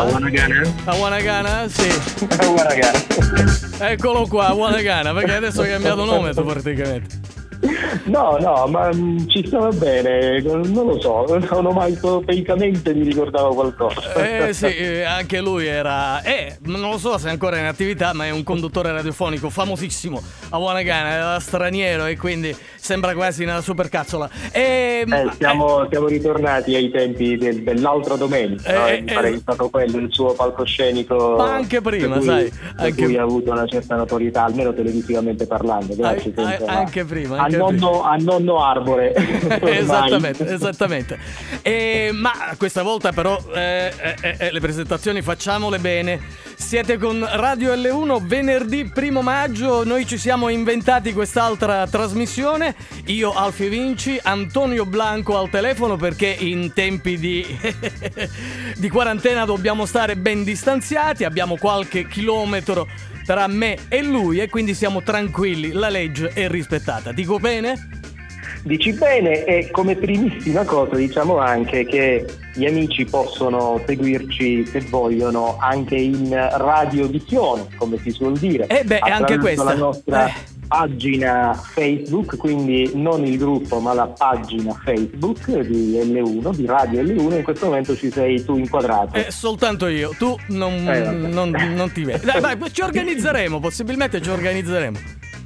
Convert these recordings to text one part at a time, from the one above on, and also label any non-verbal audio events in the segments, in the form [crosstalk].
A Wanagana? A Wanagana? Sì. A Wanagana. Eccolo qua, Wanagana, perché adesso hai [laughs] cambiato nome tu praticamente. No, no, ma mh, ci stava bene, non lo so, non ho mai francamente mi ricordavo qualcosa. Eh sì, eh, anche lui era, eh, non lo so se è ancora in attività, ma è un conduttore radiofonico famosissimo a Wanagana, era straniero e quindi sembra quasi una supercazzola. E, Eh, siamo, siamo ritornati ai tempi del- dell'altra domenica, no? Eh, pare eh, che è stato quello il suo palcoscenico. Ma anche prima, cui- sai, Per anche- cui ha avuto una certa notorietà, almeno televisivamente parlando. Grazie an- a- anche prima, A anche nonno, a nonno Arbore. [laughs] esattamente, esattamente. E, ma questa volta però eh, eh, eh, le presentazioni facciamole bene. Siete con Radio L1 venerdì primo maggio, noi ci siamo inventati quest'altra trasmissione. Io Alfio Vinci, Antonio Blanco al telefono perché in tempi di, [laughs] di quarantena dobbiamo stare ben distanziati, abbiamo qualche chilometro tra me e lui e quindi siamo tranquilli, la legge è rispettata. Dico bene? Dici bene e come primissima cosa diciamo anche che gli amici possono seguirci se vogliono anche in radiovisione, come si suol dire. Eh beh, anche questa. la nostra Eh. Pagina Facebook, quindi non il gruppo ma la pagina Facebook di L1, di Radio L1, in questo momento ci sei tu inquadrato. Eh, soltanto io, tu non, Eh, non- non ti vedi. Dai, vai, ci organizzeremo, possibilmente ci organizzeremo.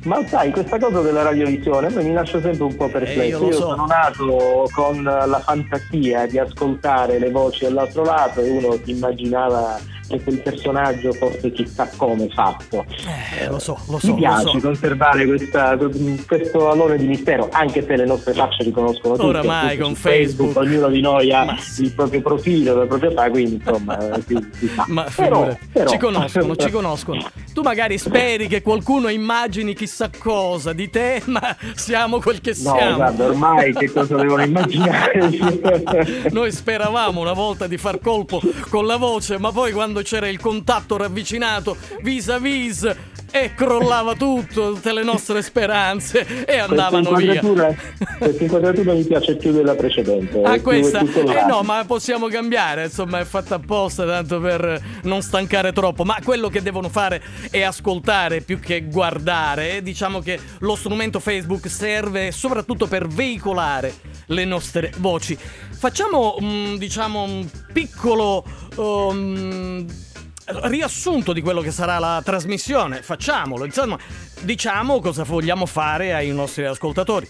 Ma sai, questa cosa della radiovisione mi lascia sempre un po' Eh, perplesso. io lo so. sono nato con la fantasia di ascoltare le voci all'altro lato e uno si immaginava che quel personaggio fosse chissà come fatto. Eh, lo so, lo so, Mi piace so. conservare questa- questo alone di mistero, anche se le nostre facce riconoscono tutti. Oramai con su Facebook. ognuno di noi ha Ma il proprio profilo, la propria età, quindi insomma si, si sa. Ma Però- però- ci conoscono, ci [laughs] conoscono. Tu magari speri che qualcuno immagini chissà cosa di te, [laughs] ma siamo quel che No, siamo. guarda, ormai che cosa devono immaginare? [laughs] Noi speravamo una volta di far colpo con la voce, ma poi quando c'era il contatto ravvicinato vis a vis e crollava tutto, tutte le nostre speranze e andavano via. [laughs] questa inquadratura mi piace più della precedente. Ah, è più- questa? Eh no, ma possiamo cambiare, insomma, è fatta apposta tanto per non stancare troppo. Ma quello che devono fare è ascoltare più che guardare. Diciamo che lo strumento Facebook serve soprattutto per veicolare le nostre voci. Facciamo, diciamo, un piccolo. Um, Riassunto di quello che sarà la trasmissione, facciamolo, insomma, diciamo cosa vogliamo fare ai nostri ascoltatori.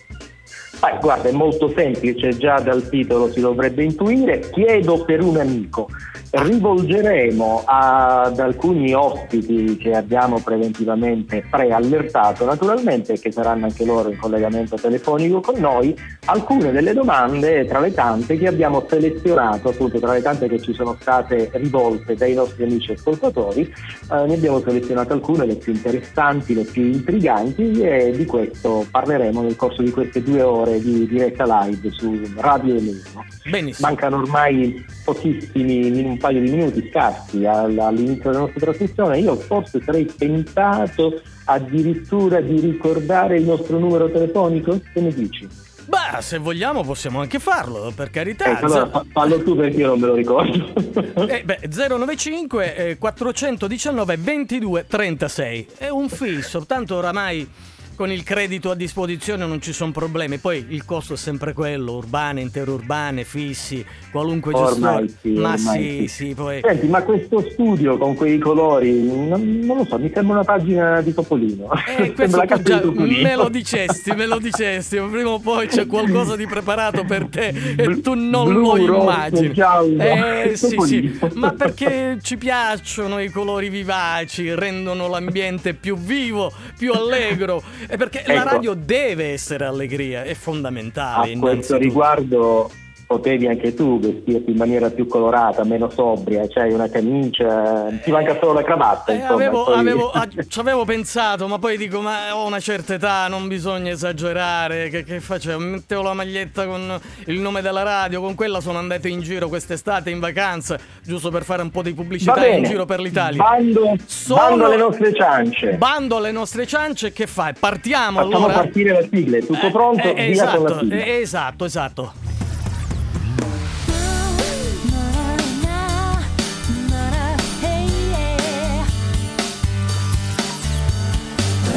Beh, guarda, è molto semplice, già dal titolo si dovrebbe intuire. Chiedo per un amico. Rivolgeremo ad alcuni ospiti che abbiamo preventivamente preallertato, naturalmente, che saranno anche loro in collegamento telefonico con noi, alcune delle domande tra le tante che abbiamo selezionato, appunto tra le tante che ci sono state rivolte dai nostri amici ascoltatori, eh, ne abbiamo selezionato alcune, le più interessanti, le più intriganti e di questo parleremo nel corso di queste due ore di diretta live su Radio. Benissimo. Mancano ormai pochissimi, min- un paio di minuti scarsi all- all'inizio della nostra trasmissione. Io forse sarei tentato addirittura di ricordare il nostro numero telefonico. Che ne dici? Beh, se vogliamo possiamo anche farlo, per carità. Ecco, allora fa- fallo tu perché io non me lo ricordo. [laughs] Eh, beh, 095 eh, 419 22 36. È un fisso, tanto oramai con il credito a disposizione non ci sono problemi. Poi il costo è sempre quello, urbane, interurbane, fissi, qualunque Ormai gestore. sì, Ma ormai sì, sì, poi Senti, ma questo studio con quei colori, non, non lo so, mi sembra una pagina di Topolino. Eh, [laughs] questo la già di Topolino. me lo dicesti, me lo dicesti, prima o poi c'è qualcosa di preparato per te e tu non blu, lo rosso, immagini. giallo, Eh [laughs] sì, sì, ma perché ci piacciono i colori vivaci, rendono l'ambiente più vivo, più allegro e perché la Ecco. radio deve essere allegria, è fondamentale. A questo riguardo potevi anche tu vestirti in maniera più colorata, meno sobria, cioè una camicia, ti manca solo la cravatta. Eh, insomma, avevo, poi- avevo- ah, ci avevo pensato, ma poi dico: Ma ho una certa età, non bisogna esagerare. Che, che facevo? Mettevo la maglietta con il nome della radio, con quella sono andato in giro quest'estate in vacanza, giusto per fare un po' di pubblicità bene, in giro per l'Italia. Bando, Sono- bando alle nostre ciance. Bando alle nostre ciance, che fai? Partiamo Facciamo allora. partire la sigla, è tutto Eh, pronto? eh, Via con la esatto, eh, esatto, esatto.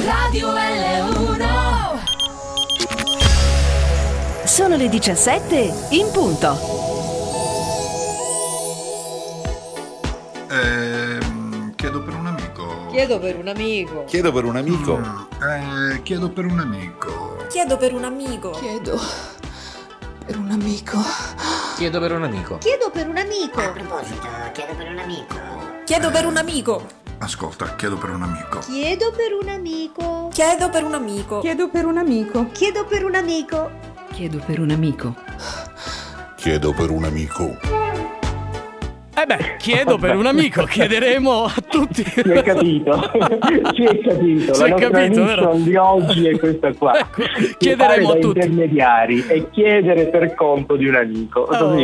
Radio L1 Sono le 17 in punto. Ehm, chiedo per un amico. Chiedo per un amico. Chiedo per un amico. Mm, eh, chiedo per un amico. Chiedo per un amico. Chiedo per un amico. Chiedo per un amico. Chiedo per un amico. A proposito, chiedo per un amico. Chiedo per un amico. Ascolta, chiedo per un amico. Chiedo per un amico. Chiedo per un amico. Chiedo per un amico. Chiedo per un amico. Chiedo per un amico. Chiedo per un amico. Eh beh, chiedo per un amico, chiederemo a tutti. Si è capito, [laughs] si è capito. È nostra capito, vero? di oggi è questa qua. Ecco, Chiedere chiederemo a tutti. intermediari e chiedere per conto di un amico. Oh,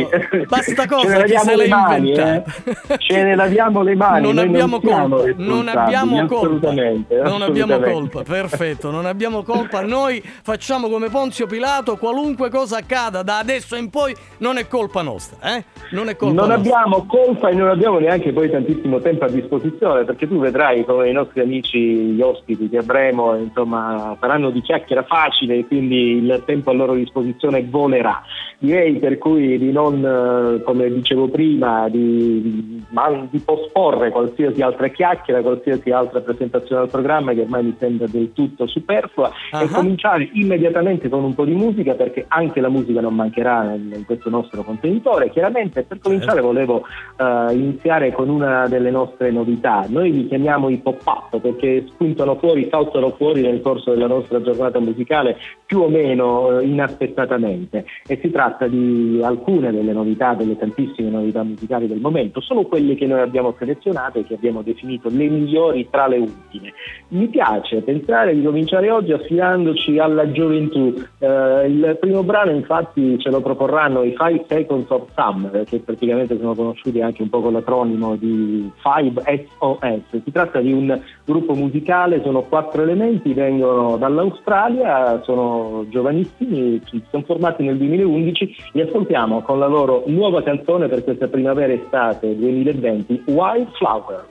basta cosa, Ce ne chi laviamo se le l'ha mani, eh? inventata. [laughs] Ce ne laviamo le mani. Non noi abbiamo siamo colpa, non abbiamo colpa. Assolutamente. Non abbiamo colpa, perfetto, non abbiamo colpa. Noi facciamo come Ponzio Pilato, qualunque cosa accada da adesso in poi non è colpa nostra, eh? Non è colpa Non nostra. abbiamo colpa e non abbiamo neanche poi tantissimo tempo a disposizione perché tu vedrai come i nostri amici, gli ospiti che avremo, insomma, faranno di chiacchiera facile e quindi il tempo a loro disposizione volerà. Direi per cui di non, eh, come dicevo prima, di, di- posporre qualsiasi altra chiacchiera, qualsiasi altra presentazione al programma che ormai mi sembra del tutto superflua e Ah. cominciare immediatamente con un po' di musica perché anche la musica non mancherà in questo nostro contenitore. Chiaramente per cominciare volevo eh, iniziare con una delle nostre novità. Noi li chiamiamo i pop-up perché spuntano fuori, saltano fuori nel corso della nostra giornata musicale più o meno eh, inaspettatamente e si tratta di alcune delle novità, delle tantissime novità musicali del momento, sono quelle che noi abbiamo selezionato e che abbiamo definito le migliori tra le ultime. Mi piace pensare di cominciare oggi affidandoci alla gioventù. Eh, il primo brano infatti ce lo proporranno i Five Seconds of Summer, che praticamente sono conosciuti anche un po' con l'acronimo di Five SOS. Si tratta di un gruppo musicale, sono quattro elementi, vengono dall'Australia, sono giovanissimi, si sono formati nel 2011, li ascoltiamo con la loro nuova canzone per questa primavera-estate 2020, Wildflower.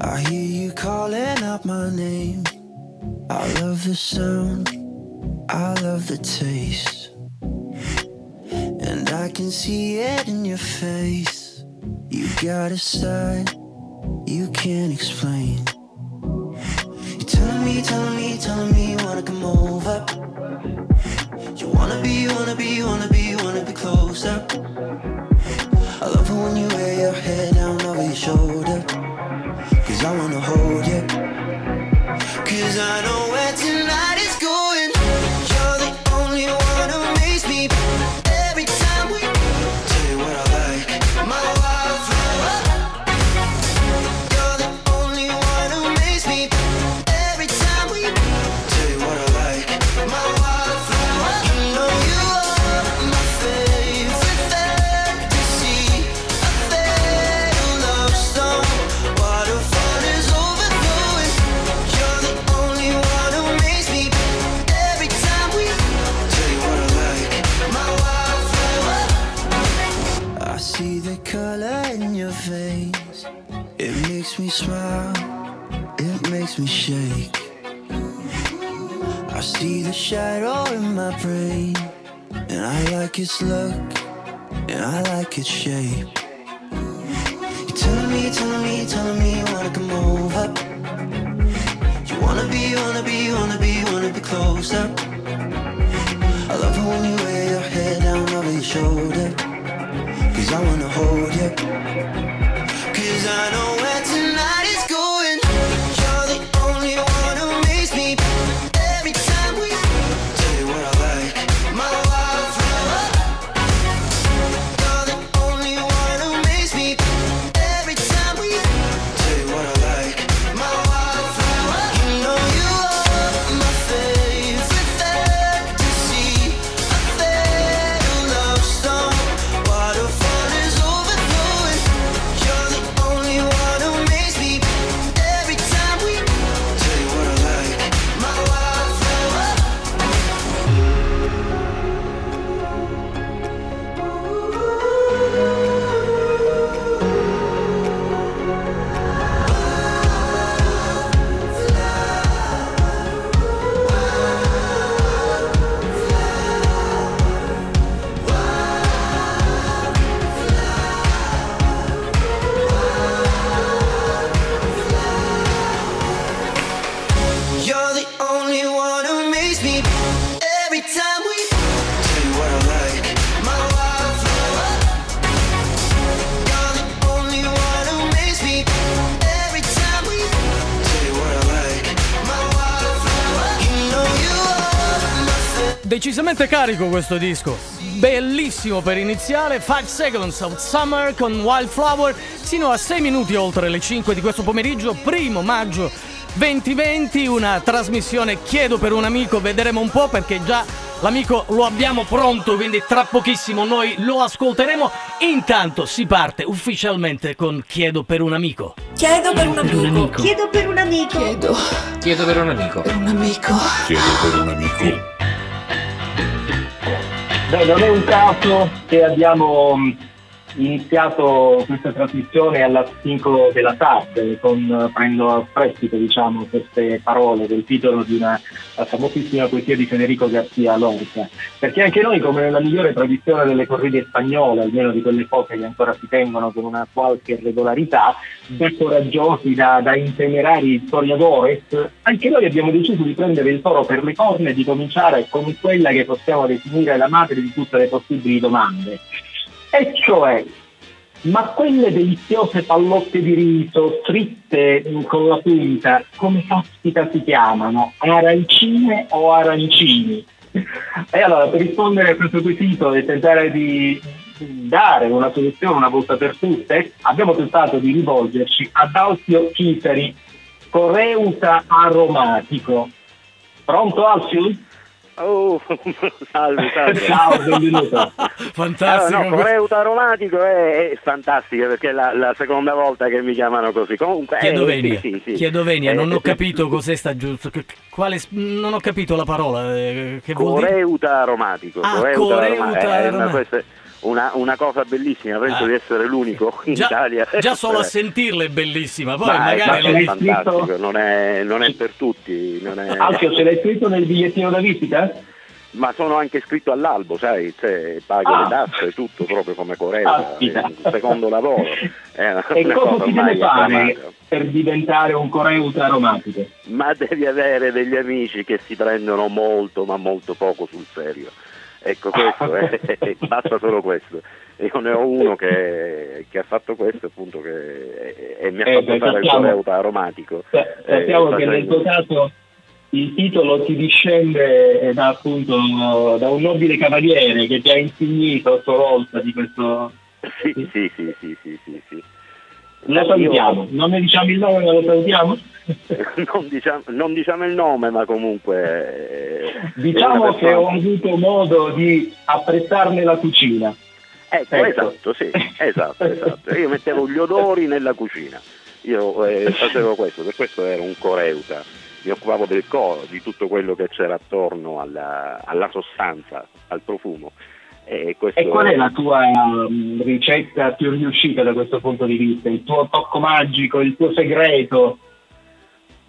I hear you calling out my name. I love the sound, I love the taste. And I can see it in your face. You got a side you can't explain. You're telling me, telling me, telling me you wanna come over. You wanna be, wanna be, wanna be, wanna be closer. I love it when you wear your head down over your shoulder. Cause I wanna hold you. Its look. And I like its shape. You're telling me, telling me, telling me you wanna come over. You wanna be, wanna be, wanna be, wanna be closer. I love it when you wear your head down over your shoulder. Cause I wanna hold you. Cause I know Decisamente carico questo disco. Bellissimo per iniziare. 5 Seconds of Summer con Wildflower. Sino a 6 minuti oltre le 5 di questo pomeriggio, primo maggio 2020. Una trasmissione Chiedo per un amico. Vedremo un po' perché già l'amico lo abbiamo pronto. Quindi tra pochissimo noi lo ascolteremo. Intanto si parte ufficialmente con Chiedo per un amico. Chiedo per un amico. Chiedo per un amico. Chiedo Chiedo per un amico. per un amico. Chiedo per un amico. Beh, non è un caso che abbiamo iniziato questa trasmissione alla stinco della tarde, con, prendo a prestito diciamo, queste parole del titolo di una famosissima poesia di Federico Garcia Lorca, perché anche noi, come nella migliore tradizione delle corride spagnole, almeno di quelle poche che ancora si tengono con una qualche regolarità, da coraggiosi, da, da intemerari storiadores, anche noi abbiamo deciso di prendere il toro per le corna e di cominciare con quella che possiamo definire la madre di tutte le possibili domande. E cioè, ma quelle deliziose pallotte di riso fritte con la punta, come caspita si chiamano? Arancine o arancini? E allora, per rispondere a questo quesito e tentare di dare una soluzione una volta per tutte, abbiamo pensato di rivolgerci ad Alfio Chisari, coreuta aromatico. Pronto Alfio? Oh, [laughs] salve, salve. Ciao, benvenuto. [laughs] Fantastico. Allora, no, Coreuta aromatico è, è fantastico perché è la, la seconda volta che mi chiamano così. Comunque, Chiedo eh, venia, sì, sì, chiedo venia, Eh, non ho eh, capito cos'è sta giusto. che- Quale, non ho capito la parola. eh, Che vuol dire? Coreuta aromatico. Ah, coreuta coreuta aroma- è una, aromatico. È una, una cosa bellissima, penso Ah. di essere l'unico in Già, Italia. già solo a [laughs] sentirla è bellissima, poi ma è- magari ma è l'hai fantastico, scritto? non è, non è per tutti, non è- Alfio, ce l'hai scritto nel bigliettino da visita? ma sono anche iscritto all'albo, sai, cioè, pago Ah. le tasse, tutto proprio come è il secondo lavoro. [laughs] È una, E cosa ormai deve fare per diventare un coreuta aromatico? ma devi avere degli amici che si prendono molto ma molto poco sul serio. Ecco questo, è, [laughs] [laughs] basta solo questo. Io ne ho uno che, che ha fatto questo appunto che, e mi ha Eh, fatto fare il coreuta aromatico. Sa- Sappiamo Eh, che nel tuo caso il titolo ti discende eh, da, appunto, da un nobile cavaliere che ti ha insignito a sua volta di questo... Sì, sì, sì, sì, sì, sì, sì. Lo salutiamo, non ne diciamo il nome ma lo salutiamo? [laughs] non, diciamo, non diciamo il nome, ma comunque... eh, Diciamo che persona- ho avuto modo di apprezzarne la cucina. Ecco, Ecco. esatto, sì, esatto, esatto. Io mettevo gli odori nella cucina, io eh, facevo questo, per questo ero un coreuta, mi occupavo del coro, di tutto quello che c'era attorno alla, alla sostanza, al profumo. E, E qual è la tua mm, ricetta più riuscita da questo punto di vista? Il tuo tocco magico, il tuo segreto?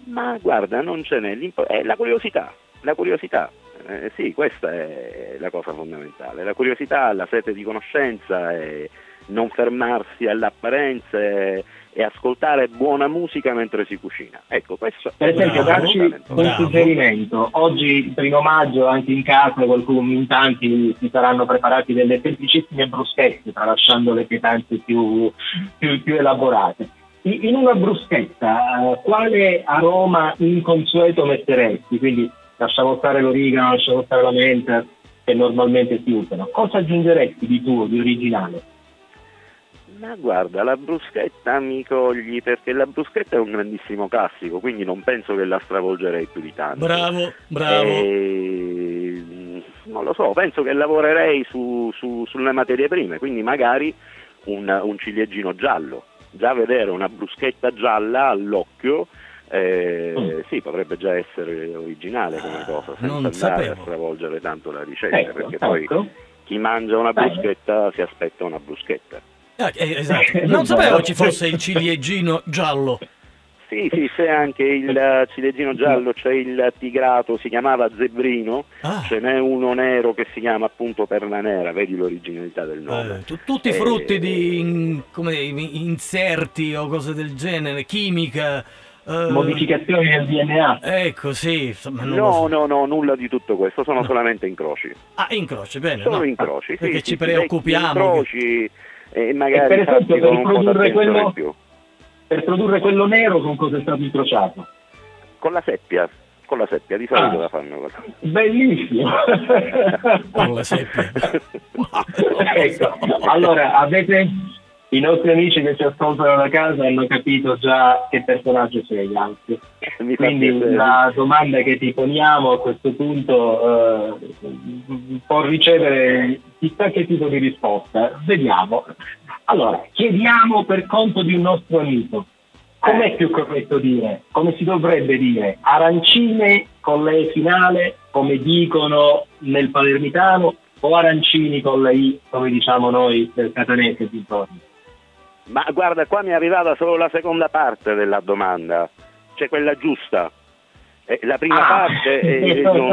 Ma guarda, non ce n'è, è la curiosità, la curiosità. Eh, sì, questa è la cosa fondamentale, la curiosità, la sete di conoscenza e non fermarsi alle apparenze e ascoltare buona musica mentre si cucina. Ecco, questo Per esempio, darci un suggerimento. Oggi, il primo maggio, anche in casa, qualcuno, in tanti si saranno preparati delle semplicissime bruschette, tralasciando le pietanze più, più- più elaborate. In in una bruschetta, eh, quale aroma inconsueto metteresti? Quindi lasciamo stare l'origano, lasciamo stare la menta, che normalmente si usano. Cosa aggiungeresti di tuo, di originale? Ma guarda, la bruschetta mi cogli perché la bruschetta è un grandissimo classico, quindi non penso che la stravolgerei più di tanto. Bravo, bravo. E, mm, non lo so, penso che lavorerei su- su- sulle materie prime, quindi magari un, un ciliegino giallo. Già vedere una bruschetta gialla all'occhio, eh, Mm. sì, potrebbe già essere originale come cosa, senza non andare sapevo. a stravolgere tanto la ricetta, Ecco, perché poi ecco. chi mangia una Bene. bruschetta si aspetta una bruschetta. Ah, eh, [laughs] esatto. Non sapevo ci fosse il ciliegino giallo. Sì, sì, c'è anche il ciliegino giallo, c'è il tigrato, si chiamava zebrino, Ah. ce n'è uno nero che si chiama appunto perla nera, vedi l'originalità del nome. Eh, tu- tutti Eh, frutti di in- come, inserti o cose del genere, chimica. eh, Modificazioni del DNA. Ecco, sì. insomma, non lo No, so. no, no, nulla di tutto questo, sono solamente incroci. Ah, incroci, bene. Sono no. incroci, sì, Perché sì, ci preoccupiamo. che- Incroci e magari E per esempio, per produrre quello- in più. Per produrre quello nero con cosa è stato incrociato? Con la seppia, con la seppia, di solito Ah. la fanno così. Bellissimo. Con la seppia. [laughs] ecco, allora avete i nostri amici che ci ascoltano da casa hanno capito già che personaggio sei Alfio. Mi Quindi la domanda che ti poniamo a questo punto eh, può ricevere chissà che tipo di risposta. Vediamo. Allora, chiediamo per conto di un nostro amico. Com'è più corretto dire? Come si dovrebbe dire? Arancine con la E finale, come dicono nel palermitano, o arancini con la I, come diciamo noi del catanese e dintorni? Ma guarda, qua mi è arrivata solo la seconda parte della domanda, cioè quella giusta. Eh, la prima Ah. parte [laughs] eh, non,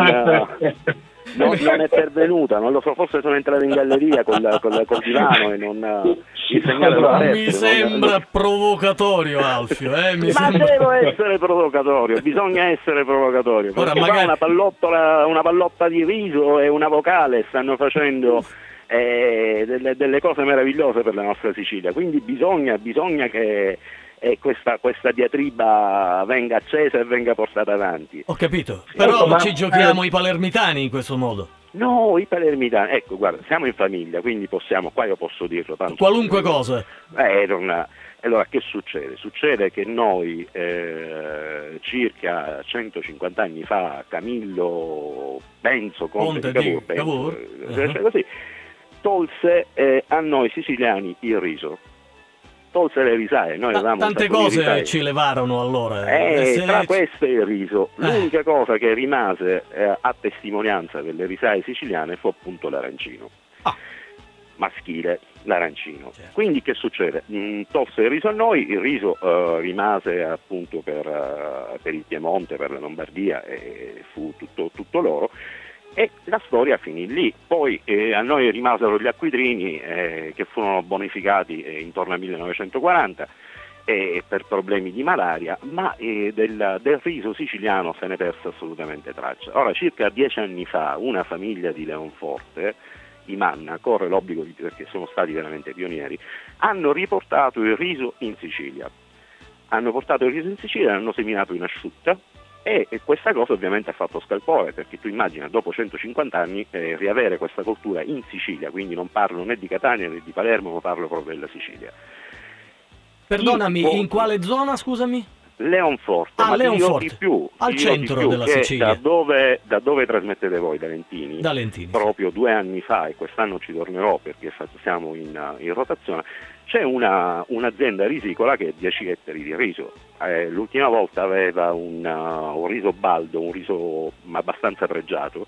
non- non è pervenuta, non lo so, forse sono entrato in galleria col, col- col divano e non eh, il segnale lo Mi sembra non- provocatorio, Alfio. Eh? Mi Ma sembra... devo essere provocatorio, bisogna essere provocatorio. Ora, magari- una, pallottola, una pallotta di riso e una vocale stanno facendo delle, delle cose meravigliose per la nostra Sicilia, quindi bisogna, bisogna che eh, questa, questa diatriba venga accesa e venga portata avanti. Ho capito. Però Ecco, ma- ci giochiamo i palermitani in questo modo. No, i palermitani, ecco, guarda, siamo in famiglia, quindi possiamo, qua io posso dirlo. Tanto Qualunque cosa. Eh, non- Allora, che succede? Succede che noi eh, circa 150 anni fa, Camillo Benzo, Conte conte di Cavour, Benzo, eh, uh-huh. cioè così, tolse eh, a noi siciliani il riso. Tolse le risaie, noi un tante cose ci levarono allora. Eh, se- tra queste il riso. Eh. L'unica cosa che rimase eh, a testimonianza delle risaie siciliane fu appunto l'arancino. Ah. Maschile, l'arancino. Certo. Quindi che succede? Mm, tolse il riso a noi, il riso eh, rimase appunto per, eh, per il Piemonte, per la Lombardia e fu tutto, tutto loro. E la storia finì lì. Poi eh, a noi rimasero gli acquitrini eh, che furono bonificati eh, intorno al 1940 eh, per problemi di malaria, ma eh, del, del riso siciliano se ne perse assolutamente traccia. Ora, circa dieci anni fa, una famiglia di Leonforte, i Manna, corre l'obbligo di perché sono stati veramente pionieri, hanno riportato il riso in Sicilia. Hanno portato il riso in Sicilia, hanno seminato in asciutta e, questa cosa ovviamente ha fatto scalpore perché tu immagina dopo 150 anni eh, riavere questa cultura in Sicilia, quindi non parlo né di Catania né di Palermo, ma parlo proprio della Sicilia. Perdonami, Tipo- in quale zona, scusami? Leonforte, Ah, ma Leonforte. di più, Al centro più, della Sicilia. Da dove, da dove trasmettete voi, da Lentini? Da Lentini. Proprio due anni fa, e quest'anno ci tornerò perché siamo in, uh, in rotazione, c'è una- un'azienda risicola che ha 10 ettari di riso. Eh, l'ultima volta aveva un, uh, un riso baldo, un riso abbastanza pregiato,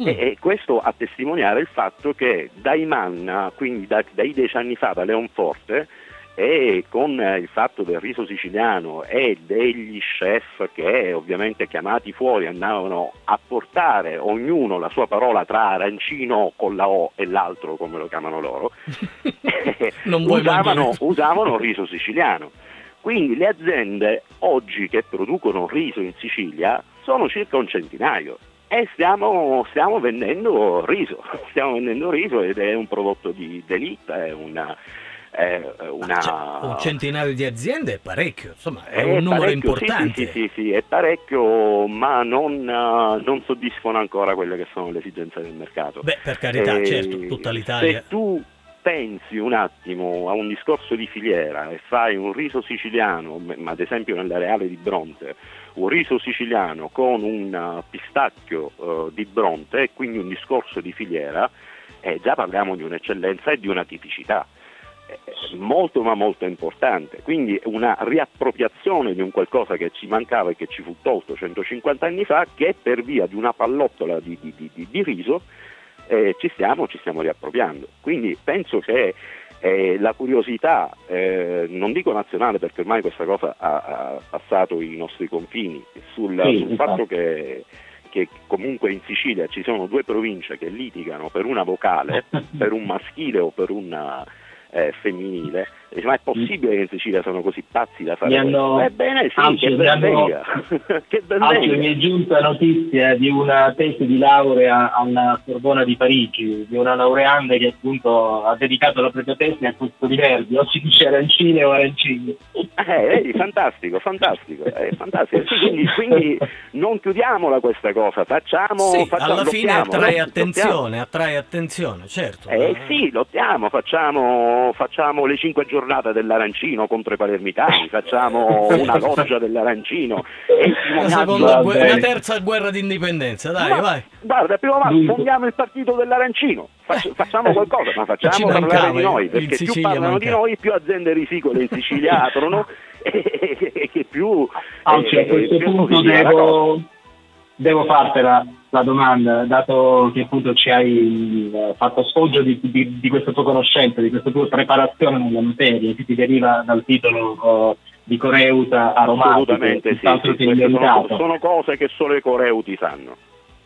Mm. e, e questo a testimoniare il fatto che dai Manna, quindi da- dai dieci anni fa, da Leonforte, e con eh, il fatto del riso siciliano e degli chef che ovviamente chiamati fuori andavano a portare ognuno la sua parola tra arancino con la O e l'altro come lo chiamano loro, [laughs] vuoi usavano, [laughs] usavano riso siciliano. Quindi le aziende oggi che producono riso in Sicilia sono circa un centinaio e stiamo, stiamo vendendo riso, [laughs] stiamo vendendo riso ed è un prodotto di d'élite, è una... È una un centinaio di aziende è parecchio, insomma, è è un numero importante. Sì, sì, sì, sì, è parecchio, ma non, eh, non soddisfano ancora quelle che sono le esigenze del mercato. Beh, per carità, Eh, certo, tutta l'Italia. Se tu pensi un attimo a un discorso di filiera e fai un riso siciliano, ma ad esempio nell'areale di Bronte, un riso siciliano con un uh, pistacchio uh, di Bronte, quindi un discorso di filiera, eh, già parliamo di un'eccellenza e di una tipicità eh, molto ma molto importante, quindi una riappropriazione di un qualcosa che ci mancava e che ci fu tolto 150 anni fa che per via di una pallottola di, di- di- di- riso eh, ci, stiamo, ci stiamo riappropriando. Quindi penso che eh, la curiosità, eh, non dico nazionale perché ormai questa cosa ha, ha passato i nostri confini, sul, Sì, sul fatto che che comunque in Sicilia ci sono due province che litigano per una vocale, [laughs] per un maschile o per una eh, femminile, Dice, ma è possibile che in Sicilia sono così pazzi da fare hanno-? Ebbene sì, Anzi, che mi ben hanno- venga. [laughs] che ben Anzi, mi è giunta notizia di una tesi di laurea alla Sorbona di Parigi, di una laureanda che appunto ha dedicato la propria tesi a questo di Verdi, o si dice arancine o arancini. Eh, vedi, fantastico, fantastico, eh, fantastico. Sì, quindi, quindi non chiudiamola questa cosa, facciamo, Sì, facciamo alla fine lottiamo, attrae no? attenzione, attrae attenzione, certo. Eh sì, lottiamo, facciamo, facciamo le cinque giornate dell'arancino contro i palermitani, facciamo una [laughs] loggia dell'arancino. e La, seconda Monazzo- gue- la terza guerra d'indipendenza, dai, Ma- vai. Guarda, prima ma fondiamo il partito dell'arancino, Fac- facciamo qualcosa, ma Eh. Ci facciamo parlare di noi, perché più parlano di mancava. noi, più aziende risicole in Sicilia aprono [laughs] e, e che più... A eh, questo punto devo, devo fartela la domanda, dato che appunto ci hai eh, fatto sfoggio di, di, di questa tua conoscenza, di questa tua preparazione nella materia, che ti deriva dal titolo eh, di Coreuta aromatico, Assolutamente sì, sì, sono, sono cose che solo i coreuti sanno.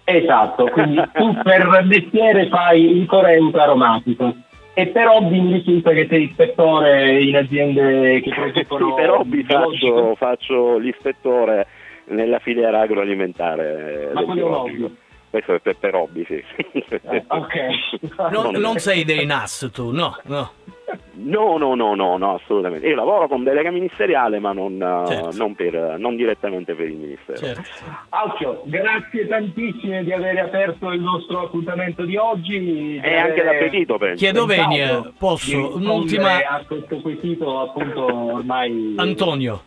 Esatto, quindi tu [laughs] per mestiere fai il coreuta aromatico. E per hobby mi risulta che sei ispettore in aziende che [laughs] producono Sì, per hobby faccio, faccio l'ispettore nella filiera agroalimentare Ma quello è biologico. hobby. Questo è per, per hobby, sì. Eh, ok. Non, non sei dei NAS tu, no, no. No, no, no, no, no, assolutamente. Io lavoro con delega ministeriale, ma non, eh, Certo. non per- non direttamente per il ministero. Certo. Alfio, grazie tantissime di aver aperto il nostro appuntamento di oggi. di E anche l'appetito, penso. Chiedo venia, posso un'ultima a questo quesito appunto ormai Antonio.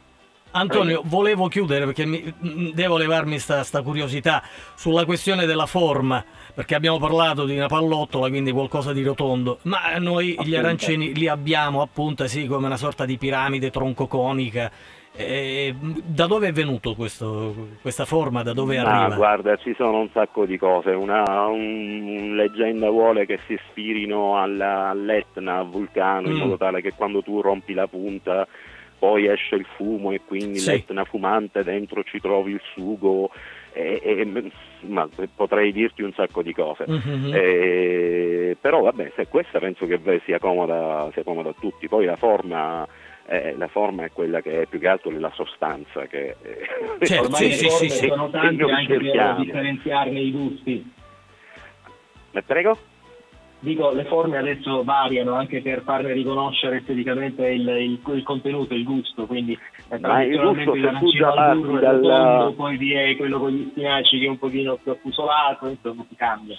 Antonio, volevo chiudere perché mi- devo levarmi sta, sta curiosità sulla questione della forma, perché abbiamo parlato di una pallottola, quindi qualcosa di rotondo, ma noi gli Appunto. arancini li abbiamo appunto sì, come una sorta di piramide troncoconica. E, da dove è venuto questo- questa forma? Da dove Ma arriva? guarda, ci sono un sacco di cose. Una un- leggenda vuole che si ispirino alla- all'Etna, al vulcano, in Mm. modo tale che quando tu rompi la punta poi esce il fumo e quindi Sì. l'Etna fumante dentro ci trovi il sugo. E, e- ma potrei dirti un sacco di cose. Mhm. Eh, però vabbè, se questa penso che sia comoda, sia comoda a tutti. Poi la forma, eh, la forma è quella che è più che altro la sostanza che eh, Certo, ormai sì, sì, sì, sono tante Noi anche per cerchiamo. differenziarne i gusti. Ma prego? Dico, le forme adesso variano anche per farne riconoscere esteticamente il, il- il contenuto, il gusto, quindi eh, tradizionalmente l'arancino al burro dal- poi vi è quello con gli spinaci che è un pochino più affusolato, insomma si cambia.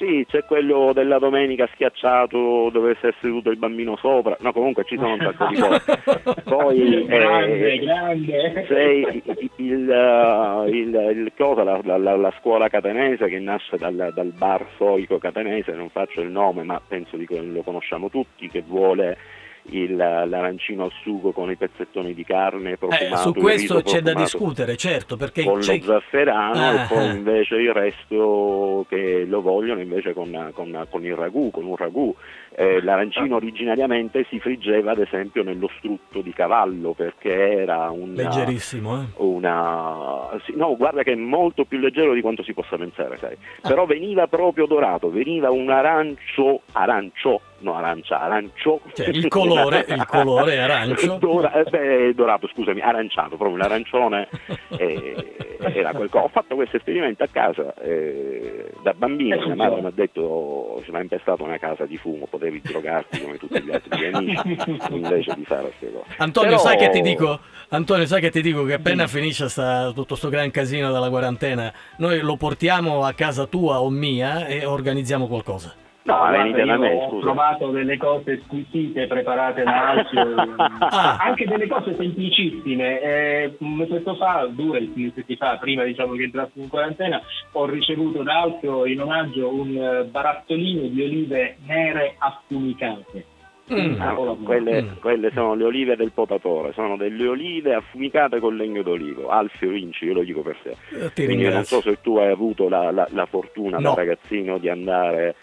Sì, c'è quello della domenica schiacciato dove si è seduto il bambino sopra. No, comunque ci sono un sacco di cose. [laughs] Poi grande, eh, grande. c'è il, il, eh, il- il- cosa, la, la- la- la scuola catanese che nasce dal, dal bar soico catanese, non faccio il nome, ma penso di che lo conosciamo tutti, che vuole il- l'arancino al sugo con i pezzettoni di carne Eh, profumato. su il questo c'è da discutere, certo, perché con c'è... lo zafferano Ah, e poi ah. invece il resto che lo vogliono invece con, con- con il ragù, con un ragù. Eh, l'arancino originariamente si friggeva ad esempio nello strutto di cavallo perché era un Leggerissimo, eh. una sì, no guarda che è molto più leggero di quanto si possa pensare sai Ah. però veniva proprio dorato veniva un arancio arancio no arancia arancio Cioè, il colore, [laughs] il colore arancio. Dora- eh, beh, dorato scusami aranciato proprio l'arancione [laughs] eh, era quel co- ho fatto questo esperimento a casa eh, da bambino. Mia madre mi ha detto ci mi ha impestato una casa di fumo potevi drogarti come tutti gli altri tuoi amici [laughs] invece di fare queste cose. Antonio, Però- sai che ti dico? Antonio, sai che ti dico? Che appena finisce sta- tutto sto gran casino della quarantena, noi lo portiamo a casa tua o mia e organizziamo qualcosa. No, guarda, venite da me, ho scusa. trovato delle cose squisite preparate da Alfio, [laughs] Ah. anche delle cose semplicissime. Eh, un mesetto fa, due mesi fa, prima diciamo che entrassi in quarantena, ho ricevuto da Alfio in omaggio un eh, barattolino di olive nere affumicate. Mm. No, capolavoro. quelle, Mm. quelle sono le olive del potatore, sono delle olive affumicate con legno d'olivo. Alfio Vinci, io lo dico per sé. Eh, Ti Quindi io non ringrazio. so se tu hai avuto la, la- la fortuna No. da ragazzino di andare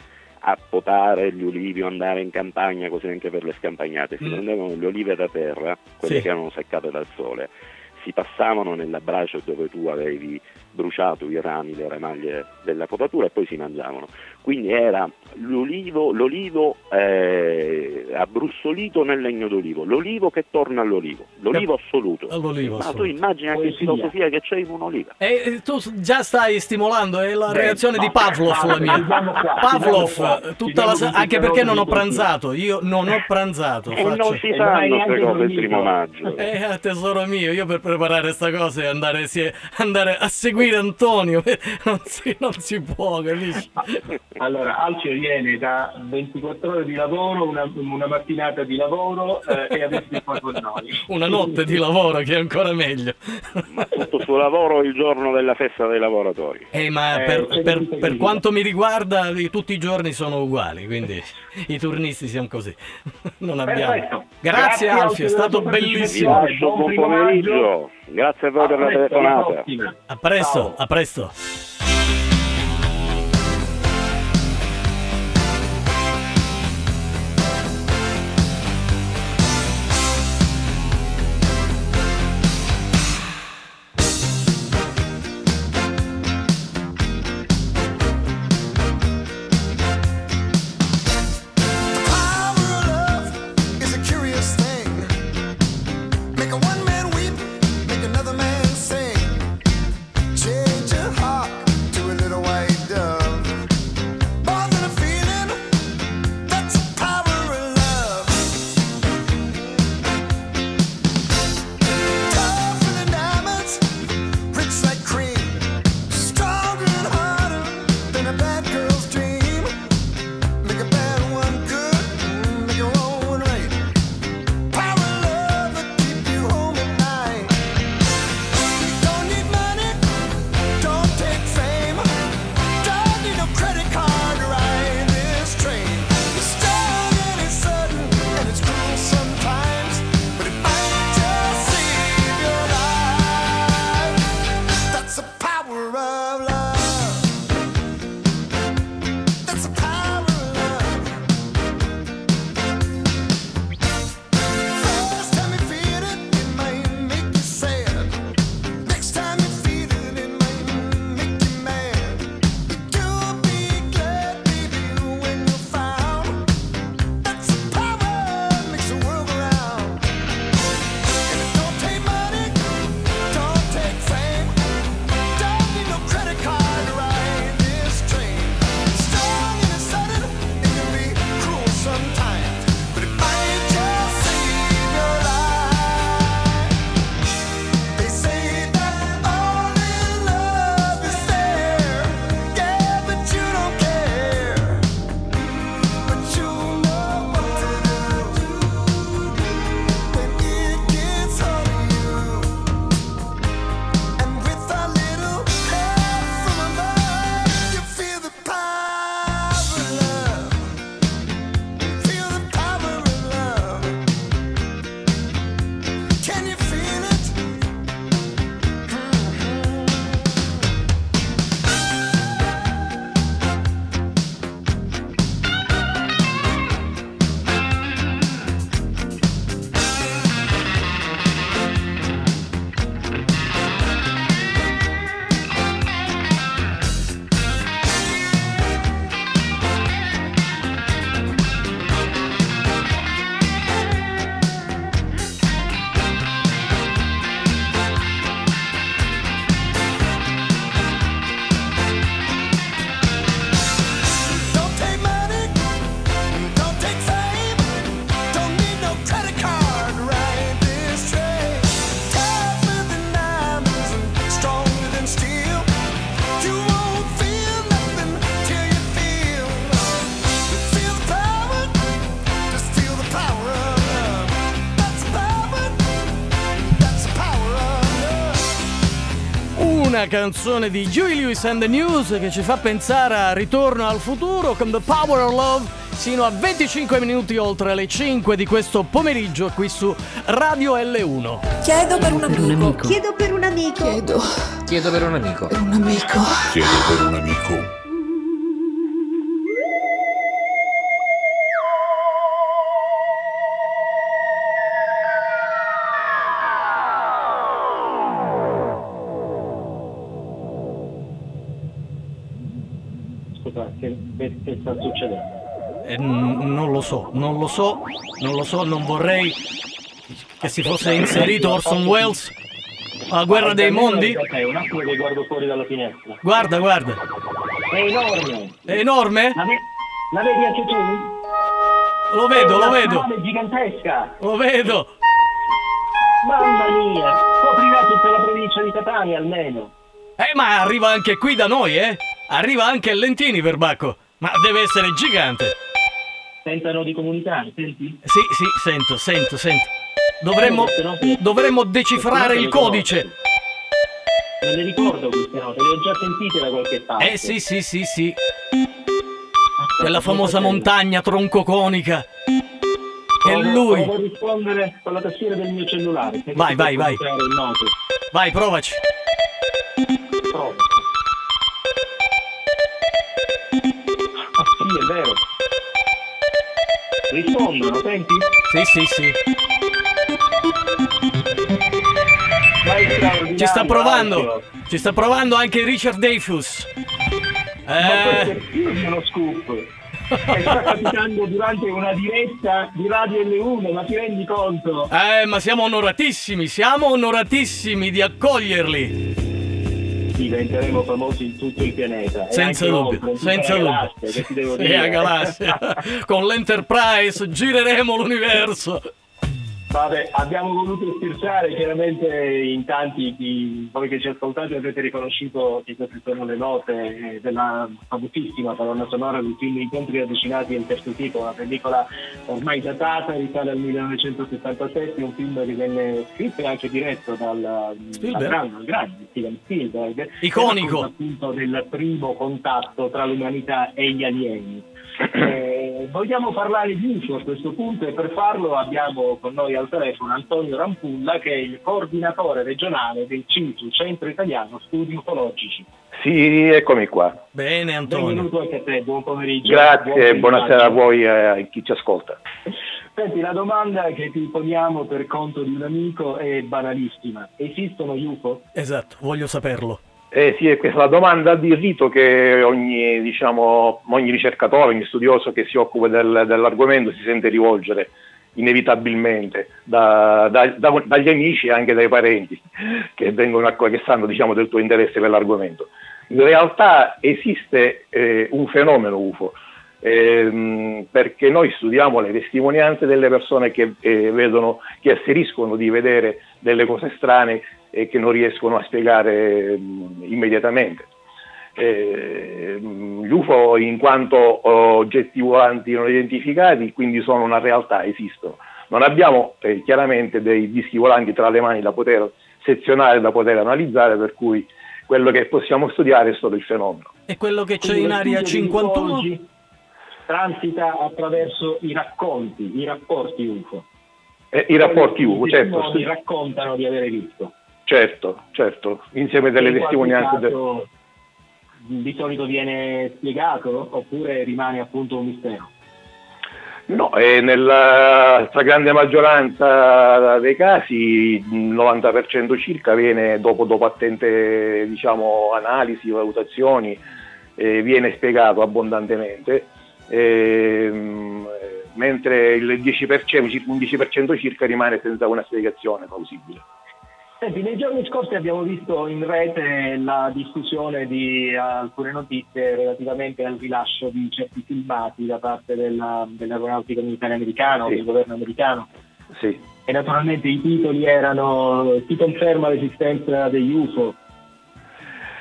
a potare gli ulivi o andare in campagna così anche per le scampagnate. Si Mm. prendevano le olive da terra, quelle Sì. che erano seccate dal sole, si passavano nella brace dove tu avevi bruciato i rami, le ramaglie della potatura e poi si mangiavano. Quindi era l'olivo, l'olivo eh, abbrussolito nel legno d'olivo, l'olivo che torna all'olivo, l'olivo assoluto. All'olivo Ma tu assoluto. immagina che Poesia. filosofia che c'è in un'oliva. E eh, tu s- già stai stimolando, è la Beh, reazione di no, Pavlov la mia. chiudiamo qua, Pavlov, chiudiamo qua, tutta chiudiamo la anche questa perché non ho di pranzato, io non ho pranzato. E faccio- non si fanno queste cose il primo maggio. Eh, tesoro mio, io per preparare sta cosa e andare, si- andare a seguire Antonio, [laughs] non si, non si può, capisci? [laughs] Allora, Alcio viene da 24 ore di lavoro, una, una mattinata di lavoro eh, e adesso è qua con noi. [laughs] Una notte di lavoro che è ancora meglio. Ma tutto suo lavoro il giorno della festa dei lavoratori. Eh, ma Eh, per, per- per quanto mi riguarda, tutti i giorni sono uguali, quindi i turnisti siamo così. [laughs] Non abbiamo. Perfetto. Grazie, Grazie, Alfio, è stato bellissimo. buon pomeriggio. Grazie a voi per la telefonata. A presto, Ciao. a presto. Canzone di Joey Lewis and the News che ci fa pensare a Ritorno al futuro con The Power of Love sino a 25 minuti oltre le 5 di questo pomeriggio qui su Radio L1. Chiedo per un Per un amico. amico. Chiedo per un amico. Chiedo Chiedo per un amico. per un amico. Chiedo per un amico. So, non lo so, non lo so, non vorrei che si fosse inserito Orson Welles alla guerra dei mondi. Un attimo che guardo fuori dalla finestra. Guarda, guarda, È enorme! è enorme? La, ve- la vedi anche tu? Lo vedo, È lo vedo, nave gigantesca! lo vedo. Mamma mia! Coprirà tutta la provincia di Catania almeno! Eh, ma arriva anche qui da noi, eh? Arriva anche a Lentini, perbacco. Ma deve essere gigante. Tentano di comunicare, senti? Sì, sì, sento, sento, sento. Dovremmo, dovremmo decifrare il codice. Me le ricordo queste note, le ho già sentite da qualche parte. Eh sì, sì, sì, sì. Quella famosa montagna troncoconica. È lui. Provo a rispondere con la tastiera del mio cellulare. Vai, vai, vai. Vai, provaci. Provo. Ah sì, è vero. Rispondono, senti? Sì, sì, sì. È Ci sta provando. Alfio. Ci sta provando anche Richard è Eh, di uno scoop. Che sta capitando durante una diretta di Radio L1, ma ti rendi conto? eh, ma siamo onoratissimi, siamo onoratissimi di accoglierli. Diventeremo famosi in tutto il pianeta. Senza dubbio, oltre, senza dubbio. galassia, che ti devo dire. galassia. [laughs] Con l'Enterprise gireremo l'universo. Vabbè, abbiamo voluto scherzare, chiaramente in tanti di voi che ci ascoltate avete riconosciuto che queste sono le note eh, della famosissima colonna sonora del film Incontri avvicinati del terzo tipo, una pellicola ormai datata, risale al 1977, un film che venne scritto e anche diretto dal, Spielberg. dal grande, grande Steven Spielberg. Iconico. Appunto del primo contatto tra l'umanità e gli alieni. [clears throat] Eh, vogliamo parlare di UFO a questo punto e per farlo abbiamo con noi al telefono Antonio Rampulla che è il coordinatore regionale del CITU, Centro Italiano Studi Ufologici. Sì, eccomi qua. Bene, Antonio. Benvenuto anche a te, buon pomeriggio. Grazie, Buon buonasera a voi e a chi ci ascolta. Senti, la domanda che ti poniamo per conto di un amico è banalissima. Esistono gli UFO? Esatto, voglio saperlo. Eh sì, è questa la domanda di rito che ogni, diciamo, ogni ricercatore, ogni studioso che si occupa del- dell'argomento si sente rivolgere inevitabilmente da- da- da- dagli amici e anche dai parenti che, vengono che sanno diciamo, del tuo interesse per l'argomento. In realtà esiste eh, un fenomeno UFO, ehm, perché noi studiamo le testimonianze delle persone che eh, vedono, che asseriscono di vedere delle cose strane e che non riescono a spiegare mh, immediatamente. Eh, gli UFO in quanto oggetti volanti non identificati, quindi sono una realtà, esistono. Non abbiamo eh, chiaramente dei dischi volanti tra le mani da poter sezionare, da poter analizzare, per cui quello che possiamo studiare è solo il fenomeno. E quello che c'è Quindi in area degli 51? ufologi Transita attraverso i racconti, i rapporti UFO. Eh, I rapporti UFO, certo, stu- raccontano di avere visto. Certo, certo, insieme delle In testimonianze. de- caso, di solito viene spiegato oppure rimane appunto un mistero. No, e nella stragrande maggioranza dei casi, il 90% circa, viene dopo, dopo attente diciamo, analisi, valutazioni, eh, viene spiegato abbondantemente, ehm, mentre il 10%, circa un 10% circa rimane senza una spiegazione plausibile. Senti, nei giorni scorsi abbiamo visto in rete la diffusione di alcune notizie relativamente al rilascio di certi filmati da parte della- dell'aeronautica militare americana o Sì. del governo americano. Sì. E naturalmente i titoli erano si conferma l'esistenza degli UFO.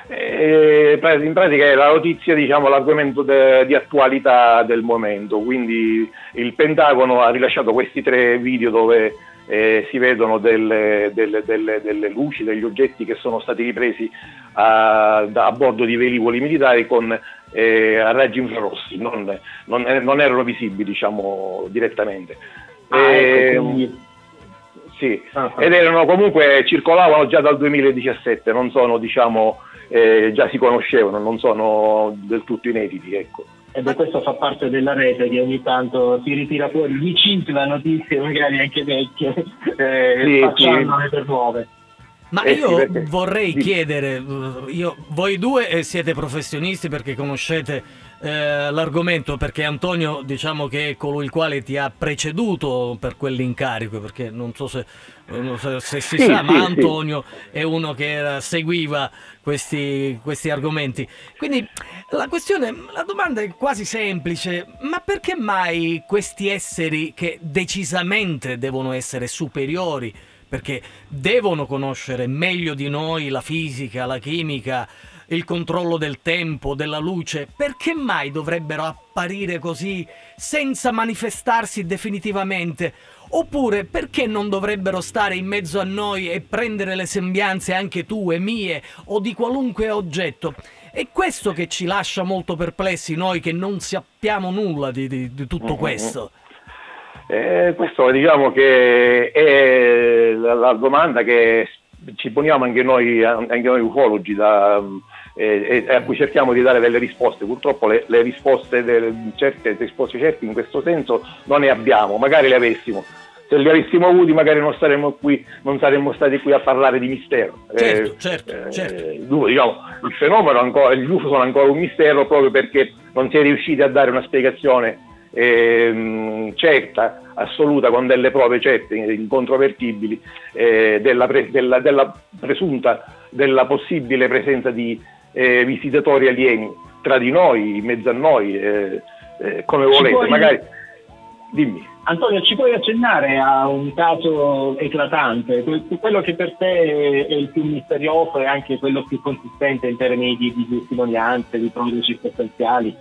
Eh, in pratica è la notizia, diciamo, l'argomento de- di attualità del momento, quindi il Pentagono ha rilasciato questi tre video dove eh, si vedono delle, delle- delle- delle luci, degli oggetti che sono stati ripresi a, a bordo di velivoli militari con eh, raggi infrarossi, non, non- non erano visibili diciamo, direttamente. Ah, Eh, ecco, quindi- sì, Ah, ah. ed erano comunque circolavano già dal 2017, non sono diciamo eh, già si conoscevano, non sono del tutto inediti, ecco. E beh, questo fa parte della rete che ogni tanto si ritira fuori, ricicla notizie magari anche vecchie, eh, Sì, facciandole per nuove. Ma Eh sì, io perché- vorrei sì. chiedere, io- voi due eh, siete professionisti perché conoscete eh, l'argomento perché Antonio diciamo che è colui il quale ti ha preceduto per quell'incarico perché non so se, se si Sì, sa sì, ma sì. Antonio è uno che era- seguiva questi, questi argomenti quindi la questione la domanda è quasi semplice ma perché mai questi esseri che decisamente devono essere superiori perché devono conoscere meglio di noi la fisica, la chimica, il controllo del tempo, della luce, perché mai dovrebbero apparire così senza manifestarsi definitivamente? Oppure perché non dovrebbero stare in mezzo a noi e prendere le sembianze anche tue, mie o di qualunque oggetto? È questo che ci lascia molto perplessi noi che non sappiamo nulla di, di- di tutto Mhm. questo. Eh, questo diciamo che è la, la domanda che ci poniamo anche noi, anche noi ufologi da, eh, e a cui cerchiamo di dare delle risposte. Purtroppo le, le risposte, del- certe risposte certe in questo senso non ne abbiamo, magari le avessimo. Se li avessimo avuti magari non saremmo qui, non saremmo stati qui a parlare di mistero. Certo, Eh, certo, eh, certo. il UFO, diciamo, il fenomeno ancora, gli UFO sono ancora un mistero proprio perché non si è riusciti a dare una spiegazione ehm, certa, assoluta, con delle prove certe, incontrovertibili, eh, della, pre- della- della presunta, della possibile presenza di eh, visitatori alieni tra di noi, in mezzo a noi, eh, eh, come volete. Magari, dimmi. Antonio, ci puoi accennare a un caso eclatante, que- quello che per te è il più misterioso e anche quello più consistente in termini di, di testimonianze, di prove circostanziali?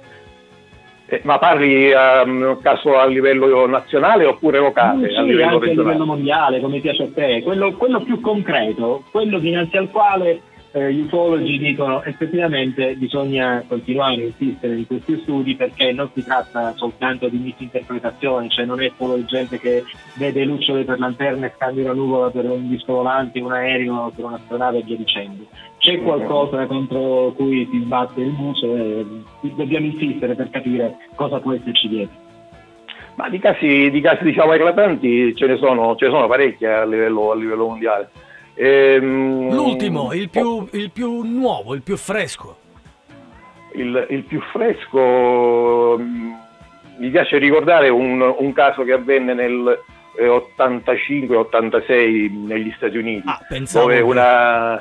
Eh, ma parli um, caso a livello nazionale oppure locale? Mm, sì, a livello anche a regionale? livello mondiale, come piace a te, quello, quello più concreto, quello dinanzi al quale eh, gli ufologi dicono effettivamente bisogna continuare a insistere in questi studi perché non si tratta soltanto di misinterpretazioni, cioè non è solo gente che vede lucciole per lanterne e scambia una nuvola per un disco volante, un aereo, per un'astronave e via dicendo. C'è qualcosa contro cui si batte il muso e dobbiamo insistere per capire cosa può esserci dietro. Ma di casi, di casi diciamo eclatanti ce ne sono, ce ne sono parecchi a livello, a livello mondiale. Ehm, L'ultimo, il più, il più nuovo, il più fresco. il, il più fresco, mm, mi piace ricordare un, un caso che avvenne nel eh, 85-86 negli Stati Uniti, pensavo dove una,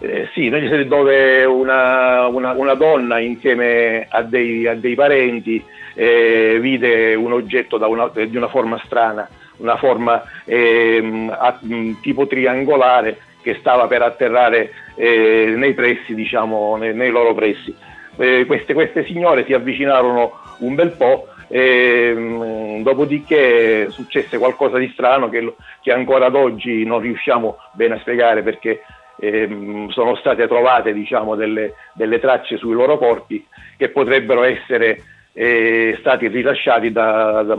eh, sì, dove una, una- una donna insieme a dei, a dei parenti eh, vide un oggetto da una- di una forma strana, una forma ehm, a- mh, tipo triangolare che stava per atterrare eh, nei pressi, diciamo, nei, nei loro pressi. Eh, queste, queste signore si avvicinarono un bel po', ehm, dopodiché successe qualcosa di strano che, che ancora ad oggi non riusciamo bene a spiegare perché ehm, sono state trovate diciamo, delle, delle tracce sui loro corpi che potrebbero essere eh, stati rilasciati da, da, eh,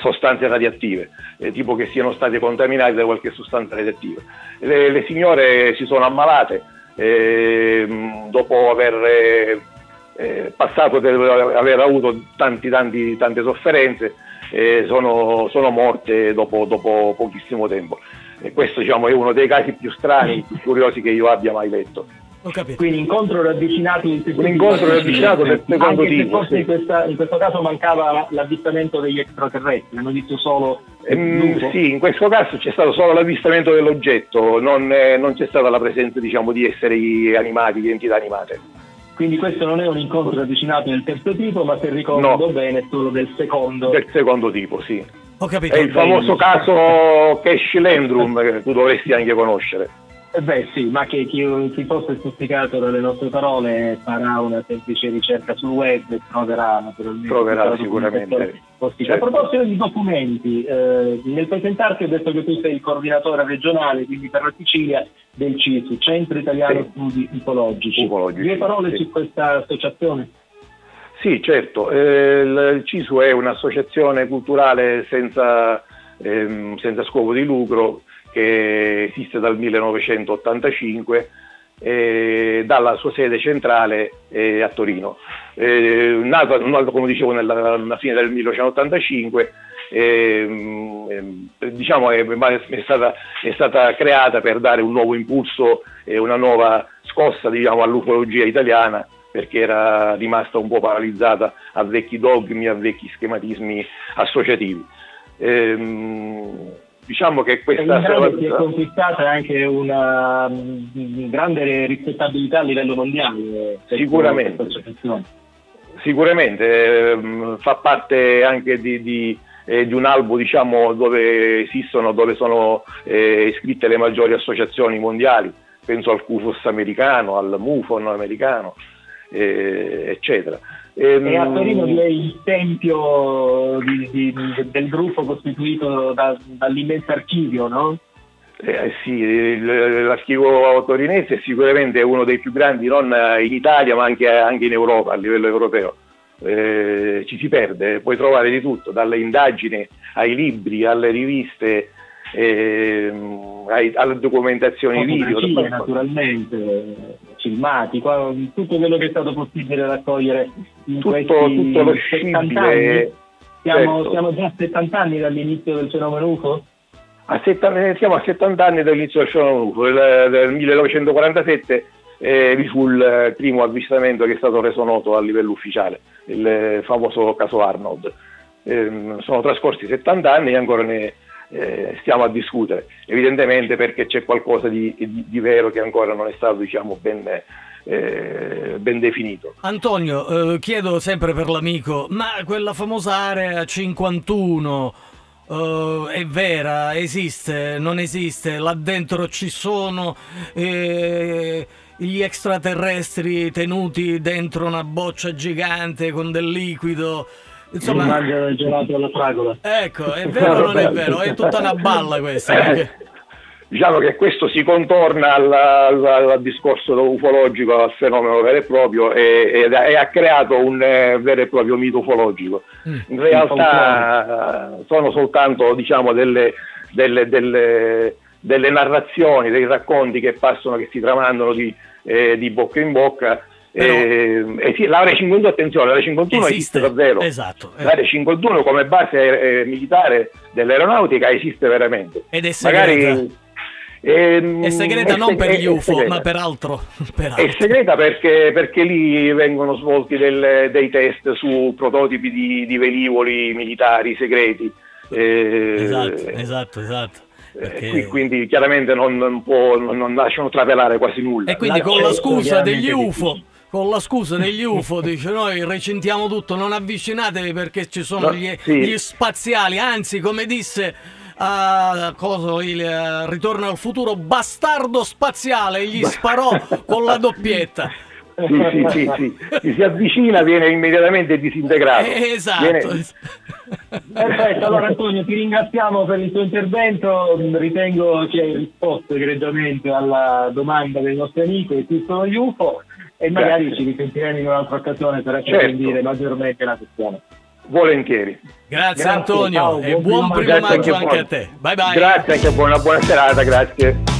sostanze radioattive, eh, tipo che siano stati contaminati da qualche sostanza radioattiva. Le, le signore si sono ammalate ehm, dopo aver eh, eh, passato, aver avuto tanti, tanti, tante sofferenze, eh, sono, sono morte dopo, dopo pochissimo tempo. E questo diciamo, è uno dei casi più strani, più curiosi che io abbia mai letto. Ho capito. Quindi incontro ravvicinato del secondo Un incontro tipo. ravvicinato del secondo Anche se tipo, forse sì. in, questa- in questo caso mancava l'avvistamento degli extraterrestri, hanno visto solo Ehm, l'UFO. sì, in questo caso c'è stato solo l'avvistamento dell'oggetto, non, eh, non c'è stata la presenza diciamo, di esseri animati, di entità animate. Quindi questo non è un incontro ravvicinato del terzo tipo, ma se ricordo No. bene è solo del secondo. Del secondo tipo, sì. Ho capito. È il famoso caso Cash Landrum che tu dovresti anche conoscere. Eh beh sì, ma che chi, chi fosse stuzzicato dalle nostre parole farà una semplice ricerca sul web e troverà naturalmente Troverà sicuramente. Certo. A proposito di documenti, eh, nel presentarti ho detto che tu sei il coordinatore regionale, quindi per la Sicilia, del CISU, Centro Italiano Sì. Studi Ufologici. Ufologici, Due parole sì. su questa associazione? Sì, certo, eh, il il CISU è un'associazione culturale senza, ehm, senza scopo di lucro che esiste dal 1985 eh, dalla sua sede centrale eh, a Torino. Eh, nato, nato, come dicevo nella, nella fine del 1985, ehm, ehm, diciamo è, è stata, è stata creata per dare un nuovo impulso e una nuova scossa diciamo, all'ufologia italiana perché era rimasta un po' paralizzata a vecchi dogmi, a vecchi schematismi associativi. Diciamo che questa grado si è conquistata anche una mh, grande rispettabilità a livello mondiale. per Sicuramente. Sicuramente ehm, fa parte anche di, di, eh, di un albo diciamo, dove esistono, dove sono eh, iscritte le maggiori associazioni mondiali, penso al CUFOS americano, al MUFON americano, eh, eccetera. Ehm, E a Torino vi è il tempio di- di- del gruppo costituito da- dall'immenso archivio, no? Eh, sì, il- l'archivio torinese è sicuramente uno dei più grandi, non in Italia ma anche, anche in Europa, a livello europeo. Eh, ci si perde, puoi trovare di tutto, dalle indagini ai libri, alle riviste, ehm, ai- alle documentazioni video. Naturalmente, filmati, qua- tutto quello che è stato possibile raccogliere in Tutto- questi tutto lo 70 scibile, anni. Siamo, certo. siamo già a 70 anni dall'inizio del fenomeno UFO? A 70 siamo a 70 anni dall'inizio del fenomeno UFO, del, del 1947 eh, vi fu il eh, primo avvistamento che è stato reso noto a livello ufficiale, il eh, famoso caso Arnold. Ehm, sono trascorsi 70 anni e ancora ne eh, stiamo a discutere, evidentemente perché c'è qualcosa di, di- di vero che ancora non è stato diciamo, ben, eh, ben definito. Antonio, eh, chiedo sempre per l'amico, ma quella famosa area 51 eh, è vera? Esiste? Non esiste? Là dentro ci sono eh, gli extraterrestri tenuti dentro una boccia gigante con del liquido? Insomma, Insomma, mangiano il gelato alla fragola. ecco, è vero o non è vero? È tutta una balla questa. perché- Diciamo che questo si contorna al, al- al discorso ufologico, al fenomeno vero e proprio e, e- e ha creato un eh, vero e proprio mito ufologico. In realtà eh, sono soltanto diciamo, delle, delle- delle- delle narrazioni, dei racconti che passano, che si tramandano di, eh, di bocca in bocca. Eh, e sì, l'area 51, attenzione, l'area 51 esiste, davvero. Esatto. eh. L'area 51 come base eh, militare dell'aeronautica esiste veramente. Ed è segreta. Magari, ehm, È segreta è non seg- per è- gli è UFO, segreta. ma per altro. [laughs] Per È altro. segreta perché, perché lì vengono svolti del- dei test su prototipi di, di velivoli militari segreti. Eh, Esatto, esatto, esatto. eh, Perché- qui- quindi chiaramente non, non può- non- lasciano trapelare quasi nulla. E quindi con la scusa degli UFO, con la scusa degli UFO, dice noi recintiamo tutto, non avvicinatevi perché ci sono No, gli, sì. gli spaziali, anzi come disse a coso, il eh, ritorno al futuro, bastardo spaziale, gli sparò con la [laughs] doppietta. Sì, sì, sì, sì. Chi si avvicina viene immediatamente disintegrato. Eh, esatto. Viene- Perfetto, allora Antonio ti ringraziamo per il tuo intervento, ritengo che hai risposto egregiamente alla domanda del nostro amico esistono gli UFO e magari Grazie. ci risentiremo in un'altra occasione per Certo. approfondire maggiormente la questione. Volentieri. Grazie, Grazie, Antonio ciao, e buon buon primo maggio anche anche a a voi. te. Bye bye. Grazie anche buona, buona serata, grazie.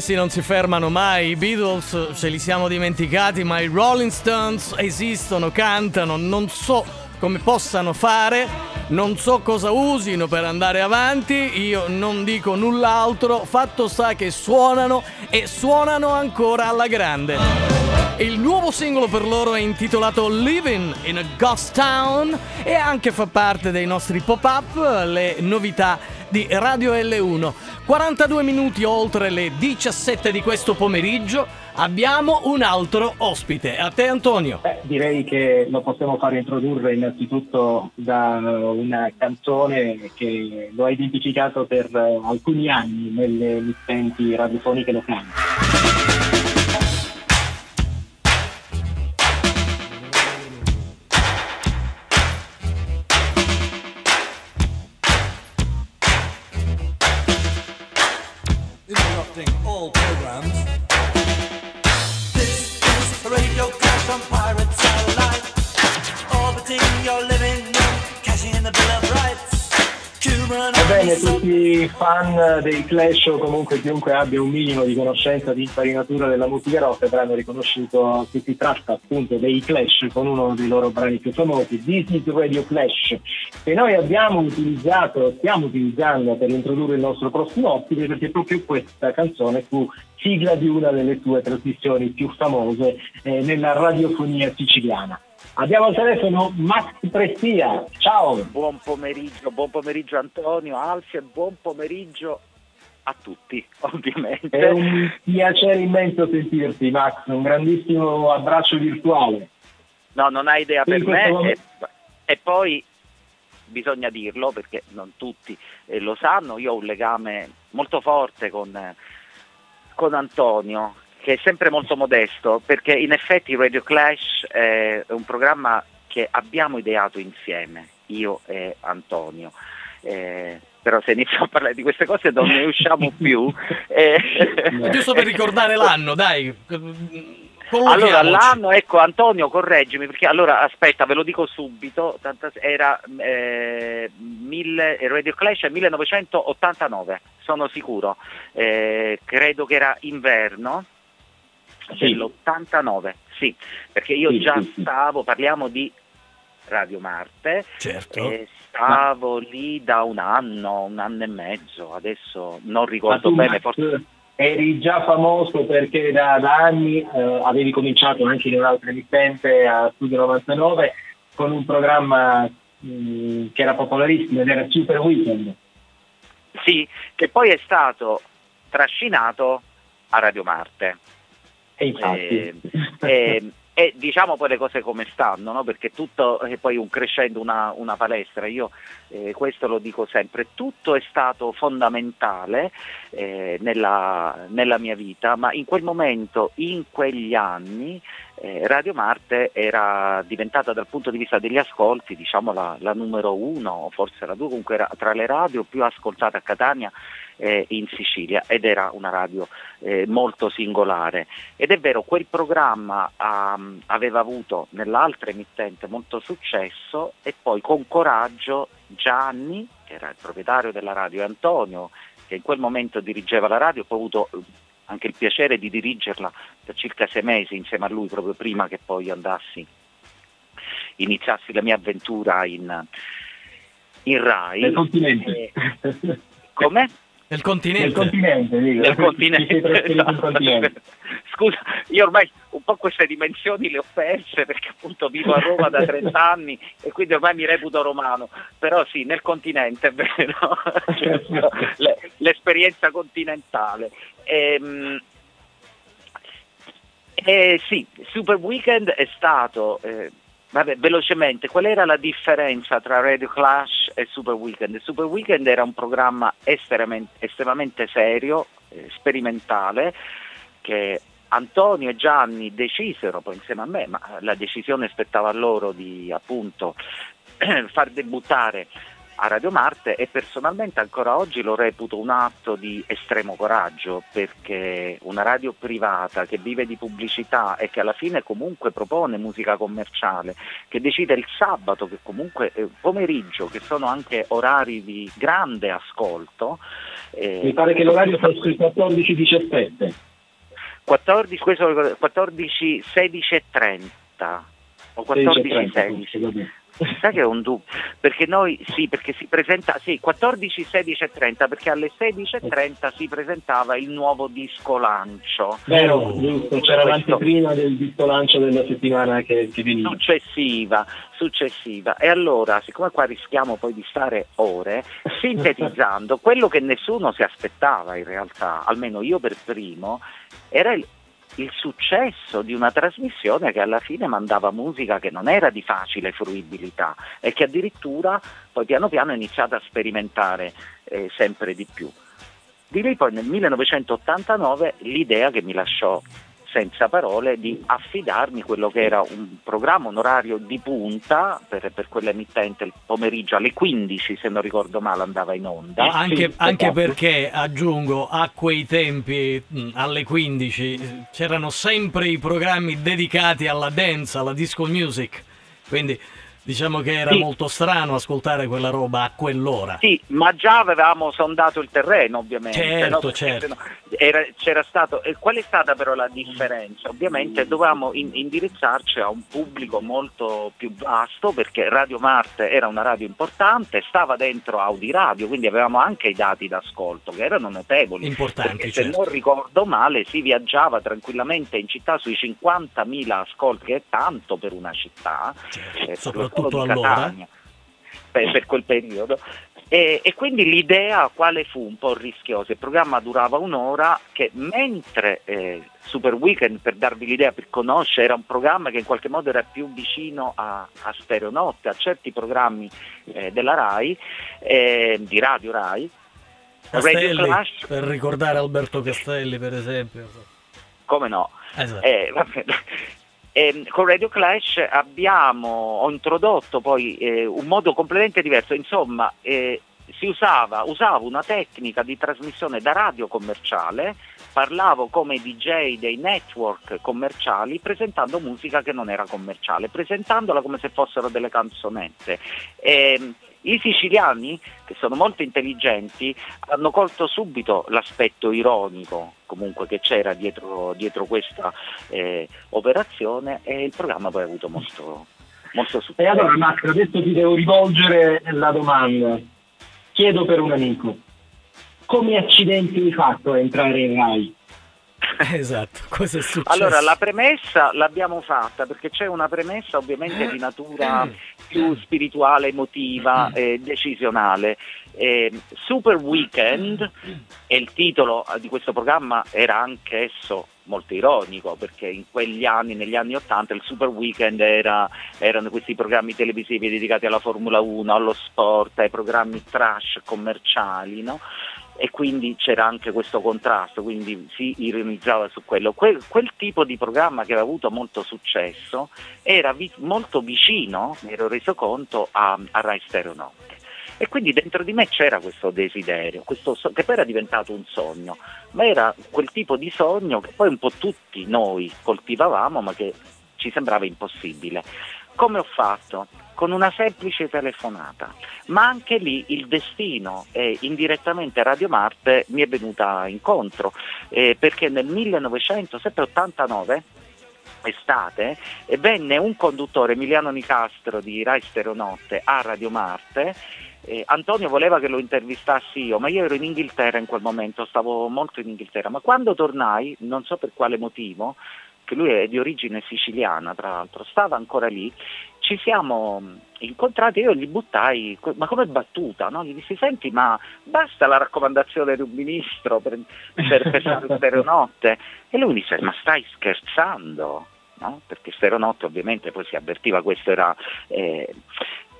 Questi non si fermano mai, i Beatles ce li siamo dimenticati, ma i Rolling Stones esistono, cantano, non so come possano fare, non so cosa usino per andare avanti, io non dico null'altro, fatto sta che suonano e suonano ancora alla grande. Il nuovo singolo per loro è intitolato Living in a Ghost Town e anche fa parte dei nostri pop-up, le novità di Radio L1. 42 minuti oltre le 17 di questo pomeriggio abbiamo un altro ospite. A te Antonio. Beh, direi che lo possiamo fare introdurre innanzitutto da una canzone che lo ha identificato per alcuni anni nelle emittenti radiofoniche locali. Tutti fan dei Clash o comunque chiunque abbia un minimo di conoscenza di infarinatura della musica rock avranno riconosciuto che si tratta appunto dei Clash con uno dei loro brani più famosi, This is Radio Clash, che noi abbiamo utilizzato, stiamo utilizzando per introdurre il nostro prossimo ospite perché proprio questa canzone fu sigla di una delle sue trasmissioni più famose eh, nella radiofonia siciliana. Abbiamo al telefono Max Prestia, ciao! Buon pomeriggio, buon pomeriggio Antonio, Alfio e buon pomeriggio a tutti, [laughs] ovviamente. È un piacere immenso sentirti Max, un grandissimo abbraccio virtuale. No, non hai idea per me. E, e poi bisogna dirlo perché non tutti eh, lo sanno, io ho un legame molto forte con, eh, con Antonio, che è sempre molto modesto, perché in effetti Radio Clash è un programma che abbiamo ideato insieme, io e Antonio. Eh, però se iniziamo a parlare di queste cose non ne usciamo [laughs] più. Eh, Giusto per ricordare l'anno, dai. allora, l'anno, ecco Antonio, correggimi, perché allora aspetta, ve lo dico subito, era eh, mille- Radio Clash è 1989, sono sicuro, Eh, credo che era inverno Sì. dell'89, sì, perché io Sì, già stavo, parliamo di Radio Marte, Certo. e stavo lì da un anno, un anno e mezzo, adesso non Ma ricordo bene, Max, forse... eri già famoso perché da, da anni eh, avevi cominciato anche in un'altra emittente a Studio 99 con un programma mh, che era popolarissimo ed era Super Weekend. Sì, che poi è stato trascinato a Radio Marte. E infatti. Eh, eh, e diciamo poi le cose come stanno, no? perché tutto è poi un crescendo, una, una palestra, io eh, questo lo dico sempre, tutto è stato fondamentale eh, nella, nella mia vita, ma in quel momento, in quegli anni, eh, Radio Marte era diventata dal punto di vista degli ascolti, diciamo la, la numero uno, forse la due, comunque era tra le radio più ascoltate a Catania e in Sicilia ed era una radio eh, molto singolare. Ed è vero, quel programma ah, aveva avuto nell'altra emittente molto successo e poi con coraggio Gianni, che era il proprietario della radio, e Antonio, che in quel momento dirigeva la radio, ho avuto eh, anche il piacere di dirigerla per circa sei mesi insieme a lui, proprio prima che poi andassi, iniziassi la mia avventura in, in Rai. Nel continente. Eh, come? Nel continente. Nel continente, dico. Nel continente. Esatto. continente. Scusa, io ormai un po' queste dimensioni le ho perse perché appunto vivo a Roma da [laughs] 30 anni e quindi ormai mi reputo romano, però sì, nel continente è vero, Certo, [laughs] le- l'esperienza continentale. Ehm, eh, sì, Super Weekend è stato, eh, vabbè, velocemente, qual era la differenza tra Radio Clash e Super Weekend? Super Weekend era un programma estremamente, serio, eh, sperimentale, che Antonio e Gianni decisero poi insieme a me, ma la decisione spettava a loro di appunto [clears throat] far debuttare a Radio Marte e personalmente ancora oggi lo reputo un atto di estremo coraggio perché una radio privata che vive di pubblicità e che alla fine comunque propone musica commerciale, che decide il sabato, che comunque è pomeriggio, che sono anche orari di grande ascolto, Eh, Mi pare che l'orario fosse il 14-17. 14, questo 14, 16 e 30 o 14, 16. Sai che è un dubbio? Perché noi sì, perché si presenta sì, 14, 16 e 30, perché alle 16 e 30 si presentava il nuovo disco lancio. Vero, giusto, c'era Questo- l'anteprima del disco lancio della settimana che, che veniva. successiva, successiva. E allora, siccome qua rischiamo poi di stare ore, [laughs] sintetizzando, quello che nessuno si aspettava in realtà, almeno io per primo, era il, il successo di una trasmissione che alla fine mandava musica che non era di facile fruibilità e che addirittura poi piano piano ha iniziato a sperimentare eh, sempre di più. Di lì poi nel 1989 l'idea che mi lasciò senza parole di affidarmi quello che era un programma, un orario di punta per, per quell'emittente il pomeriggio alle 15 se non ricordo male andava in onda. Anche, anche Esatto. perché, aggiungo, a quei tempi, mh, alle 15, eh, c'erano sempre i programmi dedicati alla dance, alla disco music. Quindi diciamo che era Sì. molto strano ascoltare quella roba a quell'ora. Sì, ma già avevamo sondato il terreno ovviamente. Certo, no? certo. Era- c'era stato, e qual è stata però la differenza? Ovviamente dovevamo in- indirizzarci a un pubblico molto più vasto perché Radio Marte era una radio importante, stava dentro Audi Radio, quindi avevamo anche i dati d'ascolto che erano notevoli. Importanti, Perché se certo. non ricordo male si viaggiava tranquillamente in città sui 50.000 ascolti, che è tanto per una città, eh, soprattutto di allora. Catania, per, per quel periodo. E, e quindi l'idea quale fu un po' rischiosa? Il programma durava un'ora che mentre eh, Super Weekend, per darvi l'idea, per conoscere, era un programma che in qualche modo era più vicino a, a Stereonotte, a certi programmi eh, della RAI, eh, di Radio RAI. Radio Castelli, Clash, per ricordare Alberto Castelli, per esempio. come no? Esatto. Eh, Ehm, con Radio Clash abbiamo ho introdotto poi eh, un modo completamente diverso, insomma eh, si usava, usavo una tecnica di trasmissione da radio commerciale, parlavo come DJ dei network commerciali presentando musica che non era commerciale, presentandola come se fossero delle canzonette. Ehm, I siciliani, che sono molto intelligenti, hanno colto subito l'aspetto ironico comunque che c'era dietro, dietro questa eh, operazione e il programma poi ha avuto molto, molto E successo. allora Max, adesso ti devo rivolgere la domanda. Chiedo per un amico, come accidenti hai fatto a entrare in RAI? [laughs] Esatto, cosa è successo? Allora, la premessa l'abbiamo fatta perché c'è una premessa ovviamente di natura più spirituale, emotiva e decisionale. Eh, Super Weekend e il titolo eh, di questo programma era anche esso molto ironico perché in quegli anni, negli anni 80, il Super Weekend era- erano questi programmi televisivi dedicati alla Formula 1, allo sport, ai programmi trash commerciali, no? E quindi c'era anche questo contrasto, quindi si ironizzava su quello. Quel, quel tipo di programma che aveva avuto molto successo era vi- molto vicino, mi ero reso conto, a, a Rai Stereo Notte. E quindi dentro di me c'era questo desiderio, questo che poi era diventato un sogno, ma era quel tipo di sogno che poi un po' tutti noi coltivavamo, ma che ci sembrava impossibile. Come ho fatto? Con una semplice telefonata, ma anche lì il destino e indirettamente Radio Marte mi è venuta incontro, eh, perché nel 1989 estate e venne un conduttore Emiliano Nicastro di Rai Stereonotte a Radio Marte eh, Antonio voleva che lo intervistassi io, ma io ero in Inghilterra in quel momento, stavo molto in Inghilterra, ma quando tornai, non so per quale motivo, che lui è di origine siciliana tra l'altro, stava ancora lì, ci siamo incontrati e io gli buttai, ma come battuta, no? gli dissi senti ma basta la raccomandazione di un ministro per, per, per fare Stereonotte e lui mi disse ma stai scherzando? No? Perché Stereonotte ovviamente poi si avvertiva questo era eh,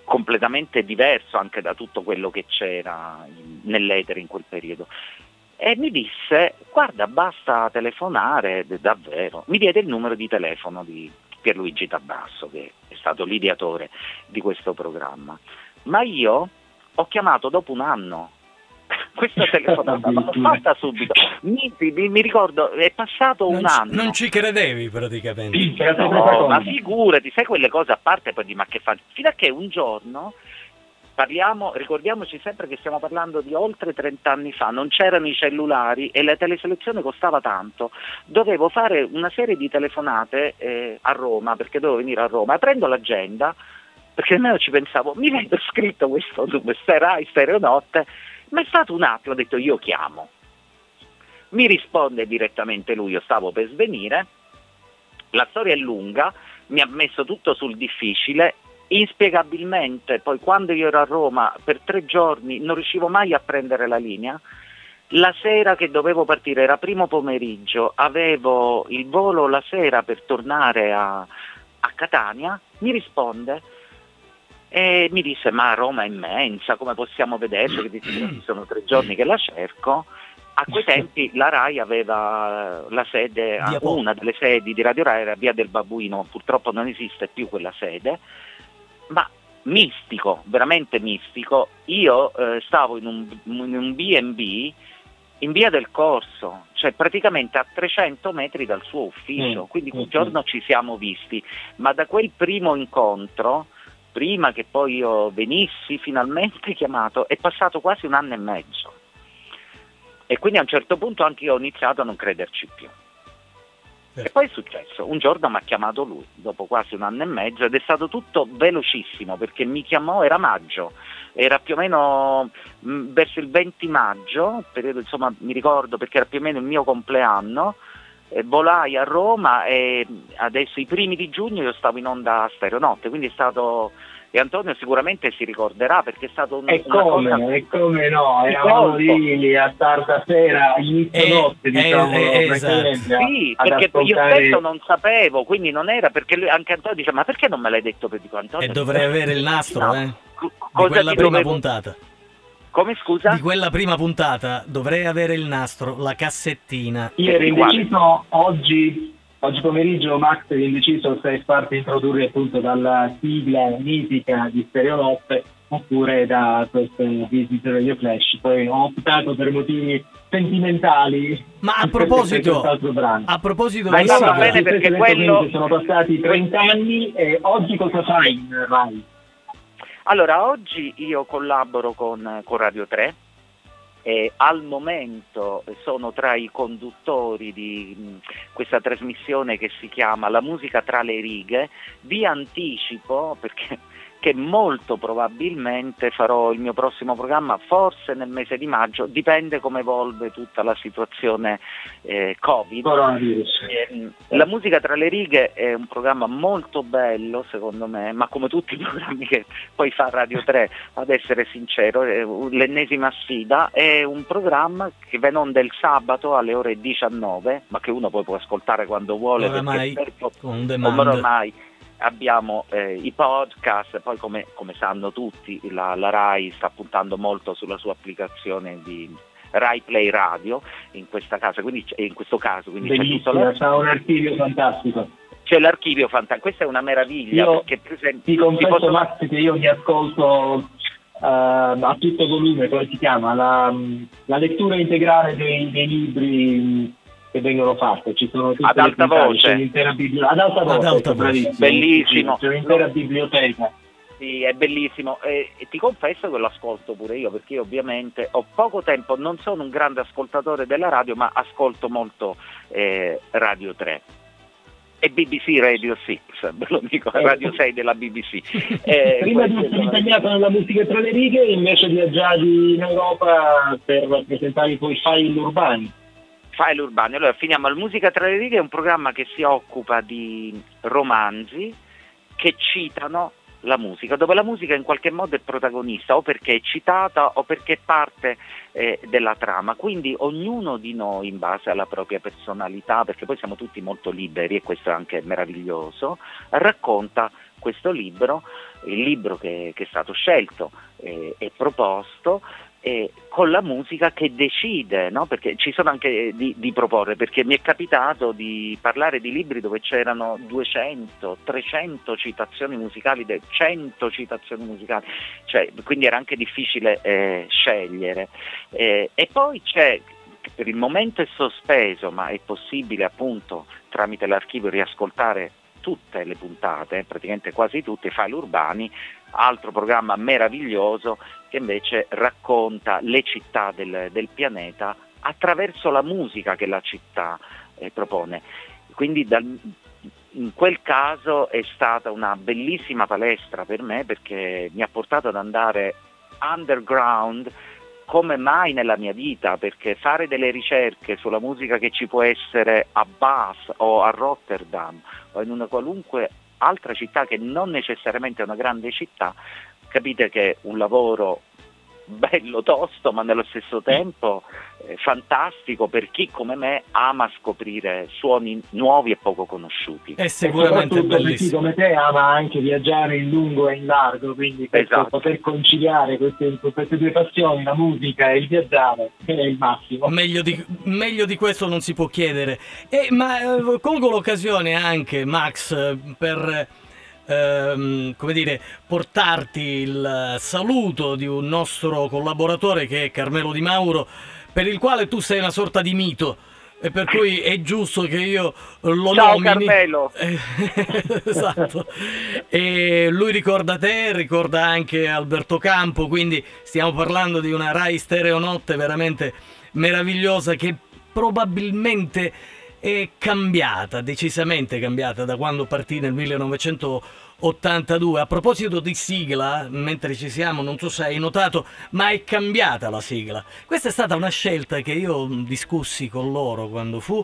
completamente diverso anche da tutto quello che c'era in- nell'etere in quel periodo. E mi disse, guarda, basta telefonare, davvero. Mi diede il numero di telefono di Pierluigi Tabasso, che è stato l'ideatore di questo programma. Ma io ho chiamato dopo un anno. [laughs] Questa telefonata l'ho fatta subito. Mi, mi- mi ricordo, è passato un non, ci- anno. non ci credevi praticamente. No, ma figurati, sai quelle cose a parte poi di ma che fa? Fino a che un giorno Parliamo, ricordiamoci sempre che stiamo parlando di oltre 30 anni fa, non c'erano i cellulari e la teleselezione costava tanto. Dovevo fare una serie di telefonate eh, a Roma, perché dovevo venire a Roma, prendo l'agenda, perché nemmeno ci pensavo, mi vedo scritto questo, questa Rai Stereonotte, ma è stato un attimo, ho detto io chiamo. Mi risponde direttamente lui, io stavo per svenire, la storia è lunga, mi ha messo tutto sul difficile, inspiegabilmente poi quando io ero a Roma per tre giorni non riuscivo mai a prendere la linea, la sera che dovevo partire era primo pomeriggio, avevo il volo la sera per tornare a, a Catania, mi risponde e mi disse ma Roma è immensa, come possiamo vederci, sono tre giorni che la cerco. A quei tempi la RAI aveva la sede, una delle sedi di Radio RAI era Via del Babbuino, purtroppo non esiste più quella sede, ma mistico, veramente mistico. Io eh, stavo in un, in un B&B in via del Corso, cioè praticamente a 300 metri dal suo ufficio, Mm, quindi quel mm, giorno ci siamo visti, ma da quel primo incontro, prima che poi io venissi finalmente [laughs] chiamato, è passato quasi un anno e mezzo. E quindi a un certo punto anche io ho iniziato a non crederci più. E poi è successo, un giorno mi ha chiamato lui, dopo quasi un anno e mezzo, ed è stato tutto velocissimo perché mi chiamò, era maggio, era più o meno mh, verso il 20 maggio, periodo insomma mi ricordo perché era più o meno il mio compleanno, volai a Roma e adesso i primi di giugno io stavo in onda a Stereonotte, quindi è stato, e Antonio sicuramente si ricorderà perché è stato un, E una come, cosa... e come no, Di eravamo colpo. lì a tarda sera, inizio Eh, notte, eh, diciamo, eh, praticamente, a- Sì, ad perché io ascoltare- stesso non sapevo, quindi non era perché lui, anche Antonio dice ma perché non me l'hai detto per dico Antonio? E dovrei avere il nastro, No. eh? Di Cosa quella ti prima dovevo- puntata. Come scusa? Di quella prima puntata dovrei avere il nastro, la cassettina. Io ero indeciso oggi, oggi pomeriggio Max è indeciso se farti introdurre appunto dalla sigla mitica di Stereonotte oppure da queste Visit Radio Flash. Poi ho optato per motivi sentimentali. Ma a [laughs] proposito, quest'altro brano. a proposito Ma va bene perché quello- sono passati 30 anni e oggi cosa fai in Rai? Allora, oggi io collaboro con, con Radio 3 e al momento sono tra i conduttori di mh, questa trasmissione che si chiama La musica tra le righe. Vi anticipo perché che molto probabilmente farò il mio prossimo programma forse nel mese di maggio, dipende come evolve tutta la situazione eh, Covid. Ehm, La musica tra le righe è un programma molto bello secondo me, ma come tutti i programmi che poi fa Radio 3, ad essere sincero, è l'ennesima sfida, è un programma che va in onda il sabato alle ore 19, ma che uno poi può ascoltare quando vuole, Oramai, perché demand. ormai abbiamo eh, i podcast, poi come, come sanno tutti la, la RAI sta puntando molto sulla sua applicazione di Rai Play Radio in, questa casa, quindi c'è- in questo caso, quindi c'è tutto un archivio fantastico. c'è l'archivio fantastico, questa è una meraviglia Io perché per esempio Ti confesso possono- Max che io mi ascolto eh, a tutto volume, come si chiama, la, la lettura integrale dei, dei libri che vengono fatti, ci sono tutte Ad le alta voce. c'è un'intera biblioteca, ad alta Ad voce, alta voce. Bellissimo. C'è un'intera biblioteca. Sì, è bellissimo e, e ti confesso che lo ascolto pure io perché io ovviamente ho poco tempo, non sono un grande ascoltatore della radio ma ascolto molto eh, Radio 3 e BBC Radio 6, ve lo dico, Eh. Radio 6 della BBC. [laughs] Eh, Prima di essere impegnato nella musica tra le righe, invece viaggiavi in Europa per presentare i tuoi file urbani. File urbani. Allora finiamo. La musica tra le righe è un programma che si occupa di romanzi che citano la musica, dove la musica in qualche modo è protagonista, o perché è citata o perché è parte eh, della trama. Quindi ognuno di noi, in base alla propria personalità, perché poi siamo tutti molto liberi e questo è anche meraviglioso, racconta questo libro, il libro che, che è stato scelto eh, e proposto eh, con la musica che decide, no? perché ci sono anche di, di proporre, perché mi è capitato di parlare di libri dove c'erano 200, 300 citazioni musicali, de- 100 citazioni musicali, cioè, quindi era anche difficile eh, scegliere. Eh, e poi c'è, per il momento è sospeso, ma è possibile appunto tramite l'archivio riascoltare tutte le puntate, praticamente quasi tutte, i file urbani, altro programma meraviglioso che invece racconta le città del, del pianeta attraverso la musica che la città eh, propone. Quindi dal- in quel caso è stata una bellissima palestra per me perché mi ha portato ad andare underground come mai nella mia vita, perché fare delle ricerche sulla musica che ci può essere a Bath o a Rotterdam o in una qualunque altra città che non necessariamente è una grande città, capite che un lavoro bello tosto ma nello stesso tempo eh, fantastico per chi come me ama scoprire suoni nuovi e poco conosciuti. È sicuramente soprattutto per chi bellissimo. come te ama anche viaggiare in lungo e in largo, quindi per Esatto. poter conciliare queste, queste due passioni, la musica e il viaggiare, è il massimo. Meglio di, meglio di questo non si può chiedere. E, ma eh, colgo l'occasione anche, Max, eh, per ehm, come dire, portarti il saluto di un nostro collaboratore che è Carmelo Di Mauro, per il quale tu sei una sorta di mito. E per cui è giusto che io lo Ciao nomini. Carmelo! [laughs] Esatto. E lui ricorda te, ricorda anche Alberto Campo, quindi stiamo parlando di una Rai Stereo Notte veramente meravigliosa che probabilmente è cambiata, decisamente cambiata da quando partì nel 1982. A proposito di sigla, mentre ci siamo, non so se hai notato, ma è cambiata la sigla. Questa è stata una scelta che io mh, discussi con loro quando fu,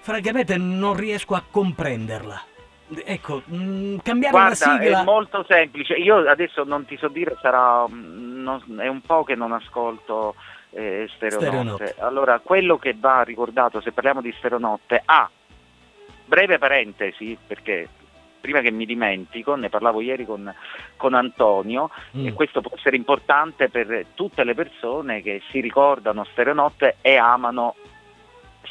francamente non riesco a comprenderla. Ecco, mh, cambiare Guarda, una sigla... è molto semplice. Io adesso non ti so dire, sarà mm, non- è un po' che non ascolto eh, Stereonotte. Stereonotte. Allora, quello che va ricordato, se parliamo di Stereonotte, A, breve parentesi, perché prima che mi dimentico, ne parlavo ieri con, con Antonio, Mm. e questo può essere importante per tutte le persone che si ricordano Stereonotte e amano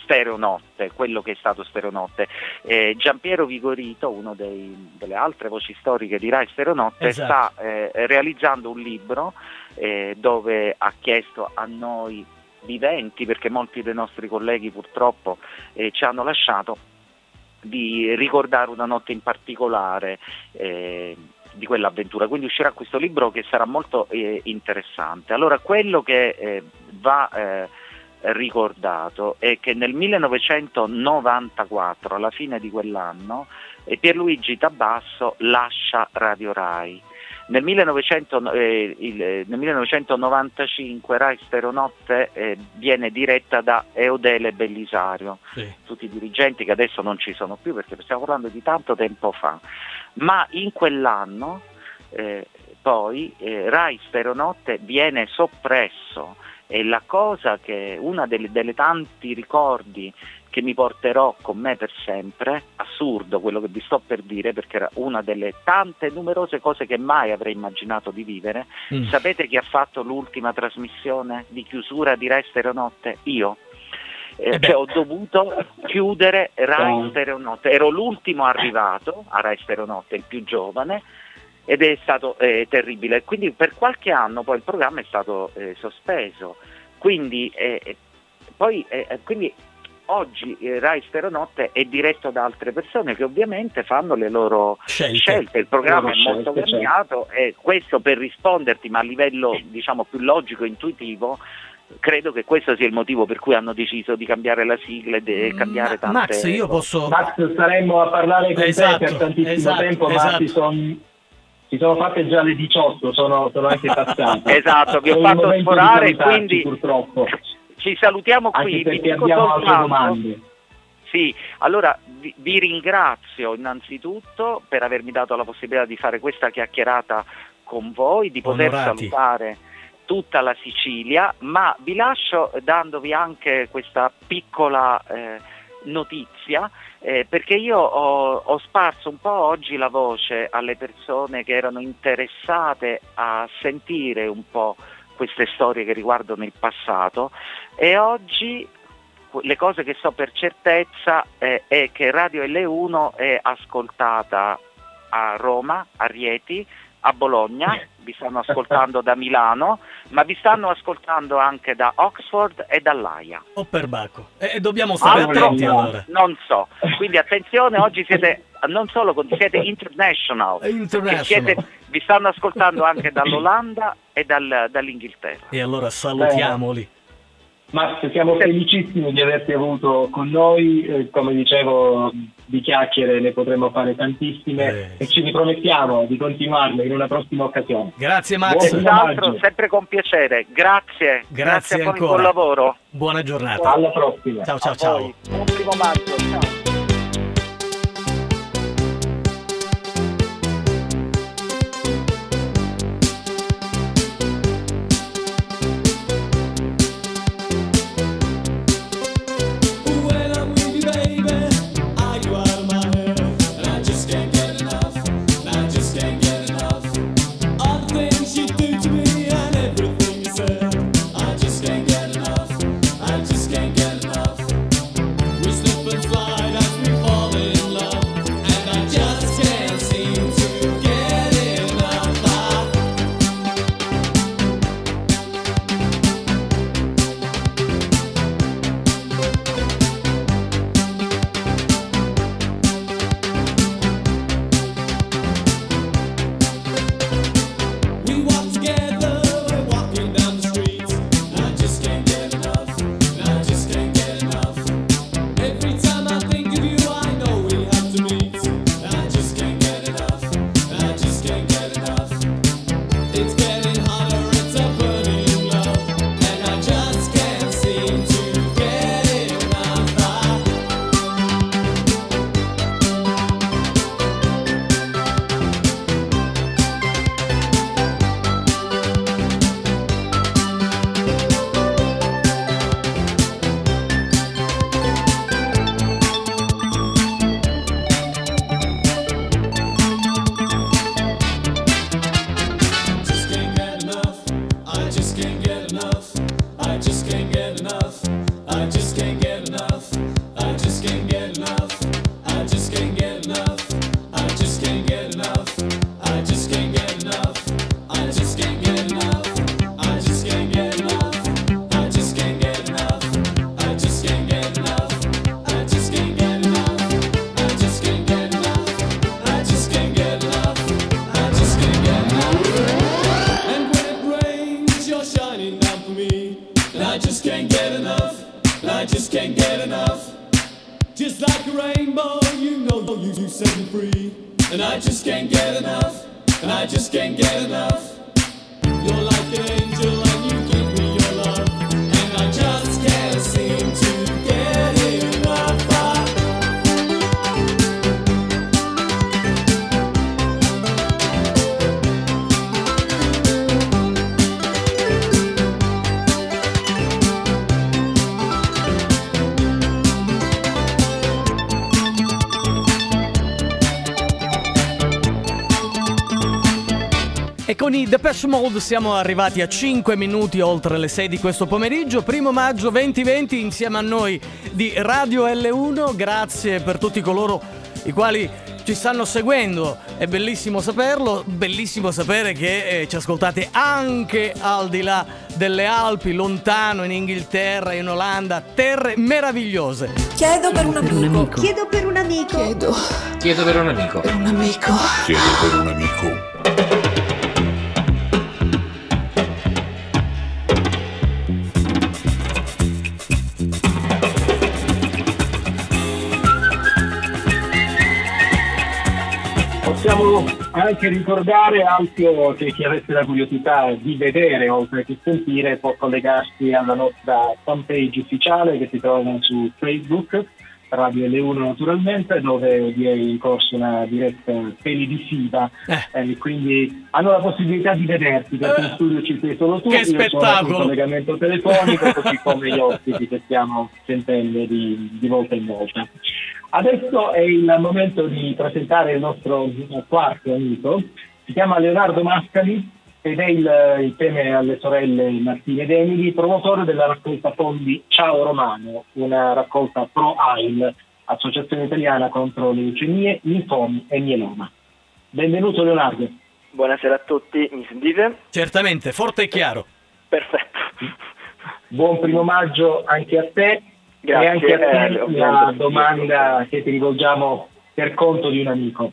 Stereonotte, quello che è stato Stereonotte. Eh, Giampiero Vigorito, uno dei- delle altre voci storiche di Rai Stereonotte, Esatto. sta eh, realizzando un libro eh, dove ha chiesto a noi viventi, perché molti dei nostri colleghi purtroppo eh, ci hanno lasciato, di ricordare una notte in particolare eh, di quell'avventura. Quindi uscirà questo libro che sarà molto eh, interessante. Allora, quello che eh, va eh, ricordato è che nel 1994, alla fine di quell'anno, eh, Pierluigi Tabasso lascia Radio Rai. Nel, 1900 eh, il- eh, nel 1995 Rai Stereonotte eh, viene diretta da Eudele Bellisario, Sì. tutti i dirigenti che adesso non ci sono più perché stiamo parlando di tanto tempo fa, ma in quell'anno eh, poi eh, Rai Stereonotte viene soppresso e la cosa che una delle, delle tanti ricordi che mi porterò con me per sempre, assurdo quello che vi sto per dire perché era una delle tante numerose cose che mai avrei immaginato di vivere, Mm. sapete chi ha fatto l'ultima trasmissione di chiusura di Rai Stereonotte? Io. Eh, Eh cioè, ho dovuto chiudere Rai. Stereonotte, ero l'ultimo arrivato a Rai Stereonotte, il più giovane, ed è stato eh, terribile. Quindi per qualche anno poi il programma è stato eh, sospeso. Quindi, eh, eh, poi, eh, quindi oggi eh, Rai Stereonotte è diretto da altre persone che ovviamente fanno le loro Scelte. scelte. Il programma è molto scelte, cambiato e questo per risponderti, ma a livello diciamo più logico e intuitivo. Credo che questo sia il motivo per cui hanno deciso di cambiare la sigla e di Ma- cambiare tante Max, io cose. posso... Max, staremmo a parlare con Esatto, te per tantissimo esatto, tempo, ma esatto. si, son- si sono fatte già le 18, sono, sono anche [laughs] passate. Esatto, vi ho fatto sforare, quindi purtroppo, ci salutiamo qui. anche vi abbiamo altre domande. Sì, allora vi, vi ringrazio innanzitutto per avermi dato la possibilità di fare questa chiacchierata con voi, di poter Onorati. salutare tutta la Sicilia, ma vi lascio dandovi anche questa piccola eh, notizia eh, perché io ho, ho sparso un po' oggi la voce alle persone che erano interessate a sentire un po' queste storie che riguardano il passato. E oggi le cose che so per certezza eh, è che Radio L1 è ascoltata a Roma, a Rieti, a Bologna, vi stanno ascoltando da Milano, ma vi stanno ascoltando anche da Oxford e dall'Aia. O per Bacco. E dobbiamo stare Altro attenti allora. non so. Quindi attenzione, oggi siete non solo con- siete international, International. siete- vi stanno ascoltando anche dall'Olanda e dal- dall'Inghilterra. E allora salutiamoli. Max, siamo felicissimi di averti avuto con noi, eh, come dicevo di chiacchiere ne potremo fare tantissime e ci ripromettiamo di continuarle in una prossima occasione. Grazie Max. Senz'altro, sempre con piacere. Grazie. Grazie a voi ancora. buon lavoro. Buona giornata. Alla prossima. Ciao ciao A ciao. voi. Buon primo maggio. Ciao. Con i Depeche Mode siamo arrivati a 5 minuti oltre le 6 di questo pomeriggio, primo maggio 2020 insieme a noi di Radio L1, grazie per tutti coloro i quali ci stanno seguendo, è bellissimo saperlo, bellissimo sapere che eh, ci ascoltate anche al di là delle Alpi, lontano in Inghilterra, in Olanda, terre meravigliose. Chiedo per un amico. Chiedo per un amico. Chiedo Chiedo per un amico. per un amico. Chiedo per un amico. Possiamo anche ricordare, Alfio, che chi avesse la curiosità di vedere oltre che sentire può collegarsi alla nostra fanpage ufficiale che si trova su Facebook, Radio L1 naturalmente, dove vi è in corso una diretta televisiva Eh. e quindi hanno la possibilità di vederti perché Eh. in studio ci sei solo tu, Che io sono spettacolo! in collegamento telefonico, così come gli ospiti che stiamo sentendo di, di volta in volta. Adesso è il momento di presentare il nostro quarto amico, si chiama Leonardo Mascali ed è il, il teme alle sorelle Martine ed Emili, promotore della raccolta fondi Ciao Romano, una raccolta pro AIL, Associazione Italiana contro le leucemie, linfomi e mieloma. Benvenuto Leonardo. Buonasera a tutti, mi sentite? Certamente, forte e chiaro. Perfetto. Buon primo maggio anche a te Grazie, e anche a te eh, la ovviamente. domanda che ti rivolgiamo per conto di un amico.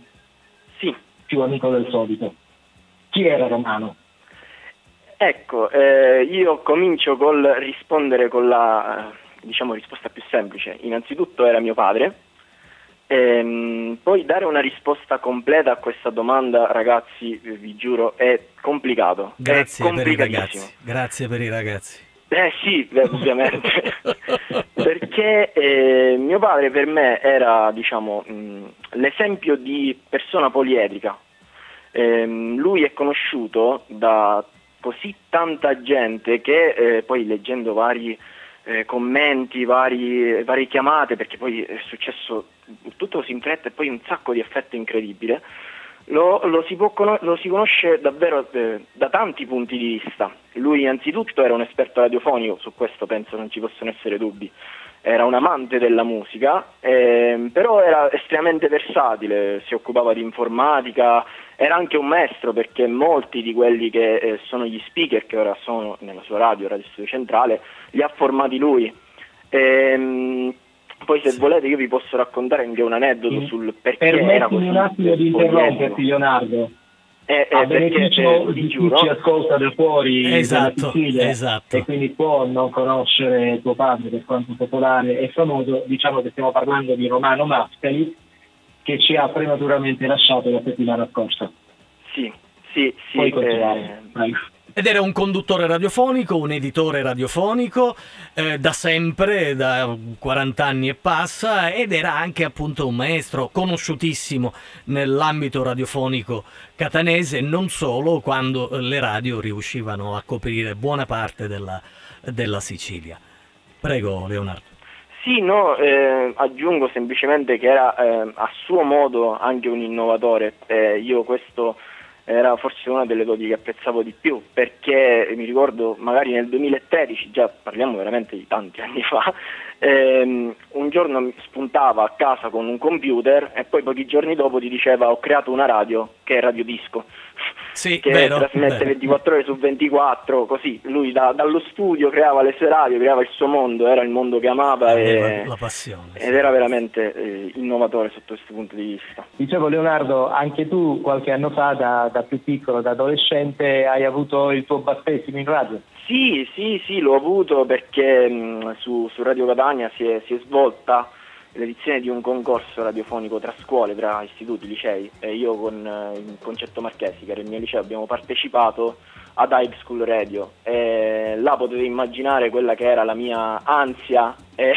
Sì. Più amico del solito. Chi era Romano? Ecco, eh, io comincio col rispondere con la diciamo, risposta più semplice. Innanzitutto era mio padre. Ehm, poi dare una risposta completa a questa domanda, ragazzi, eh, vi giuro, è complicato. Grazie è per i ragazzi. Grazie per i ragazzi. Eh sì, beh, ovviamente. [laughs] Perché eh, mio padre per me era, diciamo, mh, l'esempio di persona poliedrica. Ehm, lui è conosciuto da così tanta gente che eh, poi leggendo vari eh, commenti, vari- varie chiamate, perché poi è successo tutto così in fretta e poi un sacco di effetto incredibile, lo, lo si, può lo si conosce davvero eh, da tanti punti di vista. Lui innanzitutto era un esperto radiofonico, su questo penso non ci possono essere dubbi, era un amante della musica, ehm, però era estremamente versatile, si occupava di informatica, era anche un maestro perché molti di quelli che eh, sono gli speaker che ora sono nella sua radio, Radio Studio Centrale, li ha formati lui. Ehm, poi se volete io vi posso raccontare anche un aneddoto sul perché era così Permettimi un attimo di interromperti, Leonardo. Eh, eh, a perché, beneficio di chi ci ascolta da fuori Esatto, Sicilia esatto. e quindi può non conoscere tuo padre per quanto popolare e famoso, diciamo che stiamo parlando di Romano Mascali che ci ha prematuramente lasciato la settimana scorsa. Sì, sì, sì. Puoi eh, continuare, prego. Ed era un conduttore radiofonico, un editore radiofonico, eh, da sempre, da 40 anni e passa, ed era anche appunto un maestro conosciutissimo nell'ambito radiofonico catanese, non solo quando eh, le radio riuscivano a coprire buona parte della, della Sicilia. Prego Leonardo. Sì, no, eh, aggiungo semplicemente che era eh, a suo modo anche un innovatore. Eh, io questo era forse una delle doti che apprezzavo di più, perché mi ricordo magari nel 2013, già parliamo veramente di tanti [laughs] anni fa, ehm, un giorno mi spuntava a casa con un computer e poi pochi giorni dopo ti diceva ho creato una radio che è Radio Disco. Sì, che vero, trasmette vero. 24 ore su 24, così lui da- dallo studio creava le sue radio, creava il suo mondo, era il mondo che amava e, la passione. ed era veramente eh, innovatore sotto questo punto di vista. Dicevo Leonardo, anche tu qualche anno fa da, da più piccolo, da adolescente, hai avuto il tuo battesimo in radio. Sì, sì, sì, l'ho avuto perché mh, su, su Radio Catania si è, si è svolta l'edizione di un concorso radiofonico tra scuole, tra istituti, licei e io con eh, il Concetto Marchesi, che era il mio liceo, abbiamo partecipato ad Hype School Radio e là potete immaginare quella che era la mia ansia [laughs] e,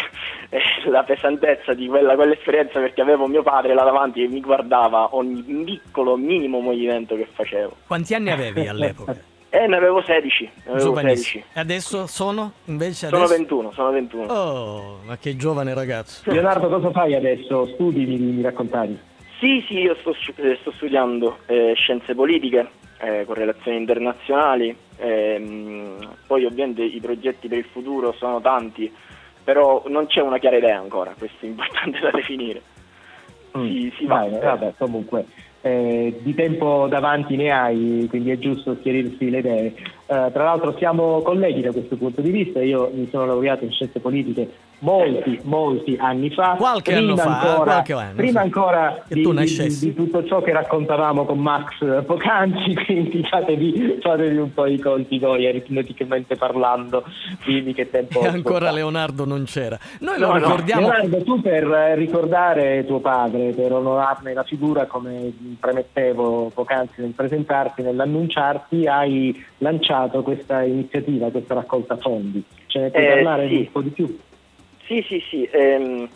e la pesantezza di quella, quell'esperienza perché avevo mio padre là davanti che mi guardava ogni piccolo minimo movimento che facevo. Quanti anni avevi [laughs] all'epoca? E ne avevo 16, ne avevo Giovanissimo. 16. E adesso sono invece Sono adesso? 21, sono 21. Oh, ma che giovane ragazzo. Leonardo, cosa fai adesso? Studi, mi, mi raccontavi? Sì, sì, io sto, eh, sto studiando eh, scienze politiche, eh, con relazioni internazionali, ehm, poi ovviamente i progetti per il futuro sono tanti, però non c'è una chiara idea ancora, questo è importante [laughs] da definire. Si, si va. Bene, vabbè, comunque eh, di tempo davanti ne hai, quindi è giusto chiarirsi le idee. Eh, tra l'altro siamo colleghi da questo punto di vista, io mi sono laureato in scienze politiche molti, molti anni fa. Qualche prima anno fa, ancora, qualche anno, prima sì. ancora di, di- di tutto ciò che raccontavamo con Max poc'anzi, [laughs] quindi fatevi, fatevi un po' i conti voi aritmeticamente parlando, dimmi che tempo [laughs] E ancora. Leonardo non c'era. Noi No, lo no. ricordiamo. Leonardo, tu per eh, ricordare tuo padre, per onorarne la figura, come premettevo poc'anzi nel presentarti, nell'annunciarti, hai lanciato questa iniziativa, questa raccolta fondi. Ce ne puoi Eh, parlare sì. un po' di più? Sì, sì, sì. ehm,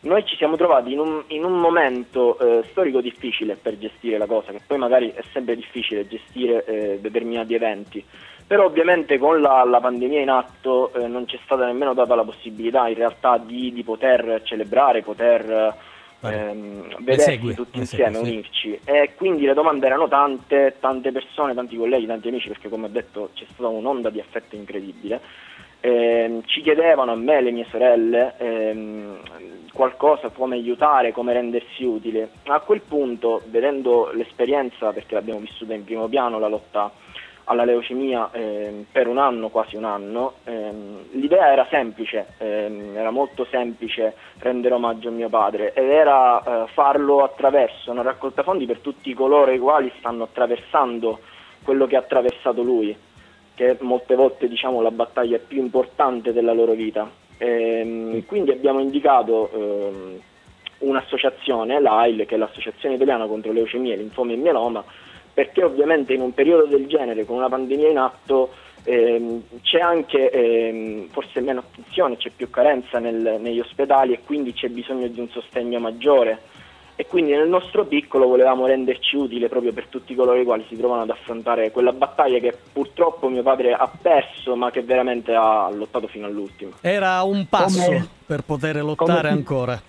noi ci siamo trovati in un, in un momento eh, storico difficile per gestire la cosa, che poi magari è sempre difficile gestire eh, determinati eventi. Però ovviamente con la, la pandemia in atto eh, non ci è stata nemmeno data la possibilità in realtà di, di poter celebrare, poter ehm, vedersi segue, tutti insieme, segue, sì. unirci. E quindi le domande erano tante, tante persone, tanti colleghi, tanti amici, perché come ho detto c'è stata un'onda di affetto incredibile. Ehm, ci chiedevano a me e alle mie sorelle ehm, qualcosa, come aiutare, come rendersi utile. A quel punto, vedendo l'esperienza, perché l'abbiamo vissuta in primo piano, la lotta alla leucemia ehm, per un anno, quasi un anno, ehm, l'idea era semplice, ehm, era molto semplice rendere omaggio a mio padre ed era eh, farlo attraverso una raccolta fondi per tutti coloro i quali stanno attraversando quello che ha attraversato lui, che molte volte diciamo la battaglia più importante della loro vita. Ehm, Quindi abbiamo indicato ehm, un'associazione, l'AIL, che è l'Associazione Italiana contro Leucemia, Linfomi e Mieloma, perché ovviamente in un periodo del genere, con una pandemia in atto, ehm, c'è anche ehm, forse meno attenzione, c'è più carenza nel- negli ospedali e quindi c'è bisogno di un sostegno maggiore. E quindi nel nostro piccolo volevamo renderci utile proprio per tutti coloro i quali si trovano ad affrontare quella battaglia che purtroppo mio padre ha perso, ma che veramente ha lottato fino all'ultimo. Era un passo Come- per poter lottare come ancora.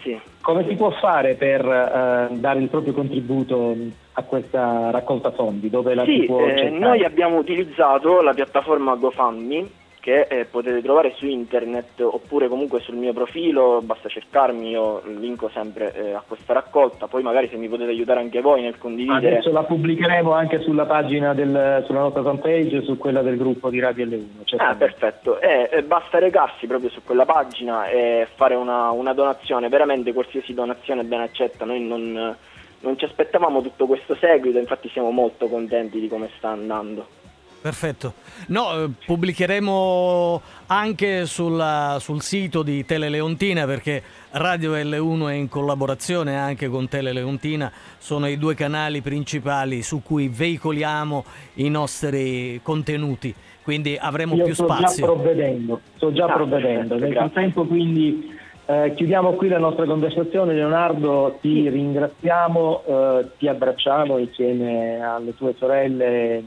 Sì. Come si può fare per eh, dare il proprio contributo a questa raccolta fondi? Dove la si Sì, può eh, noi abbiamo utilizzato la piattaforma GoFundMe che eh, potete trovare su internet oppure comunque sul mio profilo, basta cercarmi, io linko sempre eh, a questa raccolta, poi magari se mi potete aiutare anche voi nel condividere. Adesso la pubblicheremo anche sulla pagina del, sulla nostra fanpage, su quella del gruppo di Radio L1. Ah, certamente. perfetto. Eh, eh, basta recarsi proprio su quella pagina e fare una, una donazione, veramente qualsiasi donazione è ben accetta. Noi non, non ci aspettavamo tutto questo seguito, infatti siamo molto contenti di come sta andando. Perfetto. No, eh, pubblicheremo anche sulla- sul sito di Tele Leontina perché Radio L1 è in collaborazione anche con Tele Leontina, sono i due canali principali su cui veicoliamo i nostri contenuti, quindi avremo Io più sto spazio. già provvedendo, sto già Ah, provvedendo. Nel frattempo quindi eh, chiudiamo qui la nostra conversazione. Leonardo, ti ringraziamo, eh, ti abbracciamo insieme alle tue sorelle.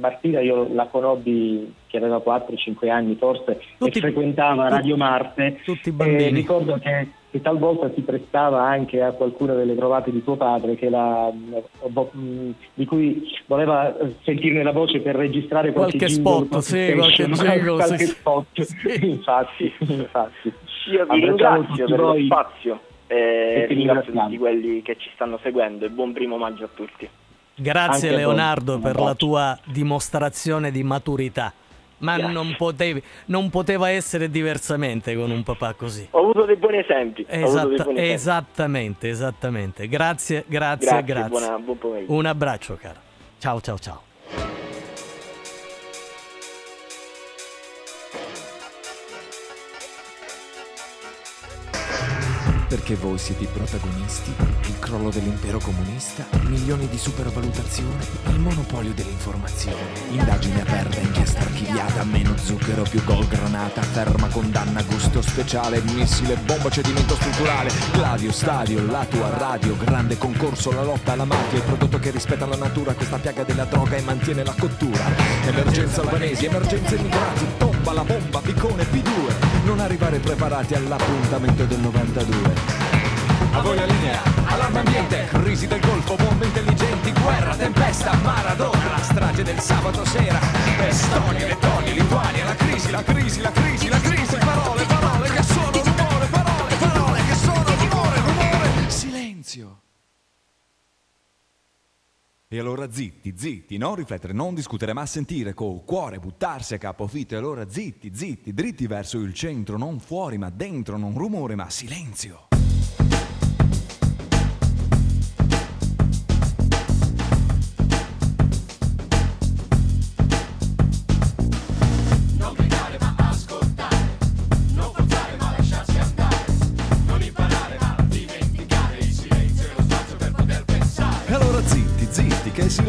Martina io la conobbi che aveva 4-5 anni forse Tutti- e frequentava tutti- Radio Marte. tutti i E bambini. ricordo che, che talvolta si prestava anche a qualcuna delle trovate di tuo padre che la- di cui voleva eh, sentirne la voce per registrare qualche, Qualche spot, qualche sì, qualche [laughs] station, jingle, qualche sì, sì. spot. [laughs] infatti, infatti. Io vi ringrazio per lo voi. spazio E e ti ringrazio ringraziamo. tutti quelli che ci stanno seguendo e buon primo maggio a tutti. Grazie Anche. Leonardo per la tua dimostrazione di maturità. Ma non, potevi, non poteva essere diversamente con un papà così. Ho avuto dei buoni esempi. avuto dei Esatta- buoni esempi. esattamente, esattamente. Grazie, grazie, Grazie, grazie. buona- buon. Un abbraccio, caro. Ciao, ciao, ciao. Perché voi siete i protagonisti, il crollo dell'impero comunista, milioni di supervalutazione, il monopolio dell'informazione, indagine aperta, inchiesta archiviata, meno zucchero, più gol granata, ferma condanna, gusto speciale, missile, bomba, cedimento strutturale, gladio, stadio, la tua radio, grande concorso, la lotta alla mafia, il prodotto che rispetta la natura, questa piaga della droga e mantiene la cottura, emergenza albanesi, emergenza immigrati, tomba la bomba, piccone P2, non arrivare preparati all'appuntamento del 92. A voi la linea, allarme ambiente, crisi del Golfo, bombe intelligenti, guerra, tempesta, Maradona, la strage del sabato sera, Estonia, Lettonia, Lituania, la crisi, la crisi, la crisi, la crisi, parole, parole che sono rumore, parole, parole che sono rumore, rumore, silenzio. E allora zitti, zitti, non riflettere, non discutere, ma sentire col cuore, buttarsi a capofitto. E allora zitti, zitti, dritti verso il centro, non fuori, ma dentro, non rumore, ma silenzio.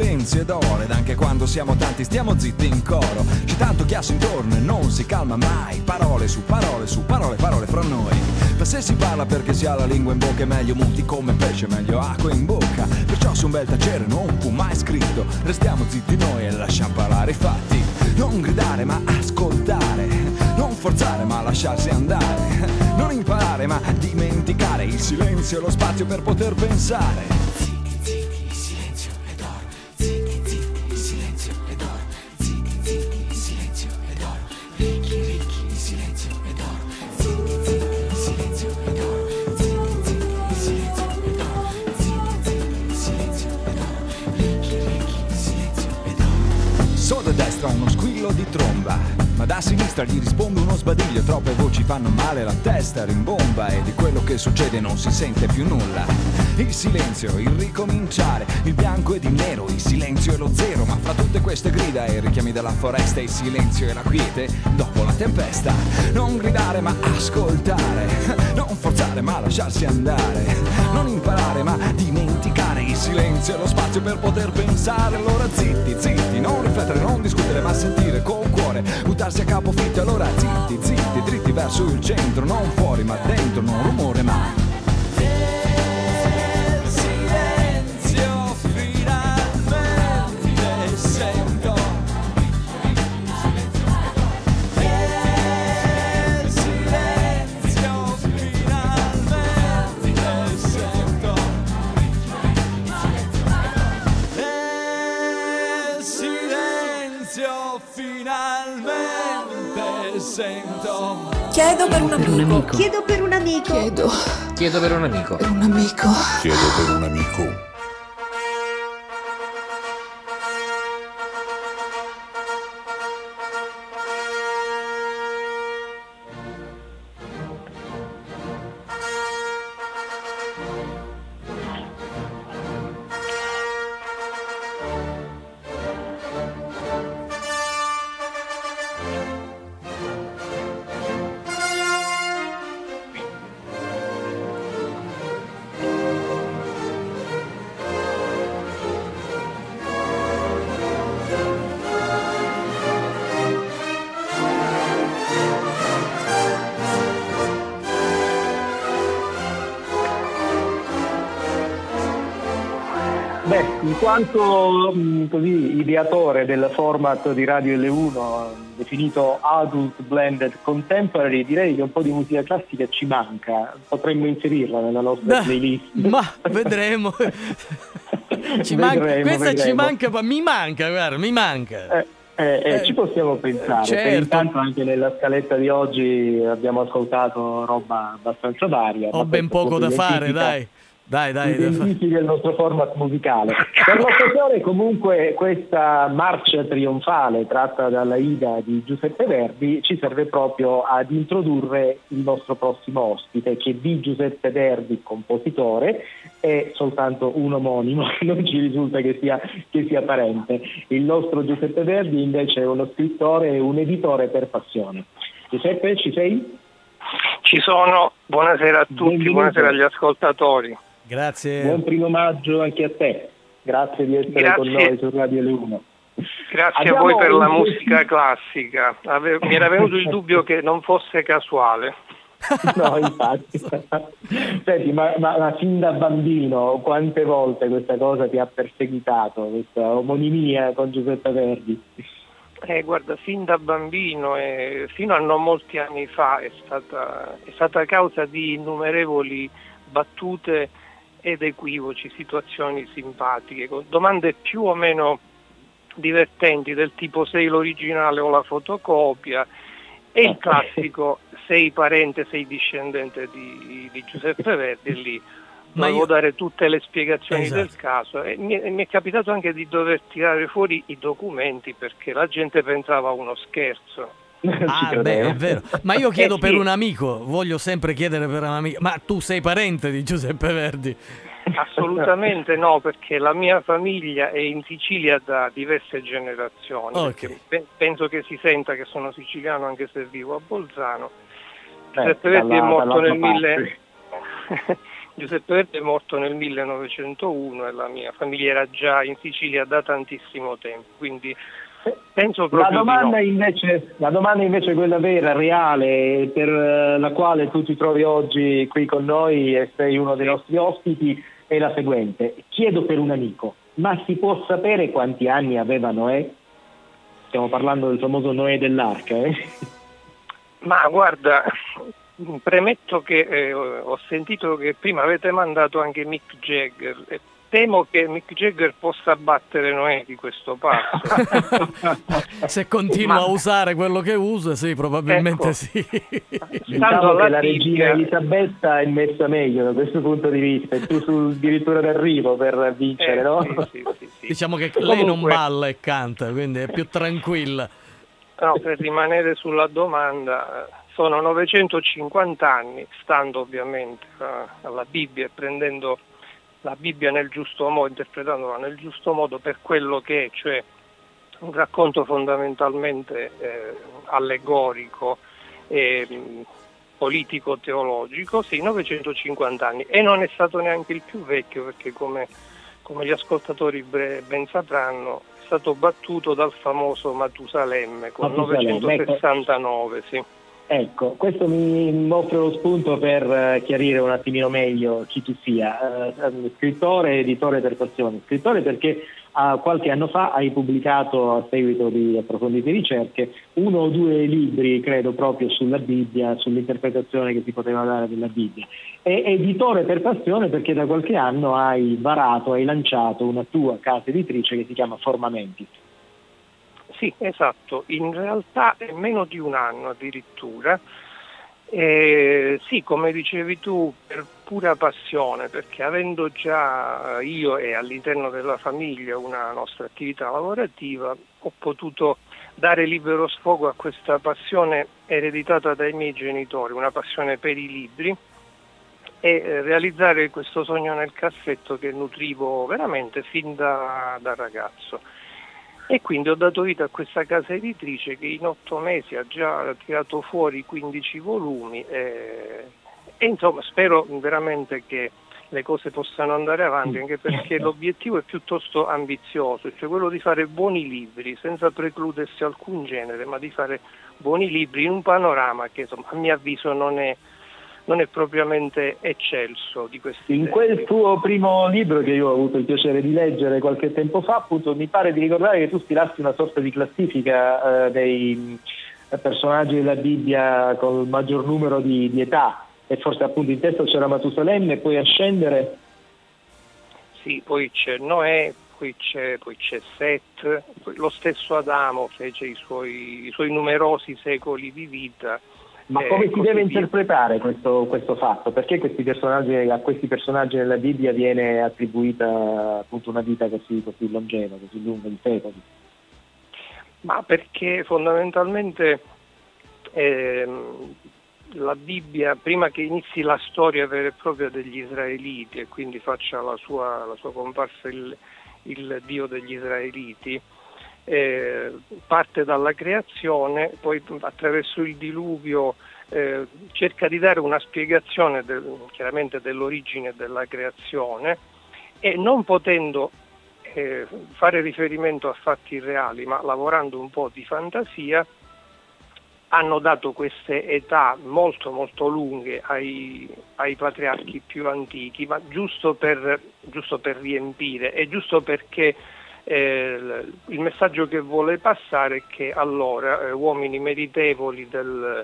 Silenzio ed ore, ed anche quando siamo tanti stiamo zitti in coro. C'è tanto chiasso intorno e non si calma mai. Parole su parole su parole, parole fra noi. Ma se si parla perché si ha la lingua in bocca è meglio muti come pesce, meglio acqua in bocca. Perciò su un bel tacere non fu mai scritto. Restiamo zitti noi e lasciamo parlare i fatti. Non gridare ma ascoltare. Non forzare ma lasciarsi andare. Non imparare ma dimenticare il silenzio e lo spazio per poter pensare. Da sinistra gli risponde uno sbadiglio, troppe voci fanno male, la testa rimbomba e di quello che succede non si sente più nulla. Il silenzio, il ricominciare, il bianco ed il nero, il silenzio e lo zero, ma fra tutte queste grida e richiami della foresta, il silenzio e la quiete, dopo la tempesta, non gridare ma ascoltare, non forzare ma lasciarsi andare, non imparare ma dimenticare il silenzio e lo spazio per poter pensare, allora zitti, zitti, non riflettere, non discutere ma sentire col cuore, buttarsi a capofitto, allora zitti, zitti, dritti verso il centro, non fuori ma dentro, non rumore ma Chiedo per un amico. Chiedo per un amico. Chiedo Chiedo per un amico. per un amico. Chiedo per un amico. Quanto mh, così, ideatore del format di Radio L1 definito Adult Blended Contemporary, direi che un po' di musica classica ci manca, potremmo inserirla nella nostra playlist. Ma vedremo. [laughs] Ci Vedremo, questa ci vedremo. manca, ma mi manca, guarda, mi manca. Eh, eh, eh, ci possiamo pensare, certo. intanto anche nella scaletta di oggi abbiamo ascoltato roba abbastanza varia. Ho ben poco da fare, dai. Dai, dai. da fa- identifica il nostro format musicale. Per l'occasione comunque questa marcia trionfale tratta dalla Ida di Giuseppe Verdi ci serve proprio ad introdurre il nostro prossimo ospite che di Giuseppe Verdi, compositore, è soltanto un omonimo, [laughs] non ci risulta che sia, che sia parente. Il nostro Giuseppe Verdi invece è uno scrittore e un editore per passione. Giuseppe, ci sei? Ci sono, buonasera a tutti, Benvenuto. buonasera agli ascoltatori. Grazie. Buon primo maggio anche a te. Grazie di essere Grazie. con noi su Radio L1. Grazie Abbiamo a voi per la musica classica. Ave- mi era venuto il dubbio che non fosse casuale. [laughs] No, infatti. Senti, ma, ma- ma fin da bambino quante volte questa cosa ti ha perseguitato, questa omonimia con Giuseppe Verdi? Eh, guarda, fin da bambino e fino a non molti anni fa è stata, è stata causa di innumerevoli battute ed equivoci, situazioni simpatiche, con domande più o meno divertenti del tipo sei l'originale o la fotocopia e il classico sei parente, sei discendente di, di Giuseppe Verdi lì Ma dovevo io- dare tutte le spiegazioni Esatto. del caso e mi, mi è capitato anche di dover tirare fuori i documenti perché la gente pensava a uno scherzo. [laughs] Ah, beh, è vero. Ma io [laughs] chiedo Eh, per sì. un amico, voglio sempre chiedere per un amico. Ma tu sei parente di Giuseppe Verdi? Assolutamente no, perché la mia famiglia è in Sicilia da diverse generazioni. Ok. perché pe- penso che si senta che sono siciliano anche se vivo a Bolzano. Eh, Giuseppe Verdi è dalla- morto nel dall'altra mille... [laughs] Giuseppe Verdi è morto nel 1901 e la mia famiglia era già in Sicilia da tantissimo tempo, quindi penso La proprio domanda, no. invece, la domanda invece quella vera, reale, per eh, la quale tu ti trovi oggi qui con noi e sei uno dei nostri ospiti, è la seguente. Chiedo per un amico, ma si può sapere quanti anni aveva Noè? Stiamo parlando del famoso Noè dell'arca, eh? [laughs] Ma guarda, premetto che eh, ho sentito che prima avete mandato anche Mick Jagger e temo che Mick Jagger possa battere Noè di questo passo. [laughs] Se continua Ma- a usare quello che usa, sì, probabilmente Ecco. sì. Diciamo che la regina Elisabetta è messa meglio da questo punto di vista, è più sul addirittura d'arrivo per vincere, Eh, no? sì, sì, sì. Diciamo che lei non Comunque- balla e canta, quindi è più tranquilla. No, per rimanere sulla domanda, sono 950 anni, stando ovviamente eh, alla Bibbia e prendendo la Bibbia nel giusto modo, interpretandola nel giusto modo per quello che è, cioè un racconto fondamentalmente eh, allegorico e politico-teologico, sì, 950 anni. E non è stato neanche il più vecchio perché come, come gli ascoltatori ben sapranno è stato battuto dal famoso Matusalemme con Matusalemme, 969, sì. Ecco, questo mi offre lo spunto per eh, chiarire un attimino meglio chi tu sia. Eh, eh, scrittore editore per passione. Scrittore perché ah, qualche anno fa hai pubblicato, a seguito di approfondite ricerche, uno o due libri, credo, proprio sulla Bibbia, sull'interpretazione che si poteva dare della Bibbia. E editore per passione perché da qualche anno hai varato, hai lanciato una tua casa editrice che si chiama Formamenti. Sì, esatto, in realtà è meno di un anno addirittura. Eh, sì, come dicevi tu, per pura passione, perché avendo già io e all'interno della famiglia una nostra attività lavorativa, ho potuto dare libero sfogo a questa passione ereditata dai miei genitori, una passione per i libri e eh, realizzare questo sogno nel cassetto che nutrivo veramente fin da, da ragazzo. E quindi ho dato vita a questa casa editrice che in otto mesi ha già tirato fuori 15 volumi e, e insomma spero veramente che le cose possano andare avanti anche perché l'obiettivo è piuttosto ambizioso, cioè quello di fare buoni libri senza precludersi alcun genere, ma di fare buoni libri in un panorama che insomma, a mio avviso non è, non è propriamente eccelso di questi In tempi. quel tuo primo libro che io ho avuto il piacere di leggere qualche tempo fa, appunto, mi pare di ricordare che tu stilassi una sorta di classifica eh, dei eh, personaggi della Bibbia con il maggior numero di, di età e forse appunto in testa c'era Matusalemme e poi a scendere Sì, poi c'è Noè, poi c'è, poi c'è Set, poi lo stesso Adamo fece i suoi, i suoi numerosi secoli di vita. Ma eh, come si deve interpretare questo, questo fatto? Perché questi personaggi, a questi personaggi nella Bibbia viene attribuita appunto una vita così, così longeva, così lunga, di secoli? Ma perché fondamentalmente ehm, la Bibbia, prima che inizi la storia vera e propria degli israeliti e quindi faccia la sua, la sua comparsa il, il Dio degli israeliti, eh, parte dalla creazione, poi attraverso il diluvio eh, cerca di dare una spiegazione del- chiaramente dell'origine della creazione e non potendo eh, fare riferimento a fatti reali, ma lavorando un po' di fantasia, hanno dato queste età molto molto lunghe ai, ai patriarchi più antichi, ma giusto per, giusto per riempire e giusto perché eh, il messaggio che vuole passare è che allora eh, uomini meritevoli, del,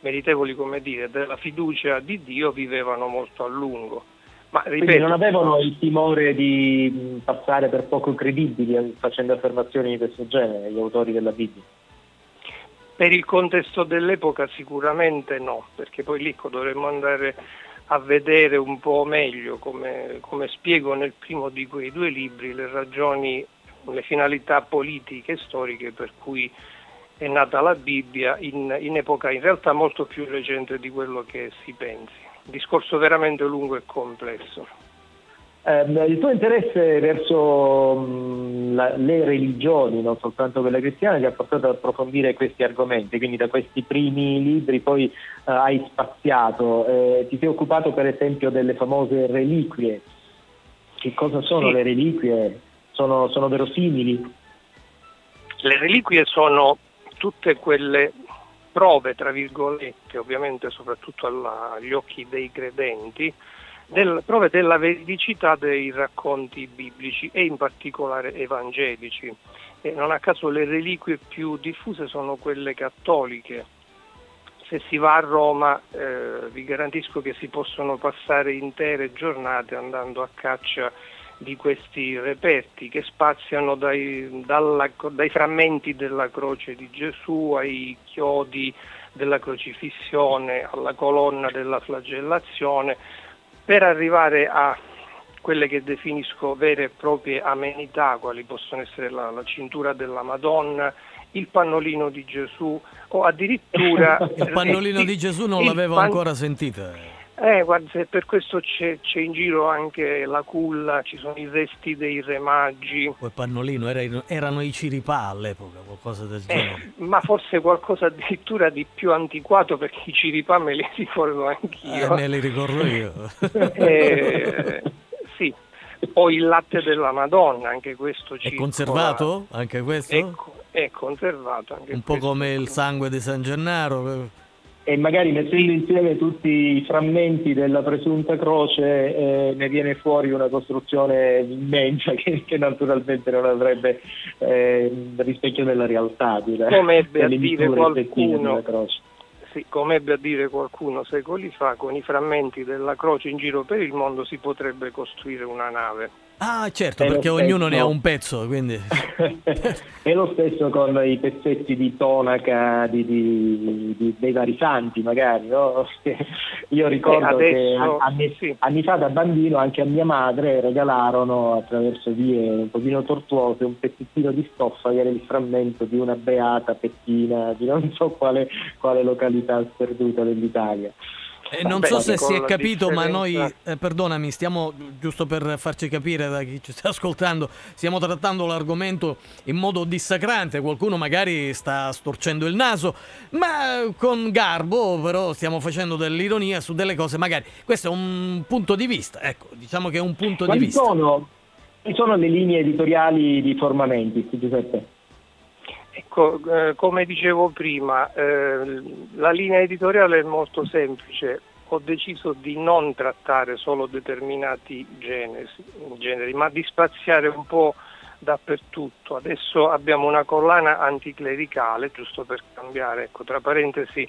meritevoli come dire, della fiducia di Dio vivevano molto a lungo. Ma Quindi ripeto, non avevano il timore di passare per poco credibili eh, facendo affermazioni di questo genere, gli autori della Bibbia. Per il contesto dell'epoca sicuramente no, perché poi lì dovremmo andare a vedere un po' meglio, come, come spiego nel primo di quei due libri, le ragioni, le finalità politiche e storiche per cui è nata la Bibbia in, in epoca in realtà molto più recente di quello che si pensi. Discorso veramente lungo e complesso. Ehm, il tuo interesse verso mh, la- le religioni, non soltanto quella cristiana, ti ha portato ad approfondire questi argomenti, quindi da questi primi libri poi eh, hai spaziato, eh, ti sei occupato per esempio delle famose reliquie. Che cosa sono Sì. le reliquie? Sono, sono verosimili? Le reliquie sono tutte quelle prove, tra virgolette, ovviamente soprattutto alla- agli occhi dei credenti, del- prove della veridicità dei racconti biblici e in particolare evangelici. E non a caso le reliquie più diffuse sono quelle cattoliche. Se si va a Roma eh, vi garantisco che si possono passare intere giornate andando a caccia di questi reperti che spaziano dai, dalla- dai frammenti della croce di Gesù ai chiodi della crocifissione, alla colonna della flagellazione, per arrivare a quelle che definisco vere e proprie amenità, quali possono essere la, la cintura della Madonna, il pannolino di Gesù o addirittura [laughs] Il pannolino di Gesù non l'avevo pan- ancora sentita. Eh, guarda, se per questo c'è, c'è in giro anche la culla, ci sono i vesti dei re magi, Quel pannolino era- erano i ciripà all'epoca, qualcosa del genere. eh, ma forse qualcosa addirittura di più antiquato perché i ciripà me li ricordo Eh, anch'io. me li ricordo io. [laughs] Eh, sì, o il latte della Madonna, anche questo È circola. conservato anche questo? È, è conservato anche Un po' come il sangue di San Gennaro. E magari mettendo insieme tutti i frammenti della presunta croce eh, ne viene fuori una costruzione immensa che, che naturalmente non avrebbe eh, rispecchio della realtà. direi, Come ebbe a dire qualcuno, sì, come ebbe a dire qualcuno secoli fa, con i frammenti della croce in giro per il mondo si potrebbe costruire una nave. Ah, certo, È perché ognuno ne ha stesso. un pezzo, quindi... [laughs] E lo stesso con i pezzetti di tonaca di, di- di- dei vari santi, magari. no? [laughs] Io ricordo Eh, che adesso- anni, anni fa da bambino anche a mia madre regalarono attraverso vie un pochino tortuose un pezzettino di stoffa che era il frammento di una beata pettina di non so quale, quale località sperduta dell'Italia. E non so se si è capito, ma noi, eh, perdonami, stiamo, giusto per farci capire da chi ci sta ascoltando, stiamo trattando l'argomento in modo dissacrante, qualcuno magari sta storcendo il naso, ma con garbo però stiamo facendo dell'ironia su delle cose, magari questo è un punto di vista, ecco, diciamo che è un punto di Quali vista. sono, quali sono le linee editoriali di Formamenti, Giuseppe? Ecco, eh, come dicevo prima, eh, la linea editoriale è molto semplice. Ho deciso di non trattare solo determinati generi, generi, ma di spaziare un po' dappertutto. Adesso abbiamo una collana anticlericale, giusto per cambiare, ecco, tra parentesi,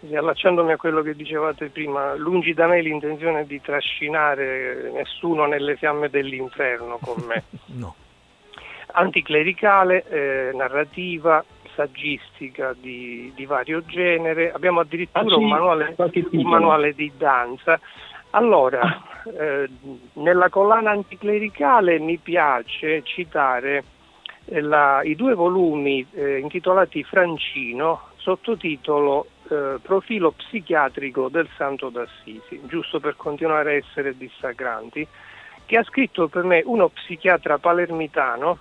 riallacciandomi a quello che dicevate prima, lungi da me l'intenzione di trascinare nessuno nelle fiamme dell'inferno con me. [laughs] No. Anticlericale, eh, narrativa, saggistica di, di vario genere, abbiamo addirittura Ah, sì? un, manuale, un manuale di danza. Allora, eh, nella collana anticlericale mi piace citare eh, la- i due volumi eh, intitolati Francino, sottotitolo eh, Profilo psichiatrico del Santo d'Assisi, giusto per continuare a essere dissacranti, che ha scritto per me uno psichiatra palermitano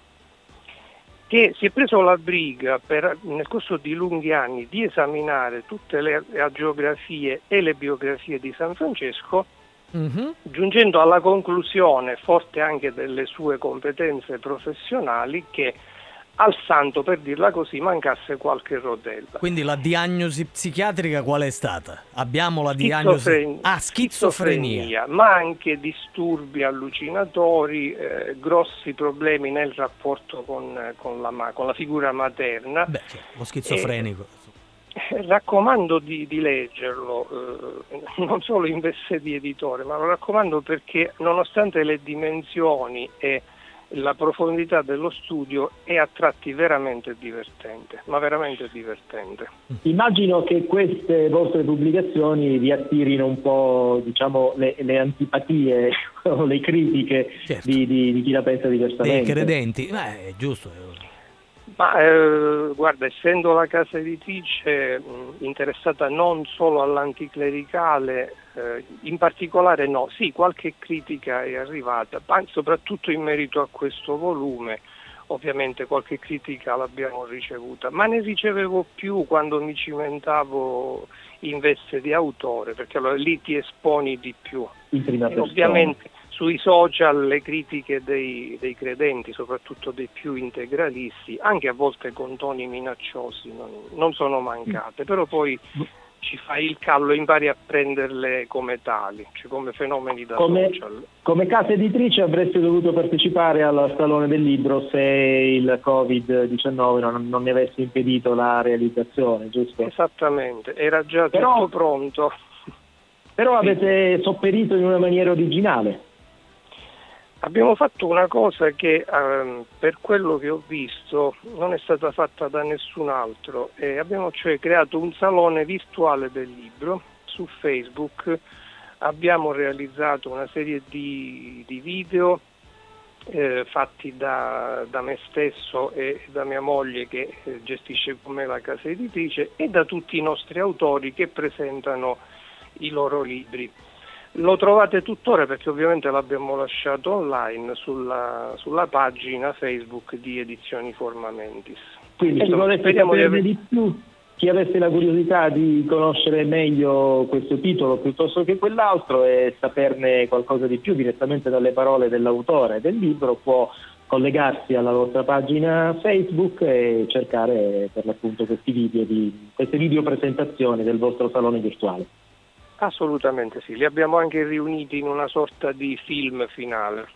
che si è preso la briga per- nel corso di lunghi anni di esaminare tutte le agiografie e le biografie di San Francesco Mhm. giungendo alla conclusione, forte anche delle sue competenze professionali, che al santo, per dirla così, mancasse qualche rodella. Quindi la diagnosi psichiatrica qual è stata? Abbiamo la diagnosi... Schizofren- Ah, schizofrenia. schizofrenia, ma anche disturbi allucinatori, eh, grossi problemi nel rapporto con, eh, con la, con la figura materna. Beh, cioè, lo schizofrenico. Eh, Raccomando di, di leggerlo, eh, [laughs] non solo in veste di editore, ma lo raccomando perché nonostante le dimensioni e la profondità dello studio è a tratti veramente divertente, ma veramente divertente. Immagino che queste vostre pubblicazioni vi attirino un po' diciamo, le, le antipatie [laughs] o le critiche di, di- di chi la pensa Dei diversamente. credenti. Beh, è giusto. eh. Ma eh, guarda, essendo la casa editrice mh, interessata non solo all'anticlericale, eh, in particolare no, sì, qualche critica è arrivata, ma soprattutto in merito a questo volume. Ovviamente qualche critica l'abbiamo ricevuta, ma ne ricevevo più quando mi cimentavo in veste di autore, perché allora lì ti esponi di più. In prima persona. ovviamente sui social le critiche dei, dei credenti, soprattutto dei più integralisti, anche a volte con toni minacciosi, non, non sono mancate, però poi ci fai il callo e impari a prenderle come tali, cioè come fenomeni da Come, social. come casa editrice avreste dovuto partecipare al Salone del Libro se il Covid-19 non, non ne avesse impedito la realizzazione, giusto? Esattamente, era già Però- tutto pronto. Però avete sopperito in una maniera originale. Abbiamo fatto una cosa che ehm, per quello che ho visto non è stata fatta da nessun altro. Eh, abbiamo cioè creato un salone virtuale del libro su Facebook, abbiamo realizzato una serie di, di video eh, fatti da, da me stesso e da mia moglie che eh, gestisce con me la casa editrice e da tutti i nostri autori che presentano i loro libri. Lo trovate tuttora perché ovviamente l'abbiamo lasciato online sulla, sulla pagina Facebook di Edizioni Formamentis. Quindi speriamo di saperne di più, chi avesse la curiosità di conoscere meglio questo titolo piuttosto che quell'altro e saperne qualcosa di più direttamente dalle parole dell'autore del libro può collegarsi alla vostra pagina Facebook e cercare per l'appunto questi video di, queste video presentazioni del vostro salone virtuale. Assolutamente sì, li abbiamo anche riuniti in una sorta di film finale.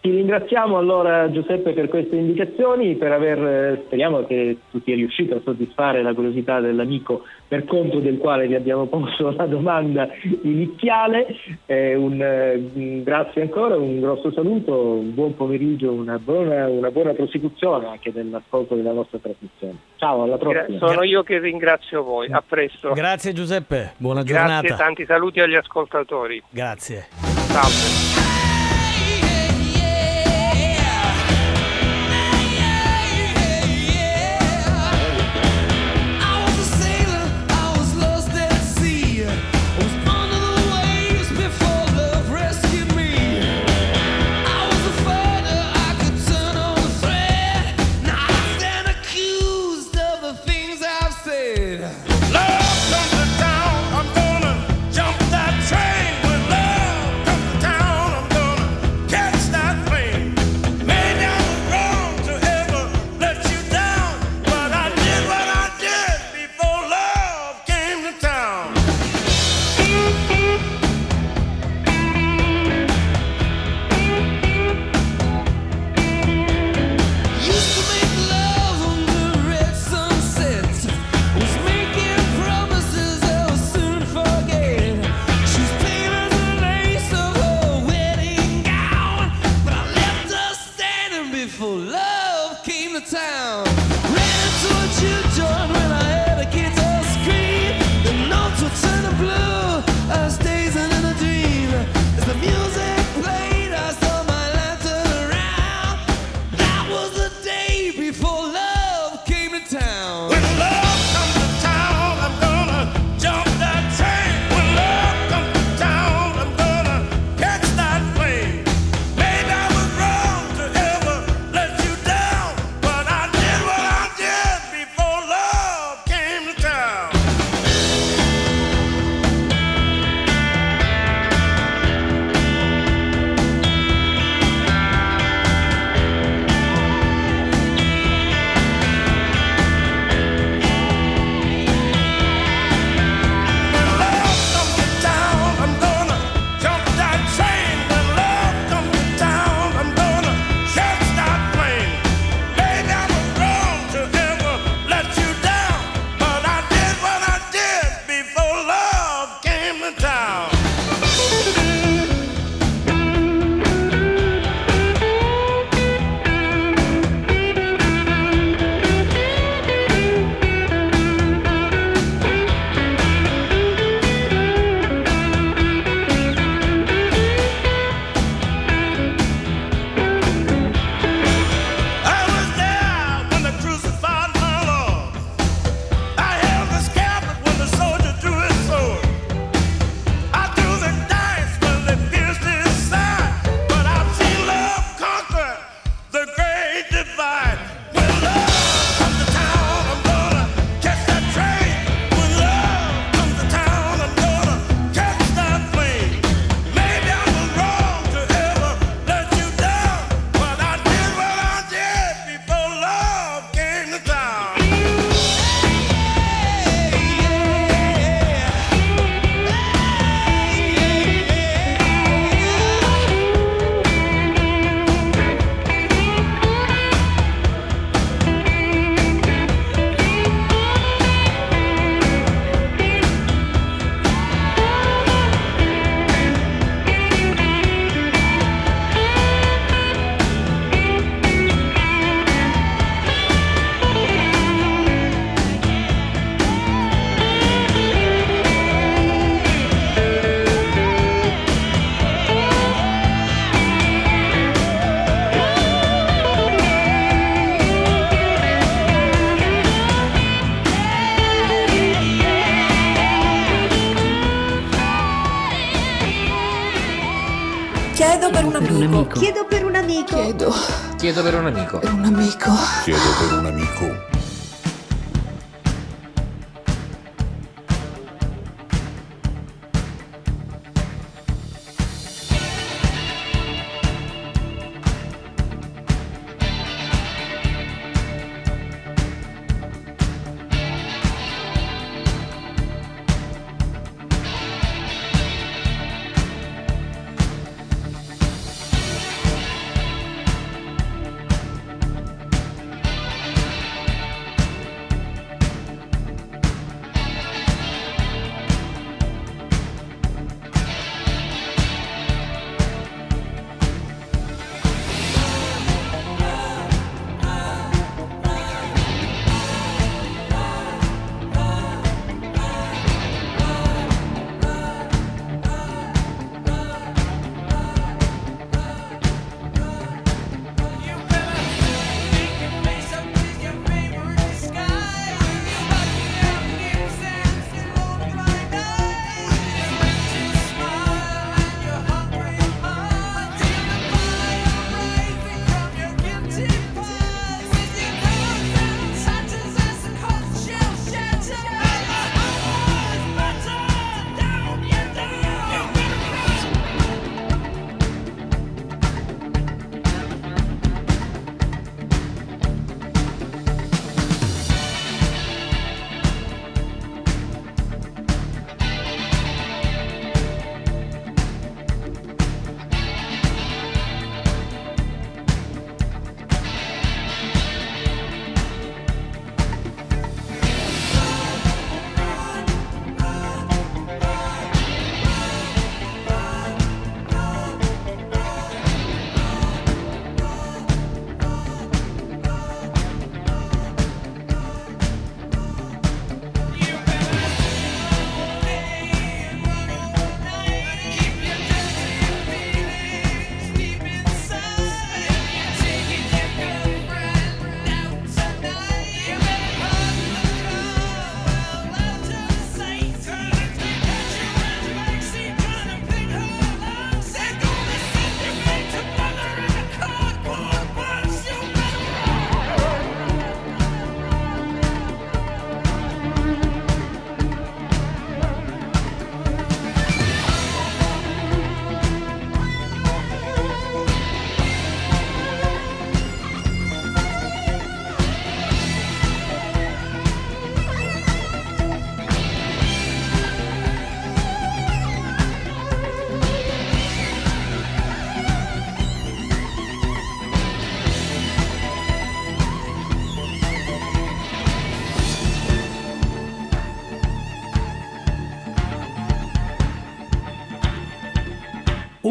Ti ringraziamo allora Giuseppe per queste indicazioni, per aver, eh, speriamo che tu sia riuscito a soddisfare la curiosità dell'amico per conto del quale vi abbiamo posto la domanda iniziale. Eh, un, eh, grazie ancora, un grosso saluto, un buon pomeriggio, una buona, una buona prosecuzione anche dell'ascolto della nostra trasmissione. Ciao, alla prossima. sono io che ringrazio voi, a presto. Grazie Giuseppe, buona giornata. Grazie, tanti saluti agli ascoltatori. Grazie. Salve. Un amico. Chiedo per un amico. Chiedo Chiedo per un amico. per un amico. Chiedo per un amico.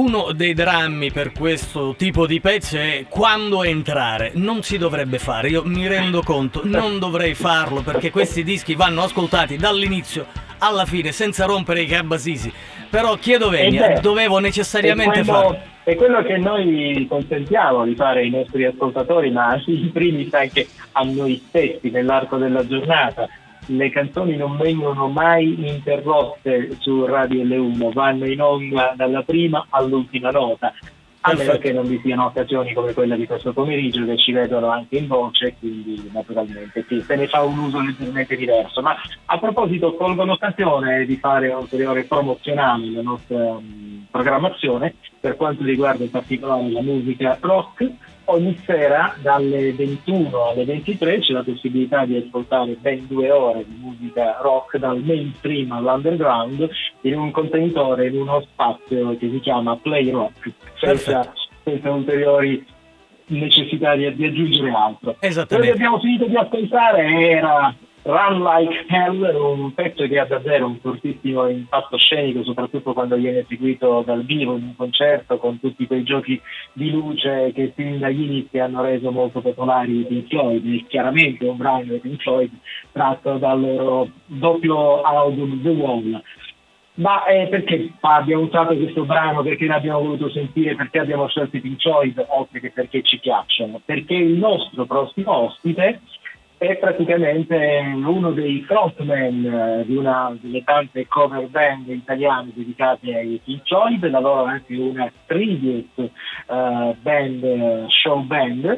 Uno dei drammi per questo tipo di pezzi è quando entrare. Non si dovrebbe fare, io mi rendo conto, non dovrei farlo perché questi dischi vanno ascoltati dall'inizio alla fine senza rompere i cabasisi. Però chiedo venia, beh, dovevo necessariamente quello, farlo. È quello che noi consentiamo di fare ai nostri ascoltatori, ma in primis anche a noi stessi nell'arco della giornata. Le canzoni non vengono mai interrotte su Radio L1, vanno in onda dalla prima all'ultima nota. A meno che non vi siano occasioni come quella di questo pomeriggio che ci vedono anche in voce, quindi naturalmente sì, se ne fa un uso leggermente diverso. Ma a proposito, colgo l'occasione di fare ulteriore promozionale alla nostra mh, programmazione per quanto riguarda in particolare la musica rock. Ogni sera dalle 21 alle 23 c'è la possibilità di ascoltare ben due ore di musica rock dal mainstream all'underground in un contenitore, in uno spazio che si chiama Play Rock, senza, senza ulteriori necessità di, di aggiungere altro. Quello Esattamente. che abbiamo finito di ascoltare era Run Like Hell, un pezzo che ha davvero un fortissimo impatto scenico, soprattutto quando viene eseguito dal vivo in un concerto con tutti quei giochi di luce che sin dagli inizi hanno reso molto popolari i Pink Floyd. È chiaramente un brano dei Pink Floyd tratto dal loro doppio album The Wall. Ma eh, perché abbiamo usato questo brano? Perché l'abbiamo voluto sentire? Perché abbiamo scelto i Pink Floyd? Oltre che perché ci piacciono? Perché il nostro prossimo ospite è praticamente uno dei frontman eh, di una delle tante cover band italiane dedicate ai Pink Floyd, lavora anche una tribute eh, band, show band,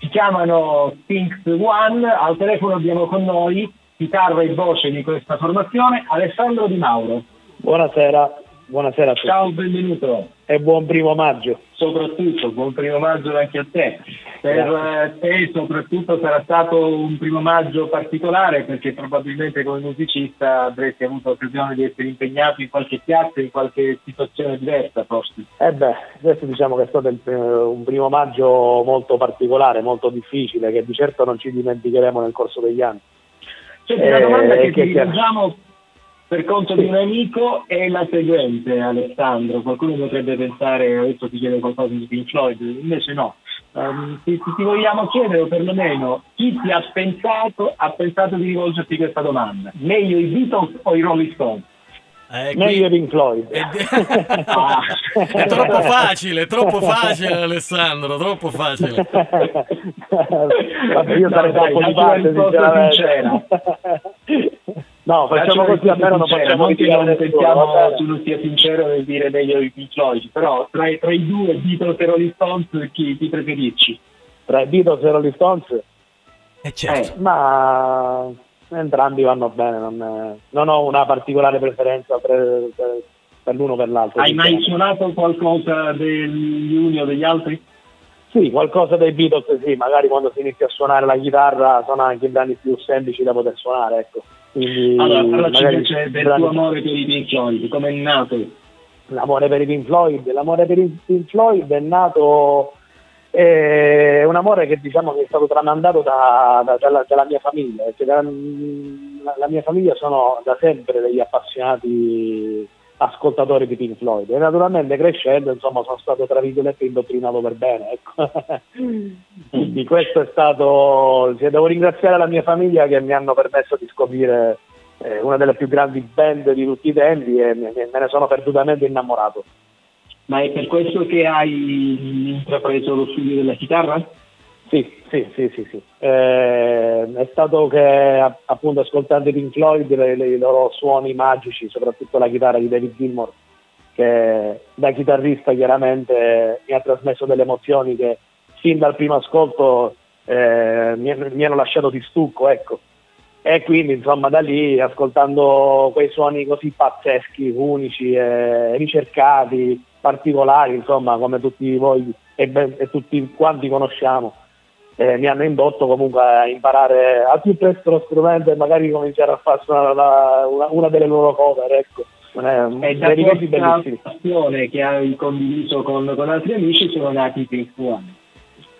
si chiamano Things One, al telefono abbiamo con noi, chitarra e voce di questa formazione, Alessandro Di Mauro. Buonasera, buonasera a tutti. Ciao, benvenuto. E buon primo maggio. Soprattutto, buon primo maggio anche a te. Per eh, te soprattutto sarà stato un primo maggio particolare perché probabilmente come musicista avresti avuto occasione di essere impegnato in qualche piazza, in qualche situazione diversa forse. Eh beh, questo diciamo che è stato il- un primo maggio molto particolare, molto difficile, che di certo non ci dimenticheremo nel corso degli anni. Senti, la Eh, domanda che che- ti rivolgiamo per conto di un amico è la seguente, Alessandro. Qualcuno potrebbe pensare adesso ti chiede qualcosa di Pink Floyd, invece no. Ehm, ti, ti- vogliamo chiedere, o perlomeno, chi ti ha pensato, ha pensato di rivolgerti questa domanda? Meglio i Beatles o i Rolling Stones? Eh, Meglio Pink Floyd. [laughs] Ah. È troppo facile, troppo facile Alessandro, troppo facile. Vabbè, io sarei No, dai, troppo di la tua parte, risposta sinceramente. [laughs] No, facciamo così, almeno non facciamo non che non bene? tu non sia sincero nel dire meglio i Pink Floyd, però tra, i- tra i due Beatles e Rolling Stones chi ti preferisci? Tra i Beatles e Rolling Stones? Eh certo. Ma entrambi vanno bene, non, non ho una particolare preferenza per, per- per l'uno o per l'altro. Hai mai suonato qualcosa degli uni o degli altri? Sì, qualcosa dei Beatles sì, magari quando si inizia a suonare la chitarra sono anche i brani più semplici da poter suonare, ecco. Quindi Allora, parlaci invece del tuo amore per i Pink Floyd, come è nato? L'amore per i Pink Floyd, l'amore per i Pink Floyd è nato è un amore che diciamo che è stato tramandato da- da- dalla, dalla mia famiglia, perché da- la, la mia famiglia sono da sempre degli appassionati ascoltatori di Pink Floyd e naturalmente crescendo insomma sono stato tra virgolette indottrinato per bene ecco. quindi questo è stato cioè, devo ringraziare la mia famiglia che mi hanno permesso di scoprire eh, una delle più grandi band di tutti i tempi e me, me ne sono perdutamente innamorato Ma è per questo che hai intrapreso lo studio della chitarra? Sì, sì, sì, sì, sì. Eh, è stato che appunto ascoltando i Pink Floyd, i loro suoni magici, soprattutto la chitarra di David Gilmour, che da chitarrista chiaramente mi ha trasmesso delle emozioni che fin dal primo ascolto eh, mi, mi hanno lasciato di stucco, ecco. E quindi insomma da lì ascoltando quei suoni così pazzeschi, unici, e ricercati, particolari, insomma come tutti voi e, ben- e tutti quanti conosciamo, eh, mi hanno indotto comunque a imparare al più presto lo strumento e magari cominciare a fare suonare la- una, una delle loro cover, ecco. E da questa passione che hai condiviso con, con altri amici sono nati i Pink Floyd.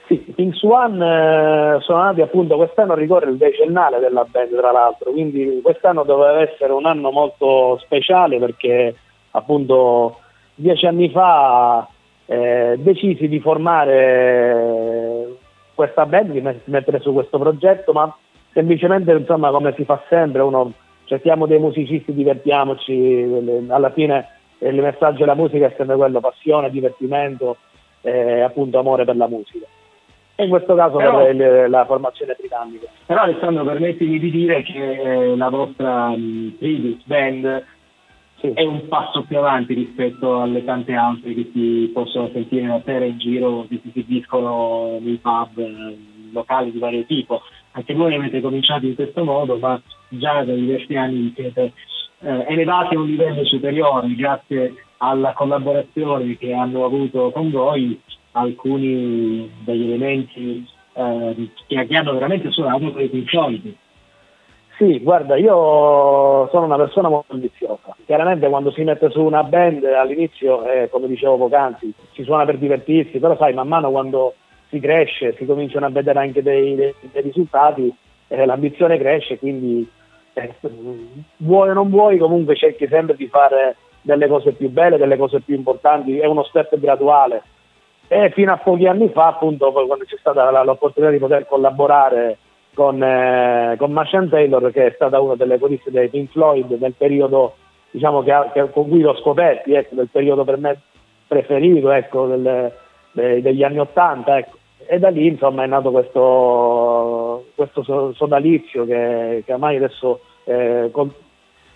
Sì, Pink Swan eh, sono nati appunto quest'anno ricorre il decennale della band tra l'altro, quindi quest'anno doveva essere un anno molto speciale perché appunto dieci anni fa eh, decisi di formare questa band, di met- mettere su questo progetto, ma semplicemente insomma come si fa sempre, uno cerchiamo dei musicisti, divertiamoci, le- alla fine eh, il messaggio della musica è sempre quello, passione, divertimento e appunto amore per la musica. E in questo caso Però- per il- la formazione britannica. Però Alessandro permettimi di dire che eh, la vostra mh, tribute band è un passo più avanti rispetto alle tante altre che si possono sentire la sera in giro, che si esibiscono nei pub, eh, locali di vario tipo. Anche voi avete cominciato in questo modo, ma già da diversi anni siete eh, elevati a un livello superiore grazie alla collaborazione che hanno avuto con voi alcuni degli elementi eh, che, che hanno veramente suonato i Floyd. Sì, guarda, io sono una persona molto ambiziosa. Chiaramente quando si mette su una band all'inizio, eh, come dicevo poc'anzi, si suona per divertirsi, però sai, man mano quando si cresce, si cominciano a vedere anche dei, dei- dei risultati, eh, l'ambizione cresce, quindi eh, vuoi o non vuoi, comunque cerchi sempre di fare delle cose più belle, delle cose più importanti, è uno step graduale. E fino a pochi anni fa, appunto, quando c'è stata l'opportunità di poter collaborare con, eh, con Martian Taylor, che è stata una delle coriste dei Pink Floyd del periodo diciamo, che, che- con cui l'ho scoperti, ecco, del periodo per me preferito ecco, del- de- degli anni Ottanta. Ecco. E da lì insomma è nato questo, questo, questo so- sodalizio che, che ormai adesso eh, con-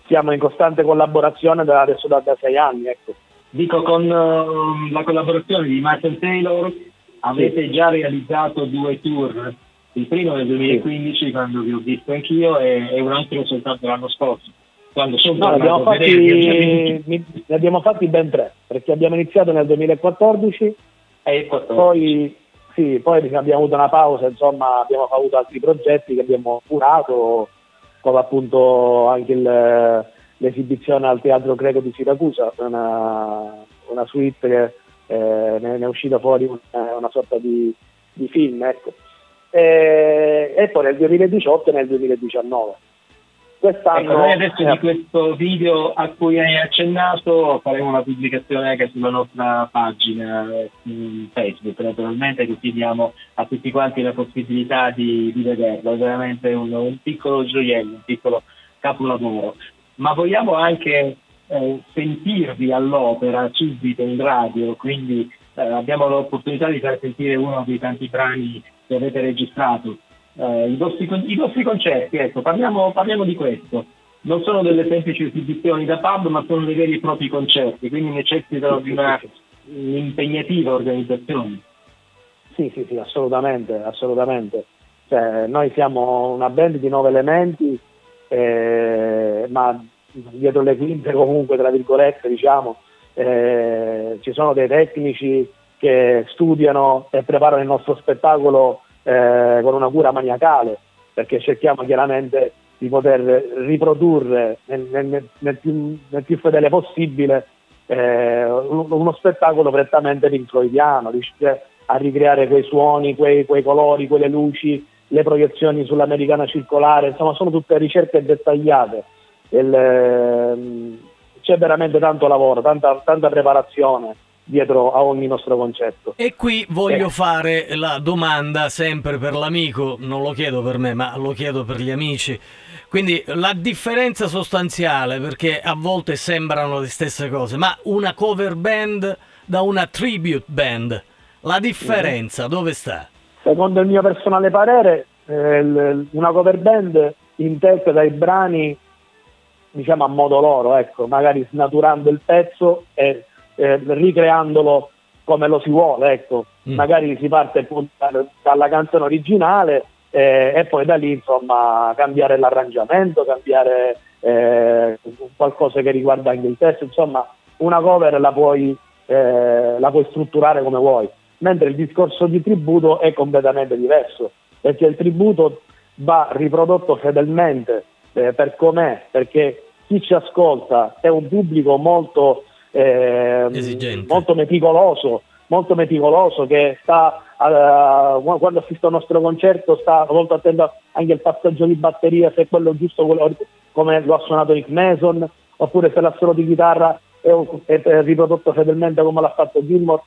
siamo in costante collaborazione da, adesso da, da sei anni. Ecco. Dico con eh, la collaborazione di Michael Taylor avete già realizzato due tour, il primo nel 2015 quando vi ho visto anch'io e, e un altro soltanto l'anno scorso. Quando sono No, abbiamo, fatti, mi- ne abbiamo fatti ben tre, perché abbiamo iniziato nel 2014 e poi, sì, poi abbiamo avuto una pausa, insomma abbiamo avuto altri progetti che abbiamo curato, come appunto anche il- l'esibizione al Teatro Greco di Siracusa, una, una suite che eh, ne, ne è uscita fuori una, una sorta di, di film. Ecco. E, e poi nel 2018 e nel 2019. Quest'anno Ecco, noi adesso eh, di questo video a cui hai accennato faremo una pubblicazione anche sulla nostra pagina eh, Facebook, naturalmente così diamo a tutti quanti la possibilità di, di vederlo, è veramente un, un piccolo gioiello, un piccolo capolavoro. Ma vogliamo anche eh, sentirvi all'opera subito in radio, quindi eh, abbiamo l'opportunità di far sentire uno dei tanti brani che avete registrato. Eh, i, vostri, I vostri concerti, ecco, parliamo, parliamo di questo. Non sono delle semplici esibizioni da pub, ma sono dei veri e propri concerti, quindi necessitano di una impegnativa organizzazione. Sì, sì, sì, assolutamente, assolutamente. Cioè, noi siamo una band di nove elementi, eh, ma dietro le quinte comunque, tra virgolette, diciamo, eh, ci sono dei tecnici che studiano e preparano il nostro spettacolo eh, con una cura maniacale, perché cerchiamo chiaramente di poter riprodurre nel, nel- nel più, nel più fedele possibile eh, un- uno spettacolo prettamente pink floydiano, riuscire a ricreare quei suoni, quei, quei colori, quelle luci, le proiezioni sull'americana circolare, insomma sono tutte ricerche dettagliate. Il, ehm, c'è veramente tanto lavoro, tanta, tanta preparazione dietro a ogni nostro concerto. E qui voglio Eh. fare la domanda sempre per l'amico, non lo chiedo per me, ma lo chiedo per gli amici. Quindi la differenza sostanziale, perché a volte sembrano le stesse cose, ma una cover band da una tribute band, la differenza dove sta? Secondo il mio personale parere, eh, una cover band interpreta i brani diciamo a modo loro, ecco, magari snaturando il pezzo e eh, ricreandolo come lo si vuole, ecco. Magari si parte appunto da- dalla canzone originale eh, e poi da lì insomma cambiare l'arrangiamento, cambiare eh, qualcosa che riguarda anche il testo, insomma una cover la puoi, eh, la puoi strutturare come vuoi, mentre il discorso di tributo è completamente diverso, perché il tributo va riprodotto fedelmente eh, per com'è, perché chi ci ascolta è un pubblico molto, ehm, molto meticoloso, molto meticoloso che sta eh, quando assiste al nostro concerto sta molto attento anche al passaggio di batteria, se è quello giusto quello- come lo ha suonato Nick Mason, oppure se l'assolo di chitarra è, è- è riprodotto fedelmente come l'ha fatto Gilmore.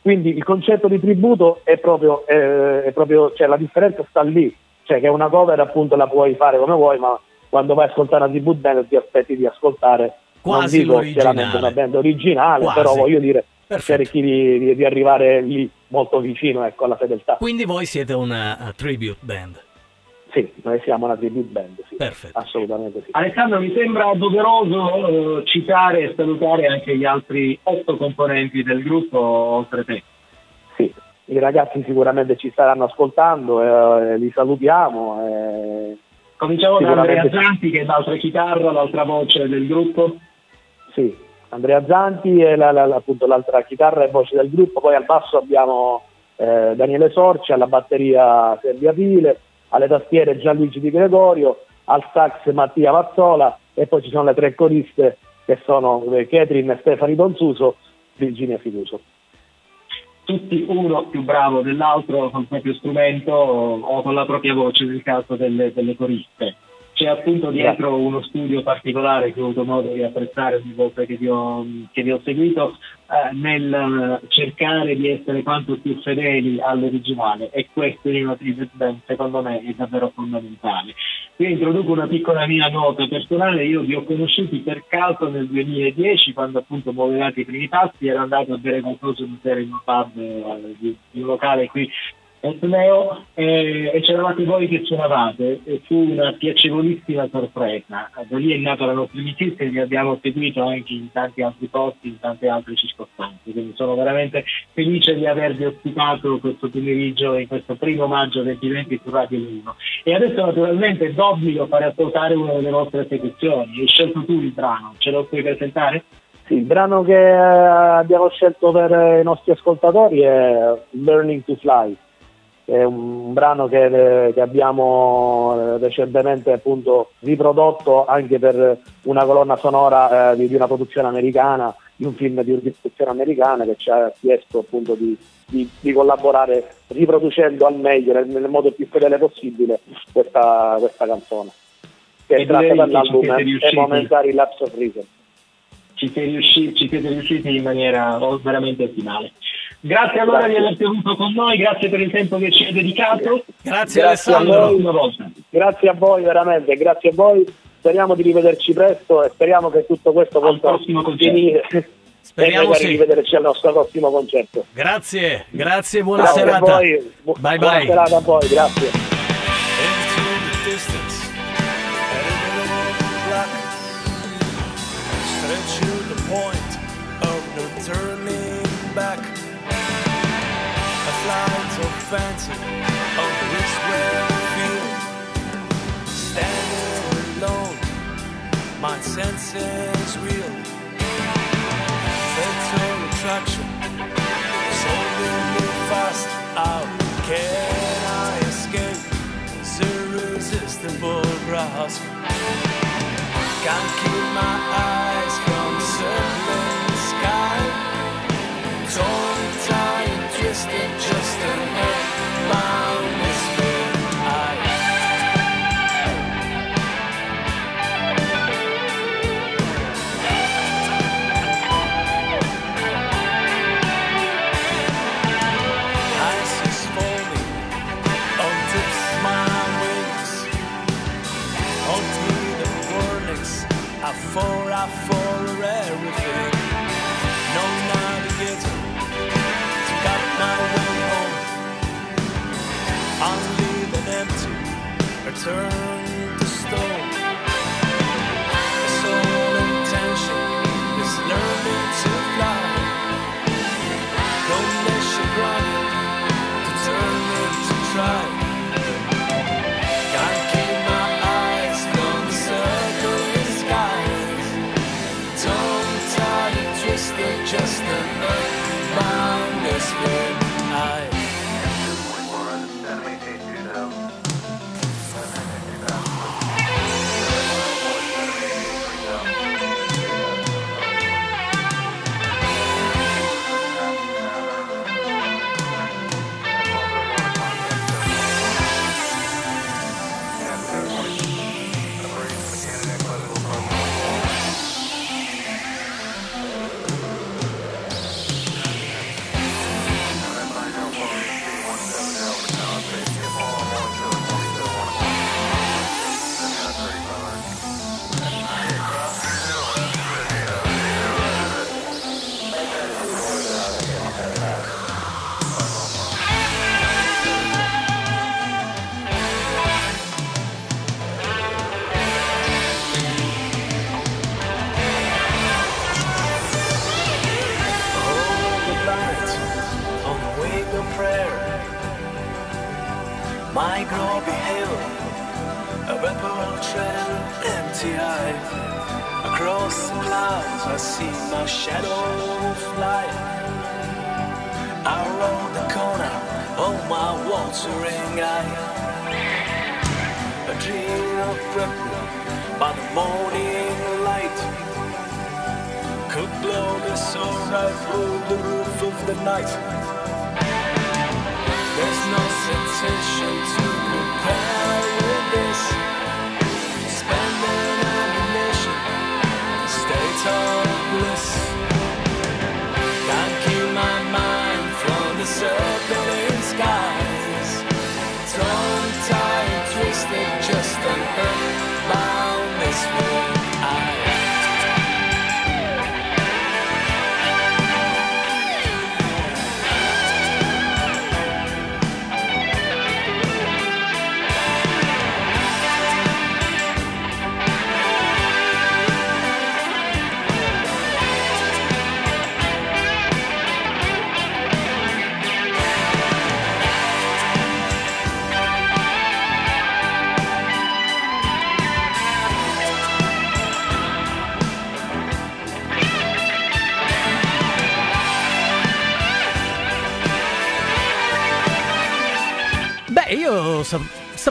Quindi il concetto di tributo è proprio, eh, è proprio cioè la differenza sta lì, cioè che una cover appunto la puoi fare come vuoi, ma quando vai a ascoltare una tribute band ti aspetti di ascoltare Quasi non dico l'originale. chiaramente una band originale, Quasi. però voglio dire Perfetto. cerchi di, di- di arrivare lì molto vicino ecco, alla fedeltà. Quindi voi siete una tribute band. Sì, noi siamo una tribute band, sì. Perfetto. Assolutamente sì. Alessandro, mi sembra doveroso eh, citare e salutare anche gli altri otto componenti del gruppo, oltre te. Sì, i ragazzi sicuramente ci staranno ascoltando, eh, li salutiamo. eh, Cominciamo da Andrea Zanti, che è l'altra chitarra, l'altra voce del gruppo. Sì, Andrea Zanti è la- la- appunto l'altra chitarra e voce del gruppo, poi al basso abbiamo eh, Daniele Sorci, alla batteria Silvia Pile, alle tastiere Gianluigi Di Gregorio, al sax Mattia Mazzola e poi ci sono le tre coriste che sono eh, Ketrin e Stefani Donzuso, Virginia Fiduso. tutti uno più bravo dell'altro col proprio strumento o con la propria voce nel caso delle, delle coriste. C'è appunto dietro uno studio particolare che ho avuto modo di apprezzare ogni volta che vi ho, che vi ho seguito eh, nel eh, cercare di essere quanto più fedeli all'originale. E questo in una tribute secondo me è davvero fondamentale. Qui introduco una piccola mia nota personale, io vi ho conosciuti per caso nel 2010 quando appunto muovevate i primi passi, ero andato a bere qualcosa sera in un pub eh, di, di un locale qui Etneo eh, e c'eravate voi che suonavate e fu una piacevolissima sorpresa. Da lì è nata la nostra amicizia e vi abbiamo seguito anche in tanti altri posti, in tante altre circostanze. Quindi sono veramente felice di avervi ospitato questo pomeriggio in questo primo maggio 2020 su Radio 1. E adesso naturalmente è d'obbligo fare ascoltare una delle vostre esecuzioni. Hai scelto tu il brano, ce lo puoi presentare? Sì, il brano che eh, abbiamo scelto per eh, i nostri ascoltatori è Learning to Fly. È un brano che, eh, che abbiamo eh, recentemente appunto riprodotto anche per una colonna sonora eh, di, di una produzione americana, di un film di produzione americana che ci ha chiesto appunto di, di- di collaborare riproducendo al meglio, nel, nel modo più fedele possibile, questa, questa canzone. Che E è tratta dall'album siete A riusciti. Momentary Lapse of Reason. Ci, sei riusciti, ci siete riusciti in maniera oh, veramente ottimale. Grazie allora di averti avuto con noi, grazie per il tempo che ci hai dedicato. Grazie, Grazie a Ancora voi. una volta. Grazie a voi veramente, grazie a voi. Speriamo di rivederci presto e speriamo che tutto questo possa finire. Speriamo sì. rivederci al nostro prossimo concerto. Grazie, grazie, buona Grazie a serata. voi. Bu- Bye buona bye. serata a voi, grazie. Point of no turning back. Flight of fancy on this well field. Standing alone, my senses real. Fatal attraction, so me fast out. Can I escape this irresistible grasp? Can't keep my eyes from the circling sky. Torn, Mr. turn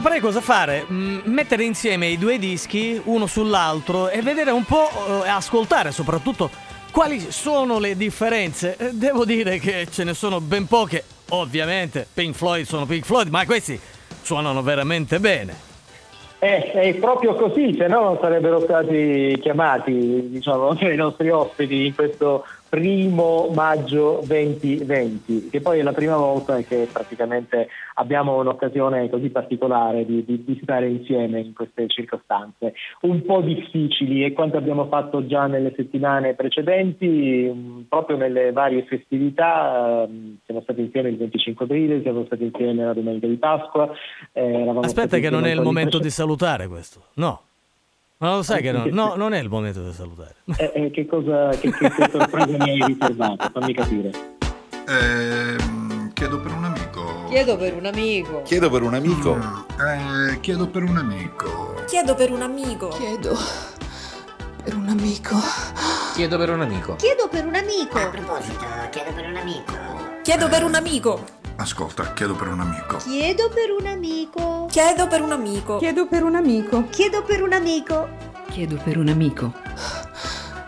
saprei cosa fare. Mm, mettere insieme i due dischi uno sull'altro e vedere un po' eh, e ascoltare soprattutto quali sono le differenze. Eh, Devo dire che ce ne sono ben poche. Ovviamente Pink Floyd sono Pink Floyd, ma questi suonano veramente bene. Eh, è proprio così, se no non sarebbero stati chiamati diciamo, [laughs] i nostri ospiti in questo primo maggio 2020, che poi è la prima volta che praticamente abbiamo un'occasione così particolare di, di- di stare insieme in queste circostanze, un po' difficili e quanto abbiamo fatto già nelle settimane precedenti, mh, proprio nelle varie festività, ehm, siamo stati insieme il 25 aprile, siamo stati insieme la domenica di Pasqua. eh, Aspetta che non è il momento di salutare questo. No. Ma lo sai che no, no, non è il momento di salutare. Eh, eh, che cosa, che, che, che sorpresa mi hai riservato? Fammi capire. Ehm, chiedo per un amico. Chiedo per un amico. Chiedo per un amico. Eh, chiedo per un amico. Chiedo per un amico. Chiedo per un amico. Chiedo per un amico. Chiedo per un amico. A proposito, chiedo per un amico. Chiedo per un amico. Ascolta, chiedo per un amico. Chiedo per un amico. Chiedo per un amico. Chiedo per un amico. Chiedo per un amico. Chiedo per un amico.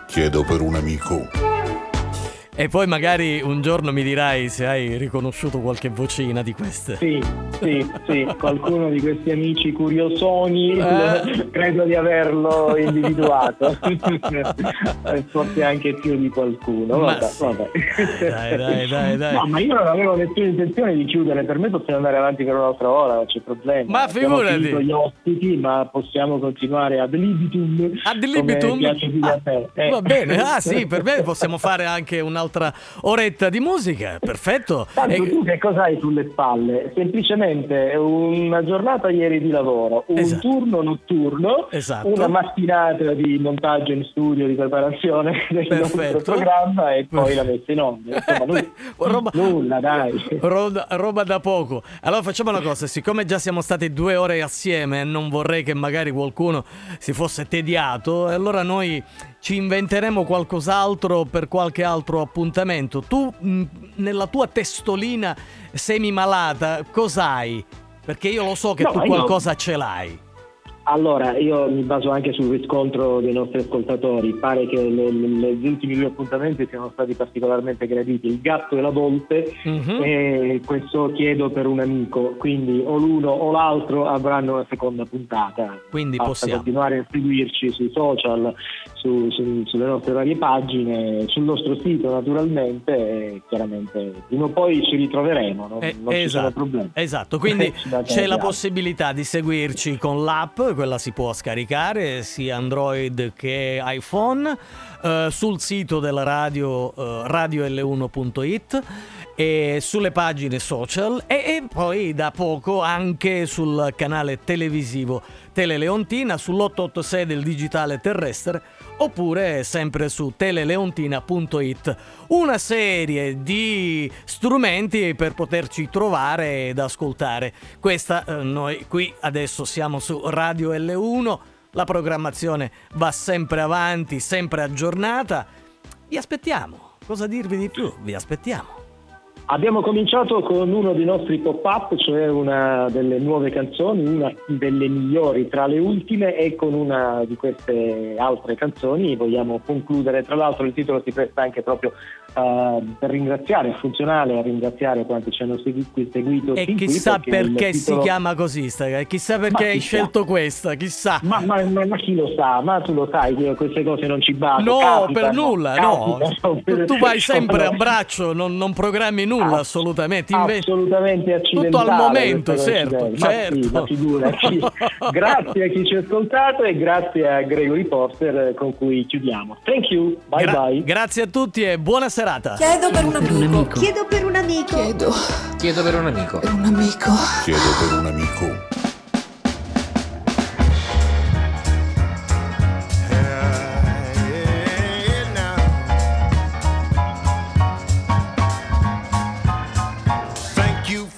Chiedo per un amico. E poi magari un giorno mi dirai se hai riconosciuto qualche vocina di queste. Sì, sì, sì, qualcuno di questi amici curiosoni Eh. [laughs] credo di averlo individuato, [laughs] forse anche più di qualcuno. Ma Vabbè, sì. vabbè. Dai, dai, dai, dai. No, ma io non avevo nessuna intenzione di chiudere, per me possiamo andare avanti per un'altra ora, non c'è problema. Ma figurati. gli ospiti, ma possiamo continuare ad libitum. Ad libitum? come piace più a te. Eh. Va bene, ah sì, per me possiamo fare anche un'altra oretta di musica, perfetto. Tanto E- tu che cosa hai sulle spalle? Semplicemente una giornata ieri di lavoro, un Esatto. turno notturno, Esatto. una mattinata di montaggio in studio, di preparazione [laughs] del nostro programma e poi la messa in onda. Insomma, [laughs] roba, nulla, dai. roba, roba da poco. Allora facciamo una cosa, siccome già siamo stati due ore assieme, non vorrei che magari qualcuno si fosse tediato, e allora noi ci inventeremo qualcos'altro per qualche altro appuntamento. Tu mh, nella tua testolina semi-malata cos'hai? Perché io lo so che No, tu qualcosa ce l'hai. Allora, io mi baso anche sul riscontro dei nostri ascoltatori. Pare che le- le- gli ultimi due appuntamenti siano stati particolarmente graditi. Il gatto e la volpe Mhm. e questo chiedo per un amico. Quindi o l'uno o l'altro avranno una seconda puntata. Quindi Basta possiamo. continuare a seguirci sui social, su- su- sulle nostre varie pagine, sul nostro sito naturalmente e chiaramente prima o poi ci ritroveremo, non, Eh, non esatto, esatto, quindi [laughs] c'è la possibilità di seguirci con l'app, quella si può scaricare sia Android che iPhone, eh, sul sito della radio eh, radiol1.it e sulle pagine social e, e poi da poco anche sul canale televisivo Teleleontina sull'886 del digitale terrestre oppure sempre su teleleontina.it una serie di strumenti per poterci trovare ed ascoltare. Questa eh, noi qui adesso siamo su Radio L1 la programmazione va sempre avanti sempre aggiornata. Vi aspettiamo. Cosa dirvi di più? Vi aspettiamo Abbiamo cominciato con uno dei nostri pop-up, cioè una delle nuove canzoni, una delle migliori tra le ultime e con una di queste altre canzoni vogliamo concludere. Tra l'altro il titolo si presta anche proprio eh, per ringraziare, è funzionale a ringraziare quanti ci hanno segui- seguito. e fin qui, chissà perché perché si titolo- chiama così sta- chissà perché hai chissà. scelto questa chissà Ma, ma- ma- ma chi lo sa? Ma tu lo sai queste cose non ci baso. No, capitano, per nulla, no. capitano. Tu, tu vai sempre a braccio, non, non programmi nulla Ass- assolutamente. Inve- assolutamente accidentale Tutto al momento, certo, sì, certo. figurati. [laughs] grazie a chi ci ha ascoltato e grazie a Gregory Porter eh, con cui chiudiamo. Thank you, bye Gra- bye. Grazie a tutti e buona serata. Chiedo per un amico. Chiedo per un amico. Chiedo Chiedo per un amico. per un amico. Chiedo per un amico.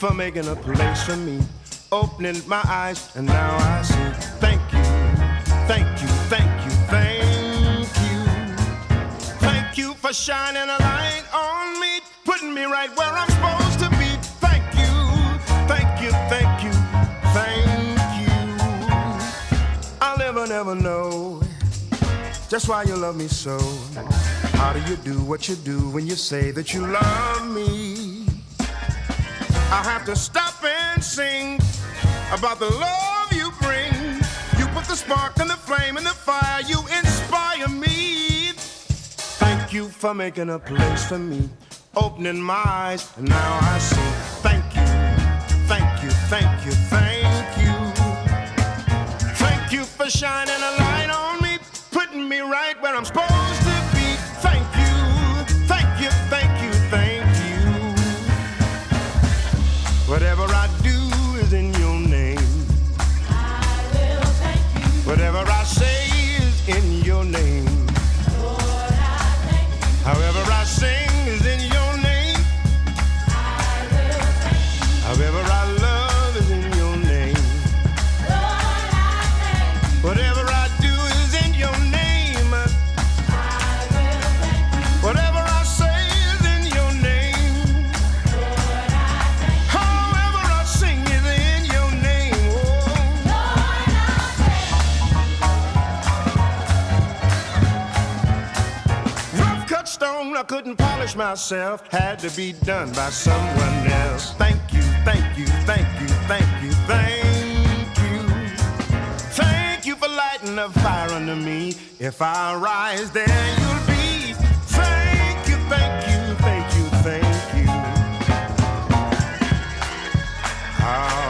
for making a place for me. Opening my eyes, and now I see. Thank you, thank you, thank you, thank you. Thank you for shining a light on me, putting me right where I'm supposed to be. Thank you, thank you, thank you, thank you. I'll never, never know just why you love me so. How do you do what you do when you say that you love me? I have to stop and sing about the love you bring. You put the spark and the flame and the fire, you inspire me. Thank you for making a place for me, opening my eyes, and now I see. Thank you, thank you, thank you, thank you. Thank you for shining a light on me, putting me right where I'm supposed Whatever myself had to be done by someone else. Thank you, thank you, thank you, thank you, thank you. Thank you for lighting a fire under me. If I rise, there you'll be. Thank you, thank you, thank you, thank you. Ah.